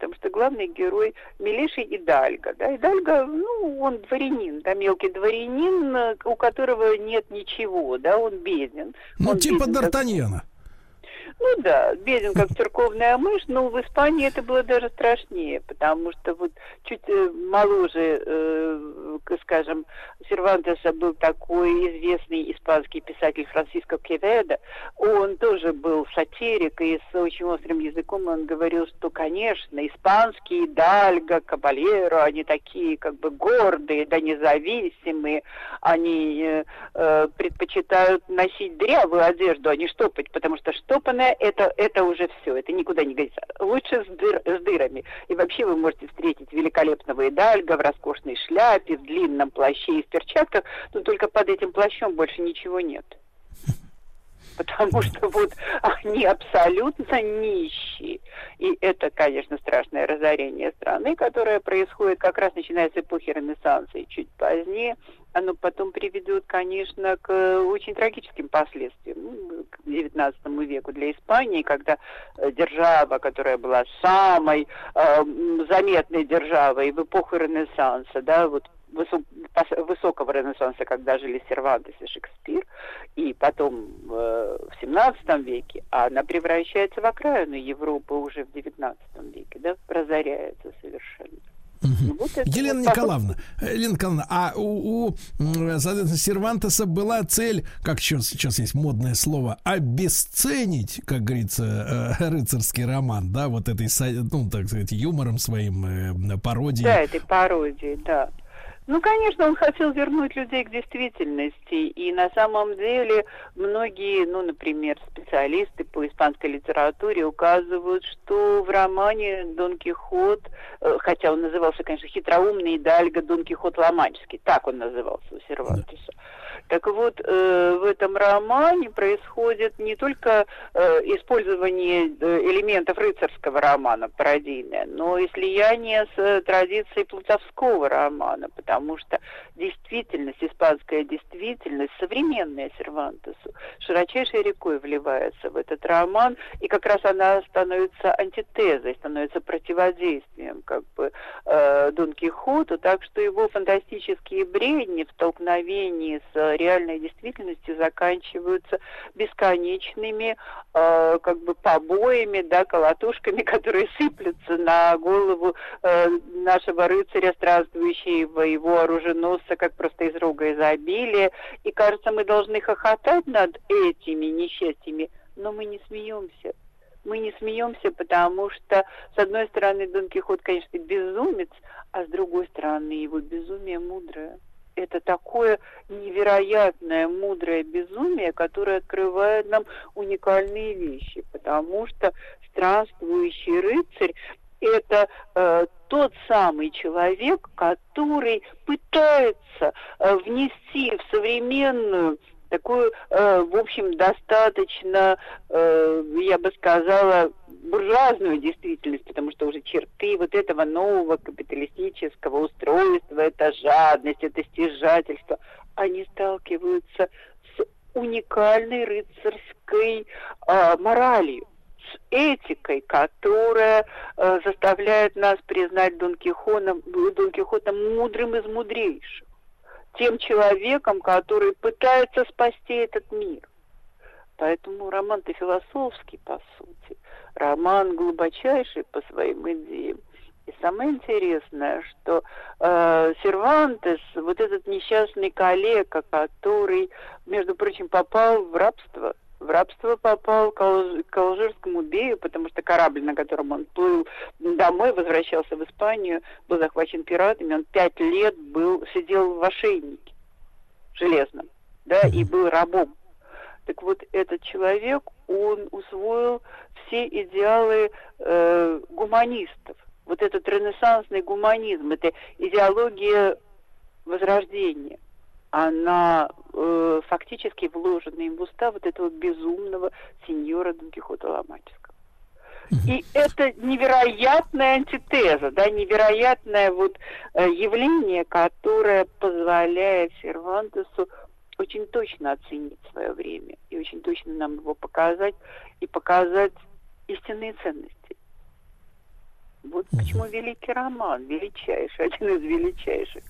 Потому что главный герой милейший Идальго. Да? Идальго, ну, он дворянин, да, мелкий дворянин, э, у которого нет ничего, да, он беден. Ну, Он типа Д'Артаньяна. Ну да, беден как церковная мышь, но в Испании это было даже страшнее, потому что вот чуть э, моложе, э, скажем, Сервантеса был такой известный испанский писатель Франциско Кеведо, он тоже был сатирик, и с очень острым языком он говорил, что, конечно, испанские Дальго, Кабалеро, они такие как бы гордые, да независимые, они э, э, предпочитают носить дрявую одежду, а не штопать, потому что штопанное это, это уже все, это никуда не годится. Лучше с, дыр- с дырами. И вообще вы можете встретить великолепного Идальга в роскошной шляпе, в длинном плаще и в перчатках, но только под этим плащом больше ничего нет. Потому что вот они абсолютно нищие. И это, конечно, страшное разорение страны, которое происходит как раз начиная с эпохи Ренессанса и чуть позднее. Оно потом приведет, конечно, к э, очень трагическим последствиям ну, к XIX веку для Испании, когда э, держава, которая была самой э, заметной державой в эпоху Ренессанса, да, вот высо- пос- высокого Ренессанса, когда жили Сервантес и Шекспир, и потом э, в 17 веке, а она превращается в окраину Европы уже в 19 веке, да, разоряется совершенно. Вот это Елена вот так вот. Николаевна, э, Елена Николаевна, а у, у соответственно, Сервантеса была цель, как сейчас, сейчас есть модное слово, обесценить, как говорится, э, рыцарский роман, да, вот этой, ну, так сказать, юмором своим, э, пародией. Да, этой пародии, да. Ну, конечно, он хотел вернуть людей к действительности, и на самом деле многие, ну, например, специалисты по испанской литературе указывают, что в романе Дон Кихот, э, хотя он назывался, конечно, хитроумный Идальго Дон Кихот Ломанческий, так он назывался у Сервантеса, Так вот, э, в этом романе происходит не только э, использование э, элементов рыцарского романа пародийное, но и слияние с э, традицией плутовского романа, потому что действительность, испанская действительность, современная Сервантесу, широчайшей рекой вливается в этот роман, и как раз она становится антитезой, становится противодействием как бы э, Дон Кихоту, так что его фантастические бредни в столкновении с реальной действительностью заканчиваются бесконечными э, как бы побоями, да, колотушками, которые сыплются на голову э, нашего рыцаря, странствующего его оруженосца, как просто из рога изобилия. И кажется, мы должны хохотать над этими несчастьями, но мы не смеемся. Мы не смеемся, потому что, с одной стороны, Дон Кихот, конечно, безумец, а с другой стороны, его безумие мудрое это такое невероятное, мудрое безумие, которое открывает нам уникальные вещи, потому что странствующий рыцарь это э, тот самый человек, который пытается э, внести в современную такую, э, в общем, достаточно, э, я бы сказала, буржуазную действительность, потому что уже черты вот этого нового капиталистического устройства, это жадность, это стяжательство, они сталкиваются с уникальной рыцарской э, моралью с этикой, которая э, заставляет нас признать Дон Кихота, Дон Кихота мудрым из мудрейших тем человеком, который пытается спасти этот мир. Поэтому роман-то философский, по сути. Роман глубочайший по своим идеям. И самое интересное, что э, Сервантес, вот этот несчастный коллега, который, между прочим, попал в рабство, в рабство попал к, Алж... к алжирскому бею, потому что корабль, на котором он плыл домой, возвращался в Испанию, был захвачен пиратами, он пять лет был, сидел в ошейнике железном, да, и был рабом. Так вот, этот человек, он усвоил все идеалы э, гуманистов. Вот этот ренессансный гуманизм, это идеология возрождения – она э, фактически вложена им в уста вот этого безумного сеньора Дон Кихота Ломаческого. И это невероятная антитеза, да, невероятное вот э, явление, которое позволяет Сервантесу очень точно оценить свое время и очень точно нам его показать и показать истинные ценности. Вот почему великий роман, величайший, один из величайших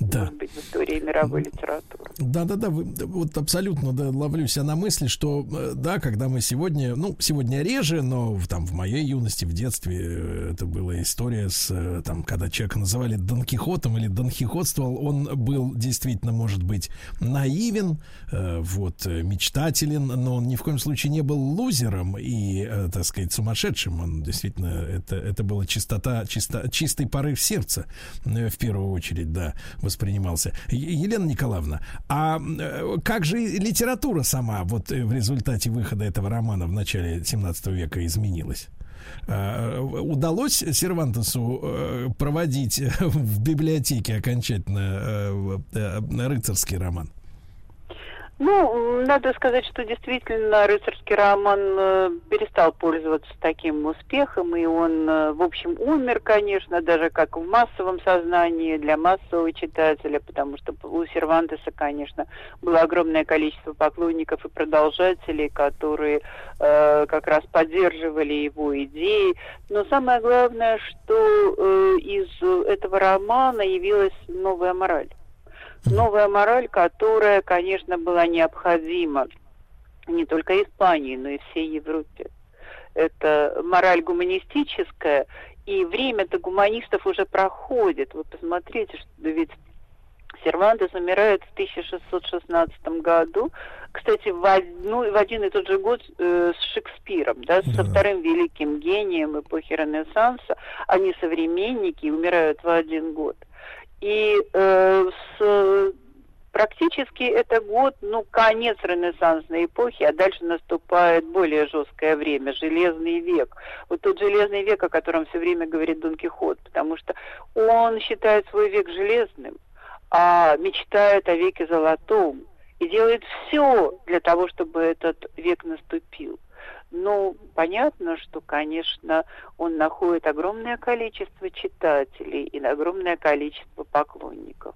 да. может быть, в истории мировой литературы. Да, да, да, вы, вот абсолютно да, ловлю себя на мысли, что э, да, когда мы сегодня, ну, сегодня реже, но там в моей юности, в детстве э, это была история с, э, там, когда человека называли Дон Кихотом или Дон Кихотствовал, он был действительно, может быть, наивен, вот, мечтателен, но он ни в коем случае не был лузером и, так сказать, сумасшедшим. Он действительно, это, это была чистота, чисто, чистый порыв сердца, в первую очередь, да воспринимался. Елена Николаевна, а э, как же литература сама вот э, в результате выхода этого романа в начале 17 века изменилась? А, удалось Сервантесу э, проводить в библиотеке окончательно рыцарский роман? Ну, надо сказать, что действительно рыцарский роман э, перестал пользоваться таким успехом, и он, э, в общем, умер, конечно, даже как в массовом сознании для массового читателя, потому что у Сервантеса, конечно, было огромное количество поклонников и продолжателей, которые э, как раз поддерживали его идеи. Но самое главное, что э, из этого романа явилась новая мораль новая мораль, которая, конечно, была необходима не только Испании, но и всей Европе. Это мораль гуманистическая, и время-то гуманистов уже проходит. Вы посмотрите, что ведь Сервантес умирает в 1616 году, кстати, в, одну, в один и тот же год э, с Шекспиром, да, да, со вторым великим гением эпохи Ренессанса. Они современники и умирают в один год. И э, с, практически это год, ну, конец ренессансной эпохи, а дальше наступает более жесткое время, железный век. Вот тот железный век, о котором все время говорит Дон Кихот, потому что он считает свой век железным, а мечтают о веке золотом и делают все для того, чтобы этот век наступил. Ну, понятно, что, конечно, он находит огромное количество читателей и огромное количество поклонников.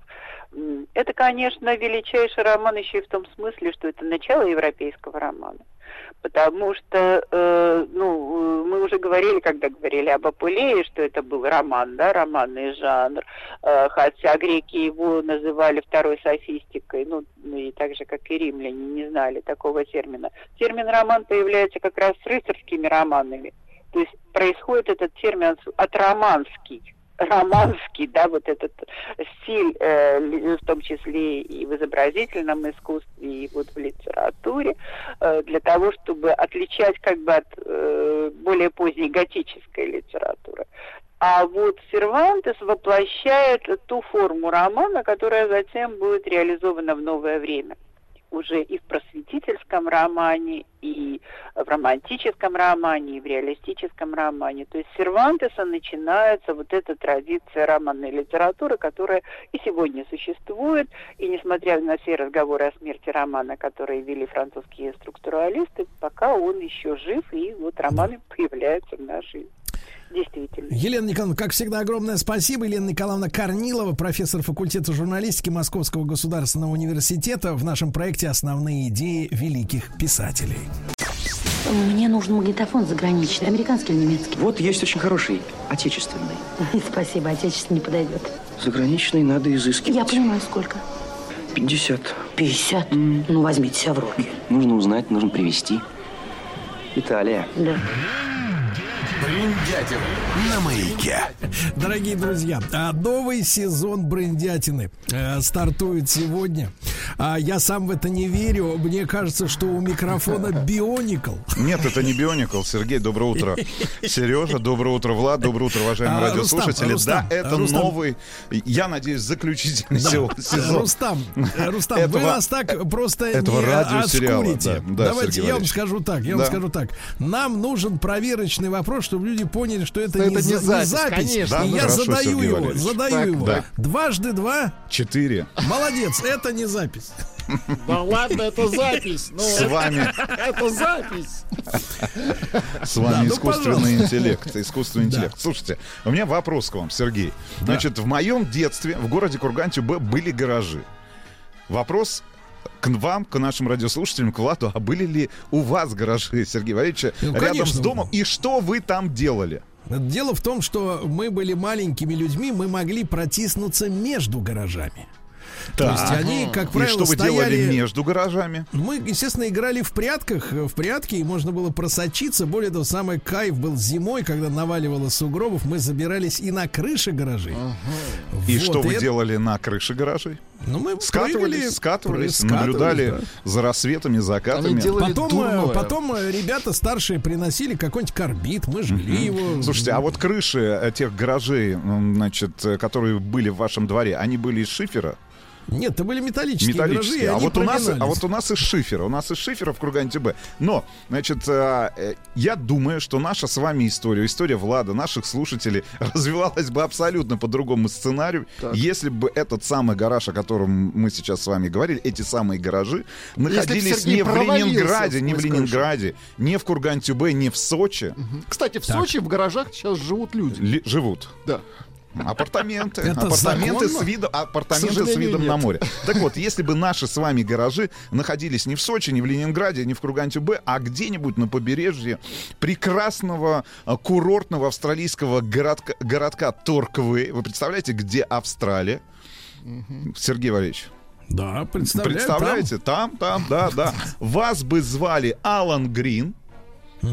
Это, конечно, величайший роман еще и в том смысле, что это начало европейского романа. Потому что, э, ну, э, мы уже говорили, когда говорили об Апулее, что это был роман, да, романный жанр, Э, хотя греки его называли второй софистикой, ну, ну и так же, как и римляне, не знали такого термина. Термин роман появляется как раз с рыцарскими романами. То есть происходит этот термин от романский романский, да, вот этот стиль, э, ли- в том числе и в изобразительном искусстве, и вот в литературе, э, для того, чтобы отличать как бы от э, более поздней готической литературы. А вот Сервантес воплощает ту форму романа, которая затем будет реализована в новое время уже и в просветительском романе, и в романтическом романе, и в реалистическом романе. То есть с Сервантеса начинается вот эта традиция романной литературы, которая и сегодня существует. И несмотря на все разговоры о смерти романа, которые вели французские структуралисты, пока он еще жив, и вот романы появляются в нашей действительности. Елена Николаевна, как всегда, огромное спасибо. Елена Николаевна Корнилова, профессор факультета журналистики Московского государственного университета в нашем проекте «Основные идеи великих писателей». Мне нужен магнитофон заграничный, американский или немецкий? Вот есть очень хороший, отечественный. Спасибо, отечественный не подойдет. Заграничный надо изыскивать. Я понимаю, сколько? 50. 50? Ну, возьмите себя в руки. Нужно узнать, нужно привезти. Италия. Да. Бриндятин на маяке. Дорогие друзья, а, новый сезон брендятины э, стартует сегодня. А, Я сам в это не верю. Мне кажется, что у микрофона бионикл. Нет, это не Бионикл. Сергей, доброе утро. Сережа, доброе утро. Влад, доброе утро, уважаемые А, радиослушатели. Рустам, да, это Рустам. новый, я надеюсь, заключительный Да. се- сезон. Рустам, Рустам, вы Этого- нас так просто этого не радиосериала, отскурите. да, да, Давайте Сергей я вам Валерьевич. скажу так, я Да. вам скажу так. Нам нужен проверочный вопрос, чтобы люди поняли, что это, Что не, это не за- запись, конечно. И Да, я хорошо, задаю Сергей его, Валерьевич. задаю Так, его. да. Дважды два. Четыре. Молодец, это не запись. Да ладно, это запись. Ну, С вами. Это запись. С вами Да, ну, искусственный пожалуйста. интеллект. Искусственный Да. интеллект. Слушайте, у меня вопрос к вам, Сергей. Значит, в моем детстве в городе Курган-Тюбе были гаражи. Вопрос к вам, к нашим радиослушателям, к Владу, а были ли у вас гаражи, Сергей Валерьевич, Ну, рядом конечно. с домом? И что вы там делали? Дело в том, что мы были маленькими людьми, мы могли протиснуться между гаражами. То есть они, как правило, И что вы стояли... делали между гаражами? Мы, естественно, играли в прятках, э, в прятки, и можно было просочиться. Более того, самый кайф был зимой, когда наваливало сугробов, мы забирались и на крыши гаражей. И Вот, что вы это- делали на крыше гаражей? Ну, мы скатывались, прыгали, скатывались, пры- наблюдали скатывались, за рассветами, закатами. Потом, э, потом э, ребята старшие приносили какой-нибудь карбид, мы жгли его. Слушайте, а вот крыши тех гаражей, значит, которые были в вашем дворе, они были из шифера? Нет, это были металлические, Металлические. гаражи, а, вот у нас, а вот у нас из шифера. У нас из шифера в Кургане-ТБ. Но, значит, э, э, я думаю, что наша с вами история, история Влада, наших слушателей развивалась бы абсолютно по другому сценарию, если бы этот самый гараж, о котором мы сейчас с вами говорили, эти самые гаражи, находились не в Ленинграде, не в. Ленинграде, не в Курган-Тюбе, не в Сочи. Кстати, в Так. Сочи в гаражах сейчас живут люди. Ли- живут. Да. Апартаменты, Это апартаменты с видом, апартаменты с видом нет. на море. Так вот, если бы наши с вами гаражи находились не в Сочи, не в Ленинграде, не в Курган-Тюбе, а где-нибудь на побережье прекрасного а, курортного австралийского городка, городка Торквей, вы представляете, где Австралия? Сергей Валерьевич. Да, представляю, Представляете? Там, там, да, да. Вас бы звали Алан Грин,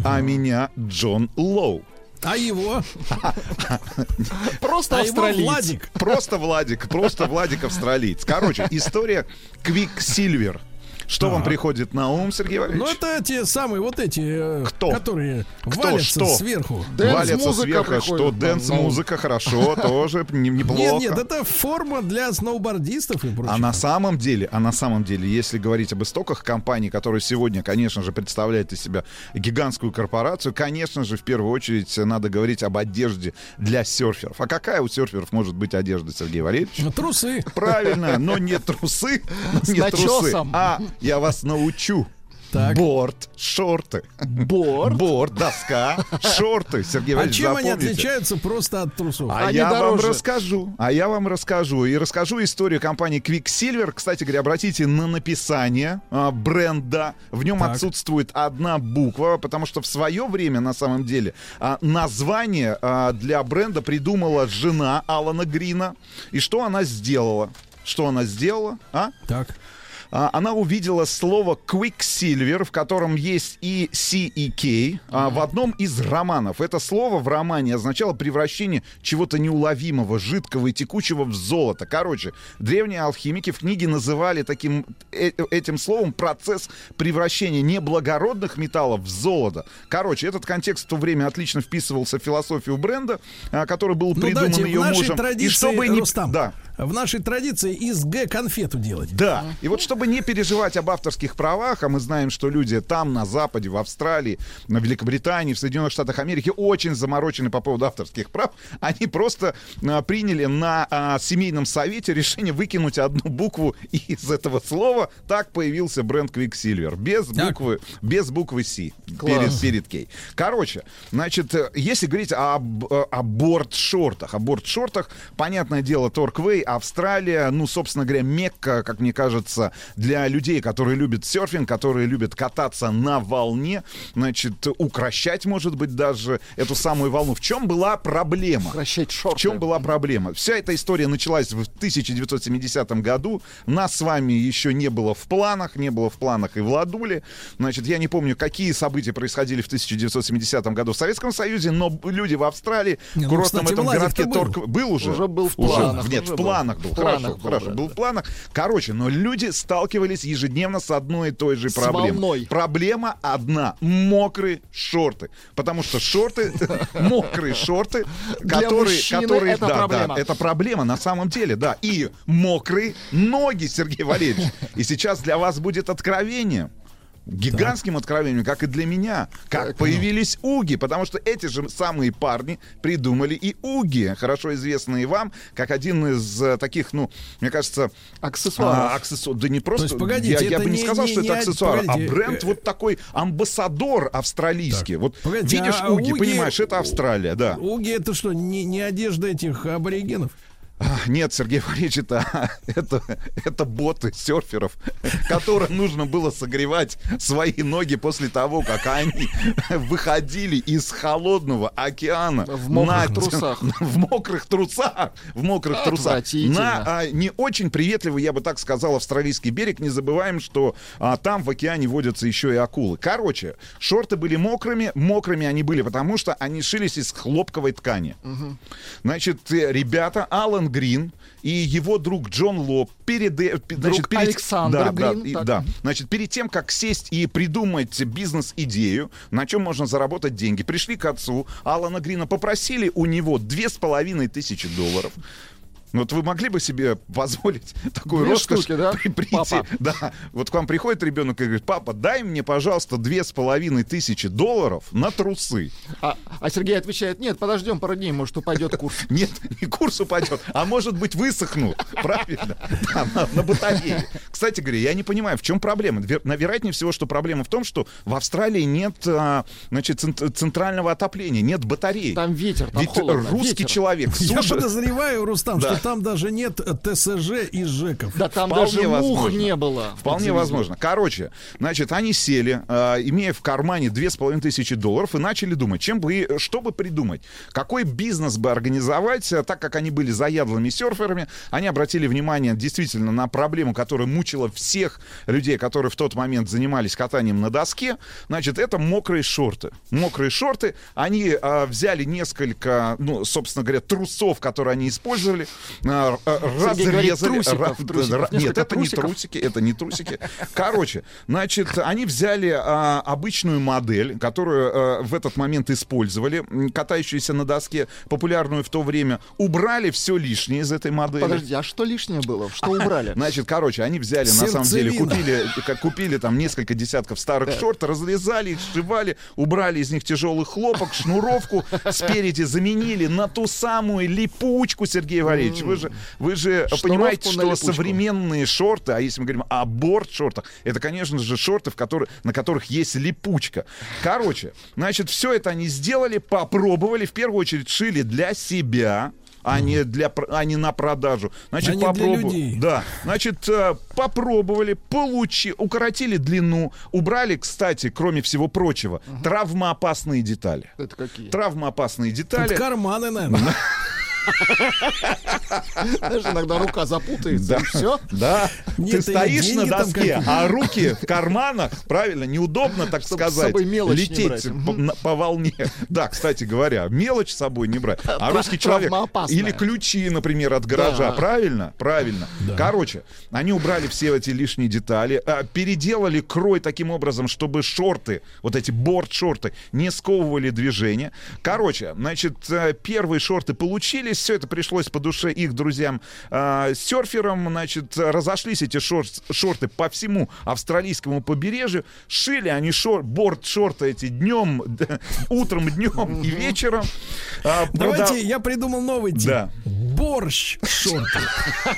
а меня Джон Лоу. А его? Просто А его австралиец. Владик. Просто Владик, просто Владик австралиец. Короче, история Квиксильвер. Что вам Так. приходит на ум, Сергей Валерьевич? Ну, это те самые вот эти, э, Кто? которые Кто, валятся что? сверху. Валятся сверху, что дэнс-музыка, хорошо, тоже не- неплохо. Нет, нет, это форма для сноубордистов и прочее. А на самом деле, а на самом деле, если говорить об истоках компании, которая сегодня, конечно же, представляет из себя гигантскую корпорацию, конечно же, в первую очередь надо говорить об одежде для серферов. А какая у серферов может быть одежда, Сергей Валерьевич? Ну, Трусы. Правильно, но не трусы, С не трусы, а я вас научу. Борт, шорты. Борт? Борт, доска, шорты. Сергей А Валерьевич, чем они запомните. отличаются просто от трусов? А я вам расскажу. А я вам расскажу. И расскажу историю компании Quicksilver. Кстати говоря, обратите на написание а, бренда. В нем Так. отсутствует одна буква, потому что в свое время, на самом деле, а, название а, для бренда придумала жена Алана Грина. И что она сделала? Что она сделала? А? Так. А, она увидела слово Quicksilver, в котором есть и C, и K, а, в одном из романов. Это слово в романе означало превращение чего-то неуловимого, жидкого и текучего в золото. Короче, древние алхимики в книге называли таким э- этим словом процесс превращения неблагородных металлов в золото. Короче, этот контекст в то время отлично вписывался в философию бренда, а, который был Ну, придуман дайте, ее мужем. и чтобы не... Рустам, Да. В нашей традиции из Г конфету делать. Да. И вот чтобы не переживать об авторских правах, а мы знаем, что люди там, на Западе, в Австралии, на Великобритании, в Соединенных Штатах Америки очень заморочены по поводу авторских прав, они просто а, приняли на а, семейном совете решение выкинуть одну букву из этого слова. Так появился бренд Quicksilver. Без буквы, без буквы C Класс. перед, перед Кей. Короче, значит, э, если говорить об, э, о борт-шортах, о борт-шортах, понятное дело, Торквей, Австралия, ну, собственно говоря, Мекка, как мне кажется, для людей, которые любят серфинг, которые любят кататься на волне, значит, укращать, может быть, даже эту самую волну. В чем была проблема? Укращать шорты. В чем была проблема? Вся эта история началась в 1970 году. Нас с вами еще не было в планах, не было в планах и в Ладуле. Значит, я не помню, какие события происходили в 1970 году в Советском Союзе, но люди в Австралии, Не, в ну, курортном кстати, этом городке был. Торк... Был уже? Уже был в планах, Нет, уже в был. Планах был. В Хорошо, планах был, хорошо, да. был в планах. Короче, но люди сталкивались ежедневно с одной и той же С проблемой. волной. Проблема одна. Мокрые шорты. Потому что шорты, мокрые шорты, которые... которые это да, проблема. да, это проблема на самом деле, да. И мокрые ноги, Сергей Валерьевич. И сейчас для вас будет откровение. Гигантским откровением, как и для меня, как появились уги, потому что эти же самые парни придумали и уги, хорошо известные вам, как один из э, таких, ну, мне кажется, Аксессуаров. а, аксессуар- да не просто, есть, погодите, я, я бы не, не- сказал, не- что не это аксессуар, а погодите, бренд э, вот такой амбассадор австралийский. Вот Погодите, видишь а уги, уги- понимаешь, это Австралия, да. Уги это что, не, не одежда этих аборигенов? Нет, Сергей Валерьевич, это, это, это боты серферов, которым нужно было согревать свои ноги после того, как они выходили из холодного океана. В мокрых на- трусах. В мокрых трусах. В мокрых трусах. На а, не очень приветливый, я бы так сказал, австралийский берег. Не забываем, что а, там в океане водятся еще и акулы. Короче, шорты были мокрыми. Мокрыми они были, потому что они шились из хлопковой ткани. Значит, э, ребята, Алан Грин и его друг Джон Лоб перед, э, значит, перед- Александр да, да, Грин, и- так. да. Значит, перед тем, как сесть и придумать бизнес-идею, на чем можно заработать деньги, пришли к отцу Алана Грина, попросили у него две с половиной тысячи долларов. Ну, Вот вы могли бы себе позволить такую Две роскошь штуки, да, при- прийти? папа? Да. Вот к вам приходит ребенок и говорит, папа, дай мне, пожалуйста, две с половиной тысячи долларов на трусы. А, а Сергей отвечает, нет, подождем пару дней, может, упадет курс. Нет, не курс упадет, а может быть высохнут. Правильно? Да, на, на батарее. Кстати говоря, я не понимаю, в чем проблема. Вероятнее всего, что проблема в том, что в Австралии нет а, значит, цент- центрального отопления, нет батарей. Там ветер, там Ведь холодно. русский ветер. человек Я подозреваю, Рустам, Да. что там даже нет ТСЖ и ЖЭКов. Да там Вполне даже мух возможно. не было. Вполне возможно. Короче, значит, они сели, э, имея в кармане две с половиной тысячи долларов, и начали думать, чем бы, что бы придумать, какой бизнес бы организовать, Э, так как они были заядлыми серферами, они обратили внимание действительно на проблему, которая мучила всех людей, которые в тот момент занимались катанием на доске. Значит, это мокрые шорты. Мокрые шорты. Они э, взяли несколько, ну, собственно говоря, трусов, которые они использовали, а, а, разрезали... трусиков, трусиков. Нет, это не трусики, это не трусики. Короче, значит, они взяли а, обычную модель, которую а, в этот момент использовали, катающуюся на доске, популярную в то время, убрали все лишнее из этой модели. Подожди, а что лишнее было? Что убрали? Значит, короче, они взяли, на самом деле, купили, купили там несколько десятков старых шорт, разрезали их, сшивали, убрали из них тяжелый хлопок, шнуровку спереди заменили на ту самую липучку, Сергей Валерьевич. Вы же, вы же Шнуровку понимаете, что современные шорты, а если мы говорим о борт-шортах, это, конечно же, шорты, в которые, на которых есть липучка. Короче, значит, все это они сделали, попробовали, в первую очередь шили для себя, а не для а не на продажу. Значит, А людей. Да, значит, э, попробовали, получи, укоротили длину, убрали, кстати, кроме всего прочего, травмоопасные детали. Это какие? Травмоопасные детали. Тут карманы, наверное. Знаешь, иногда рука запутается, Да, и все. да. Нет, Ты стоишь на доске, а руки в карманах, правильно, неудобно, так Чтоб с сказать, собой мелочь не лететь брать. по, по волне. Да, кстати говоря, мелочь с собой не брать. А русский человек или ключи, например, от гаража, Да. правильно? Правильно. Короче, они убрали все эти лишние детали, а, переделали крой таким образом, чтобы шорты, вот эти борт-шорты, не сковывали движение. Короче, значит, э, первые шорты получились, все это пришлось по душе их друзьям э, серферам, значит, разошлись эти шор- шорты по всему австралийскому побережью, шили они шор, борт-шорты эти днем, утром, днем и вечером. А, Давайте, я придумал новый тип. Да. Борщ шорты.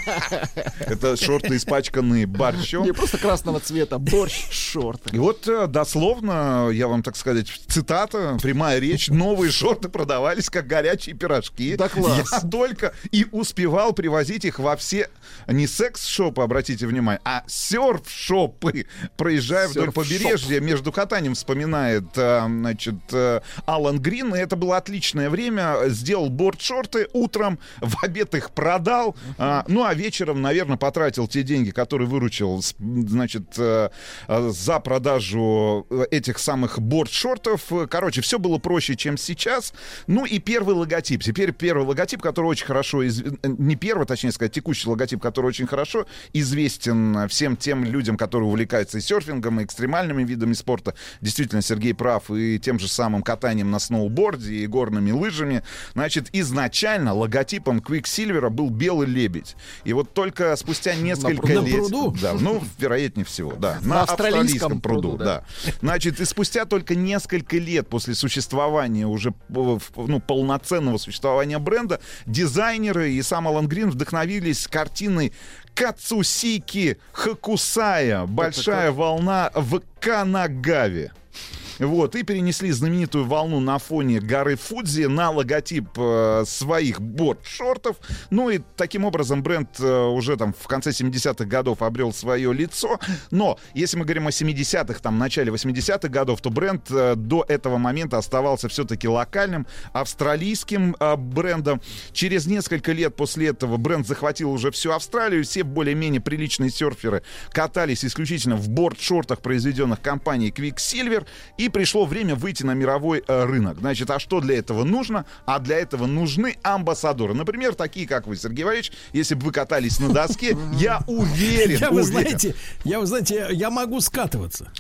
Это шорты, испачканные борщом. Не просто красного цвета, борщ, шорты. И вот э, дословно, я вам так сказать, цитата, прямая речь, новые шорты продавались как горячие пирожки. Да класс. Я только и успевал привозить их во все, не секс-шопы, обратите внимание, а серф-шопы, проезжая вдоль побережья, между катанием вспоминает, э, значит, э, Алан Грин, и это было отличное время, сделал борт-шорты утром, в обед их продал, а, ну а вечером, наверное, потратил те деньги, которые выручил, значит, э, э, за продажу этих самых борт-шортов. Короче, все было проще, чем сейчас. Ну и первый логотип. Теперь первый логотип, который очень хорошо, из- э, не первый, точнее сказать, текущий логотип, который очень хорошо известен всем тем людям, которые увлекаются и серфингом, и экстремальными видами спорта. Действительно, Сергей прав, и тем же самым катанием на сноуборде, и горными лыжами. Значит, изначально логотипом Quicksilver был белый лебедь. И вот только спустя несколько. На лет... пруду? Да, ну, вероятнее всего, да. На На, австралийском австралийском пруду, пруду, да. Значит, и спустя только несколько лет после существования уже э, ну, полноценного существования бренда, дизайнеры и сам Алан Грин вдохновились картиной Кацусики Хакусая «Большая волна в Канагаве». Вот, и перенесли знаменитую волну на фоне горы Фудзи на логотип э, своих борт-шортов. Ну и таким образом бренд э, уже там в конце 70-х годов обрел свое лицо. Но если мы говорим о 70-х, там, начале 80-х годов, то бренд э, до этого момента оставался все-таки локальным, австралийским э, брендом. Через несколько лет после этого бренд захватил уже всю Австралию. Все более-менее приличные серферы катались исключительно в борт-шортах, произведенных компанией Quicksilver. И пришло время выйти на мировой э, рынок. Значит, а что для этого нужно? А для этого нужны амбассадоры. Например, такие, как вы, Сергей Валерьевич. Если бы вы катались на доске, я уверен, Я, вы знаете, я, вы знаете, я могу скатываться.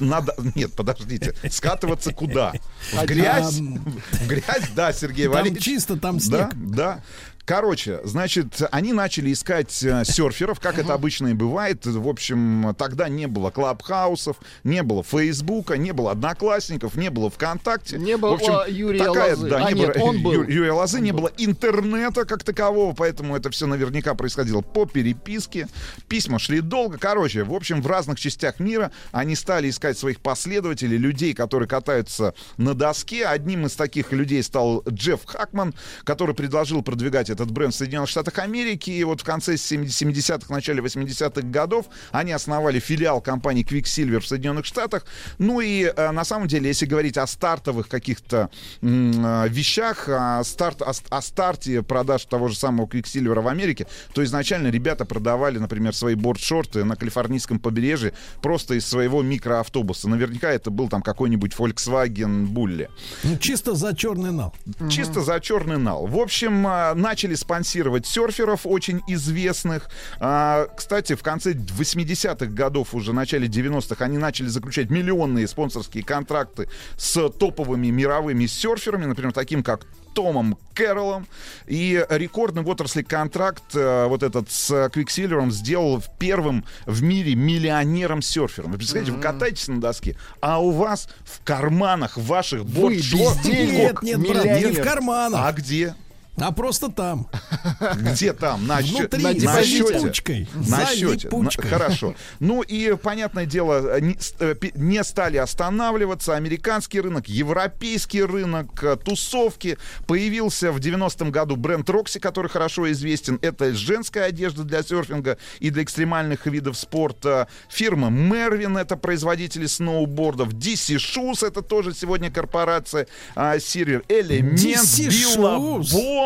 надо... Нет, подождите. Скатываться куда? В А, грязь? В грязь, да, Сергей Там Валерьевич. чисто, там Да, снег. да. Короче, значит, они начали искать э, серферов, как это обычно и бывает. В общем, тогда не было клабхаусов, не было Фейсбука, не было Одноклассников, не было ВКонтакте. Не было В общем, Юрия такая, Лозы. Да, А, не нет, было он был. Ю- Юрия Лозы, не было интернета как такового, поэтому это все наверняка происходило по переписке. Письма шли долго. Короче, в общем, в разных частях мира они стали искать своих последователей, людей, которые катаются на доске. Одним из таких людей стал Джефф Хакман, который предложил продвигать этот бренд в Соединенных Штатах Америки. И вот в конце 70-х, начале 80-х годов они основали филиал компании Quicksilver в Соединенных Штатах. Ну и э, на самом деле, если говорить о стартовых каких-то э, вещах, о, старт, о, о старте продаж того же самого Quicksilver в Америке, то изначально ребята продавали, например, свои борт-шорты на калифорнийском побережье просто из своего микроавтобуса. Наверняка это был там какой-нибудь Volkswagen Bulli. Ну, чисто за черный нал. Чисто за черный нал. В общем, а, начали начали спонсировать серферов очень известных. А, кстати, в конце 80-х годов, уже в начале 90-х, они начали заключать миллионные спонсорские контракты с топовыми мировыми серферами, например, таким как Томом Кэрроллом. И рекордный в отрасли контракт э, вот этот с Квиксилвером сделал первым в мире миллионером-серфером. Вы представляете, вы катаетесь на доске, а у вас в карманах ваших Вы борт нет, нет, брат, не в карманах. А где? А просто там. Где там? На, Внутри, на, на счете. На счете. Липучкой. хорошо. Ну и, понятное дело, не, э, не стали останавливаться. Американский рынок, европейский рынок, э, тусовки. Появился в 90-м году бренд Рокси, который хорошо известен. Это женская одежда для серфинга и для экстремальных видов спорта. Фирма Мервин, это производители сноубордов. DC Shoes, это тоже сегодня корпорация. А, Сервер Элемент, DC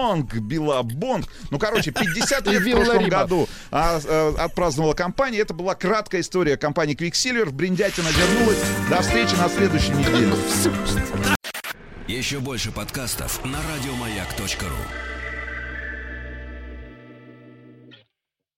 Billabong, Billabong. Ну, короче, 50 И лет в прошлом году а, а, отпраздновала компания. Это была краткая история компании Quicksilver. Бриндятина вернулась. До встречи на следующей неделе. Еще больше подкастов на радиомаяк.ру.